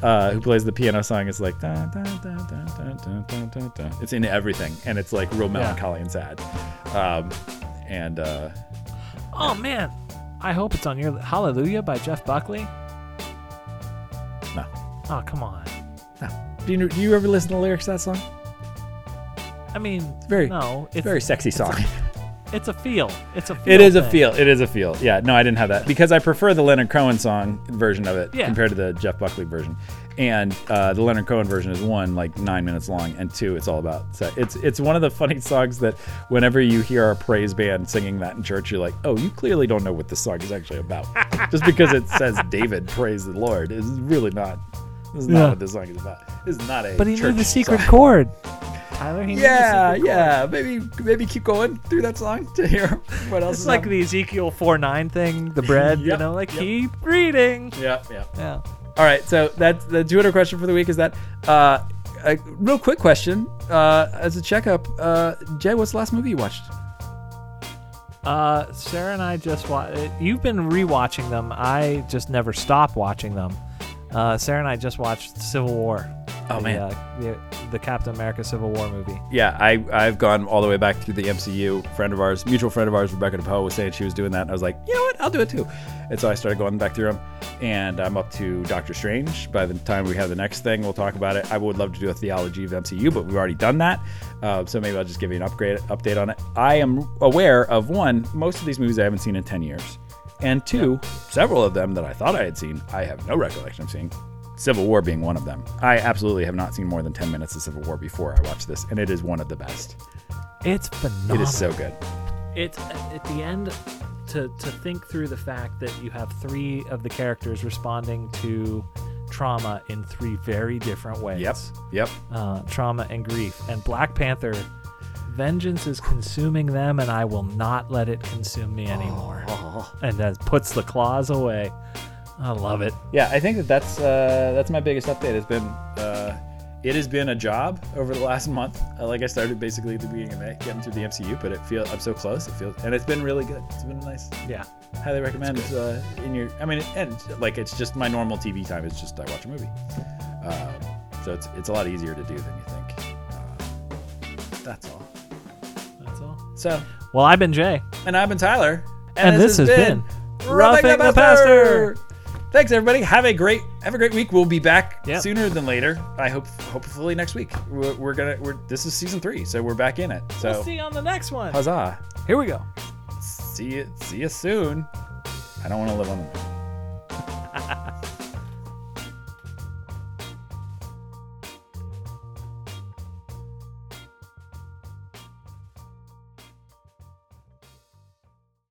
Speaker 1: uh, who plays the piano song, is like it's in everything, and it's like real melancholy yeah. and sad. Um, and uh,
Speaker 2: oh man, I hope it's on your Hallelujah by Jeff Buckley.
Speaker 1: No.
Speaker 2: Oh come on.
Speaker 1: No. Do you do you ever listen to the lyrics to that song?
Speaker 2: I mean, it's
Speaker 1: very
Speaker 2: no. It's, it's
Speaker 1: very sexy song.
Speaker 2: It's a feel. It's a feel.
Speaker 1: It is a feel. It is a feel. Yeah. No, I didn't have that because I prefer the Leonard Cohen song version of it
Speaker 2: Yeah.
Speaker 1: compared to the Jeff Buckley version. And uh, the Leonard Cohen version is one like nine minutes long, and two, it's all about. So it's it's one of the funny songs that whenever you hear a praise band singing that in church, you're like, oh, you clearly don't know what this song is actually about. Just because it says David praise the Lord is really not. This is not
Speaker 2: Yeah.
Speaker 1: what this song is about. This is not a.
Speaker 2: But he knew the secret
Speaker 1: song.
Speaker 2: chord. Tyler,
Speaker 1: Yeah, yeah. Maybe maybe keep going through that song to hear what else.
Speaker 2: It's
Speaker 1: is
Speaker 2: like
Speaker 1: happening.
Speaker 2: the Ezekiel 4 9 thing, the bread, you know, like
Speaker 1: yep.
Speaker 2: keep reading.
Speaker 1: Yeah, yeah.
Speaker 2: Yeah.
Speaker 1: All right, so that's the Twitter question for the week is that uh, a real quick question uh, as a checkup. Uh, Jay, what's the last movie you watched?
Speaker 2: Uh, Sarah and I just watched. You've been rewatching them. I just never stop watching them. Uh, Sarah and I just watched Civil War.
Speaker 1: Oh,
Speaker 2: the,
Speaker 1: man.
Speaker 2: uh, the, the Captain America Civil War movie.
Speaker 1: Yeah, I I've gone all the way back through the MCU. Friend of ours, mutual friend of ours, Rebecca DePoe, was saying she was doing that. And I was like, you know what, I'll do it too. And so I started going back through them, and I'm up to Doctor Strange. By the time we have the next thing, we'll talk about it. I would love to do a theology of MCU, but we've already done that. Uh, so maybe I'll just give you an upgrade update on it. I am aware of one, most of these movies I haven't seen in 10 years, and two, several of them that I thought I had seen, I have no recollection of seeing. Civil War being one of them. I absolutely have not seen more than 10 minutes of Civil War before I watched this, and it is one of the best.
Speaker 2: It's phenomenal.
Speaker 1: It is so good.
Speaker 2: It's at the end to to think through the fact that you have three of the characters responding to trauma in three very different ways.
Speaker 1: Yep. Yep.
Speaker 2: uh, trauma and grief. And Black Panther, vengeance is consuming them, and I will not let it consume me anymore. And that puts the claws away. I love it.
Speaker 1: Yeah, I think that that's uh, that's my biggest update. It's been uh, it has been a job over the last month. Uh, like I started basically at the beginning of May, getting through the MCU, but it feels I'm so close. It feels and it's been really good. It's been nice.
Speaker 2: Yeah.
Speaker 1: Highly recommend uh, in your. I mean, and like it's just my normal TV time. It's just I watch a movie. Um, so it's it's a lot easier to do than you think. Uh, that's all.
Speaker 2: That's all.
Speaker 1: So,
Speaker 2: Well, I've been Jay.
Speaker 1: and I've been Tyler,
Speaker 2: And this has been
Speaker 1: Roughing
Speaker 2: Roughing the Pastor.
Speaker 1: Thanks everybody. Have a great have a great week. We'll be back
Speaker 2: Yep.
Speaker 1: sooner than later. I hope hopefully next week. We're, we're gonna we're this is season three, so we're back in it. So
Speaker 2: We'll see you on the next one.
Speaker 1: huzzah!
Speaker 2: Here we go.
Speaker 1: See you see you soon. I don't want to live on.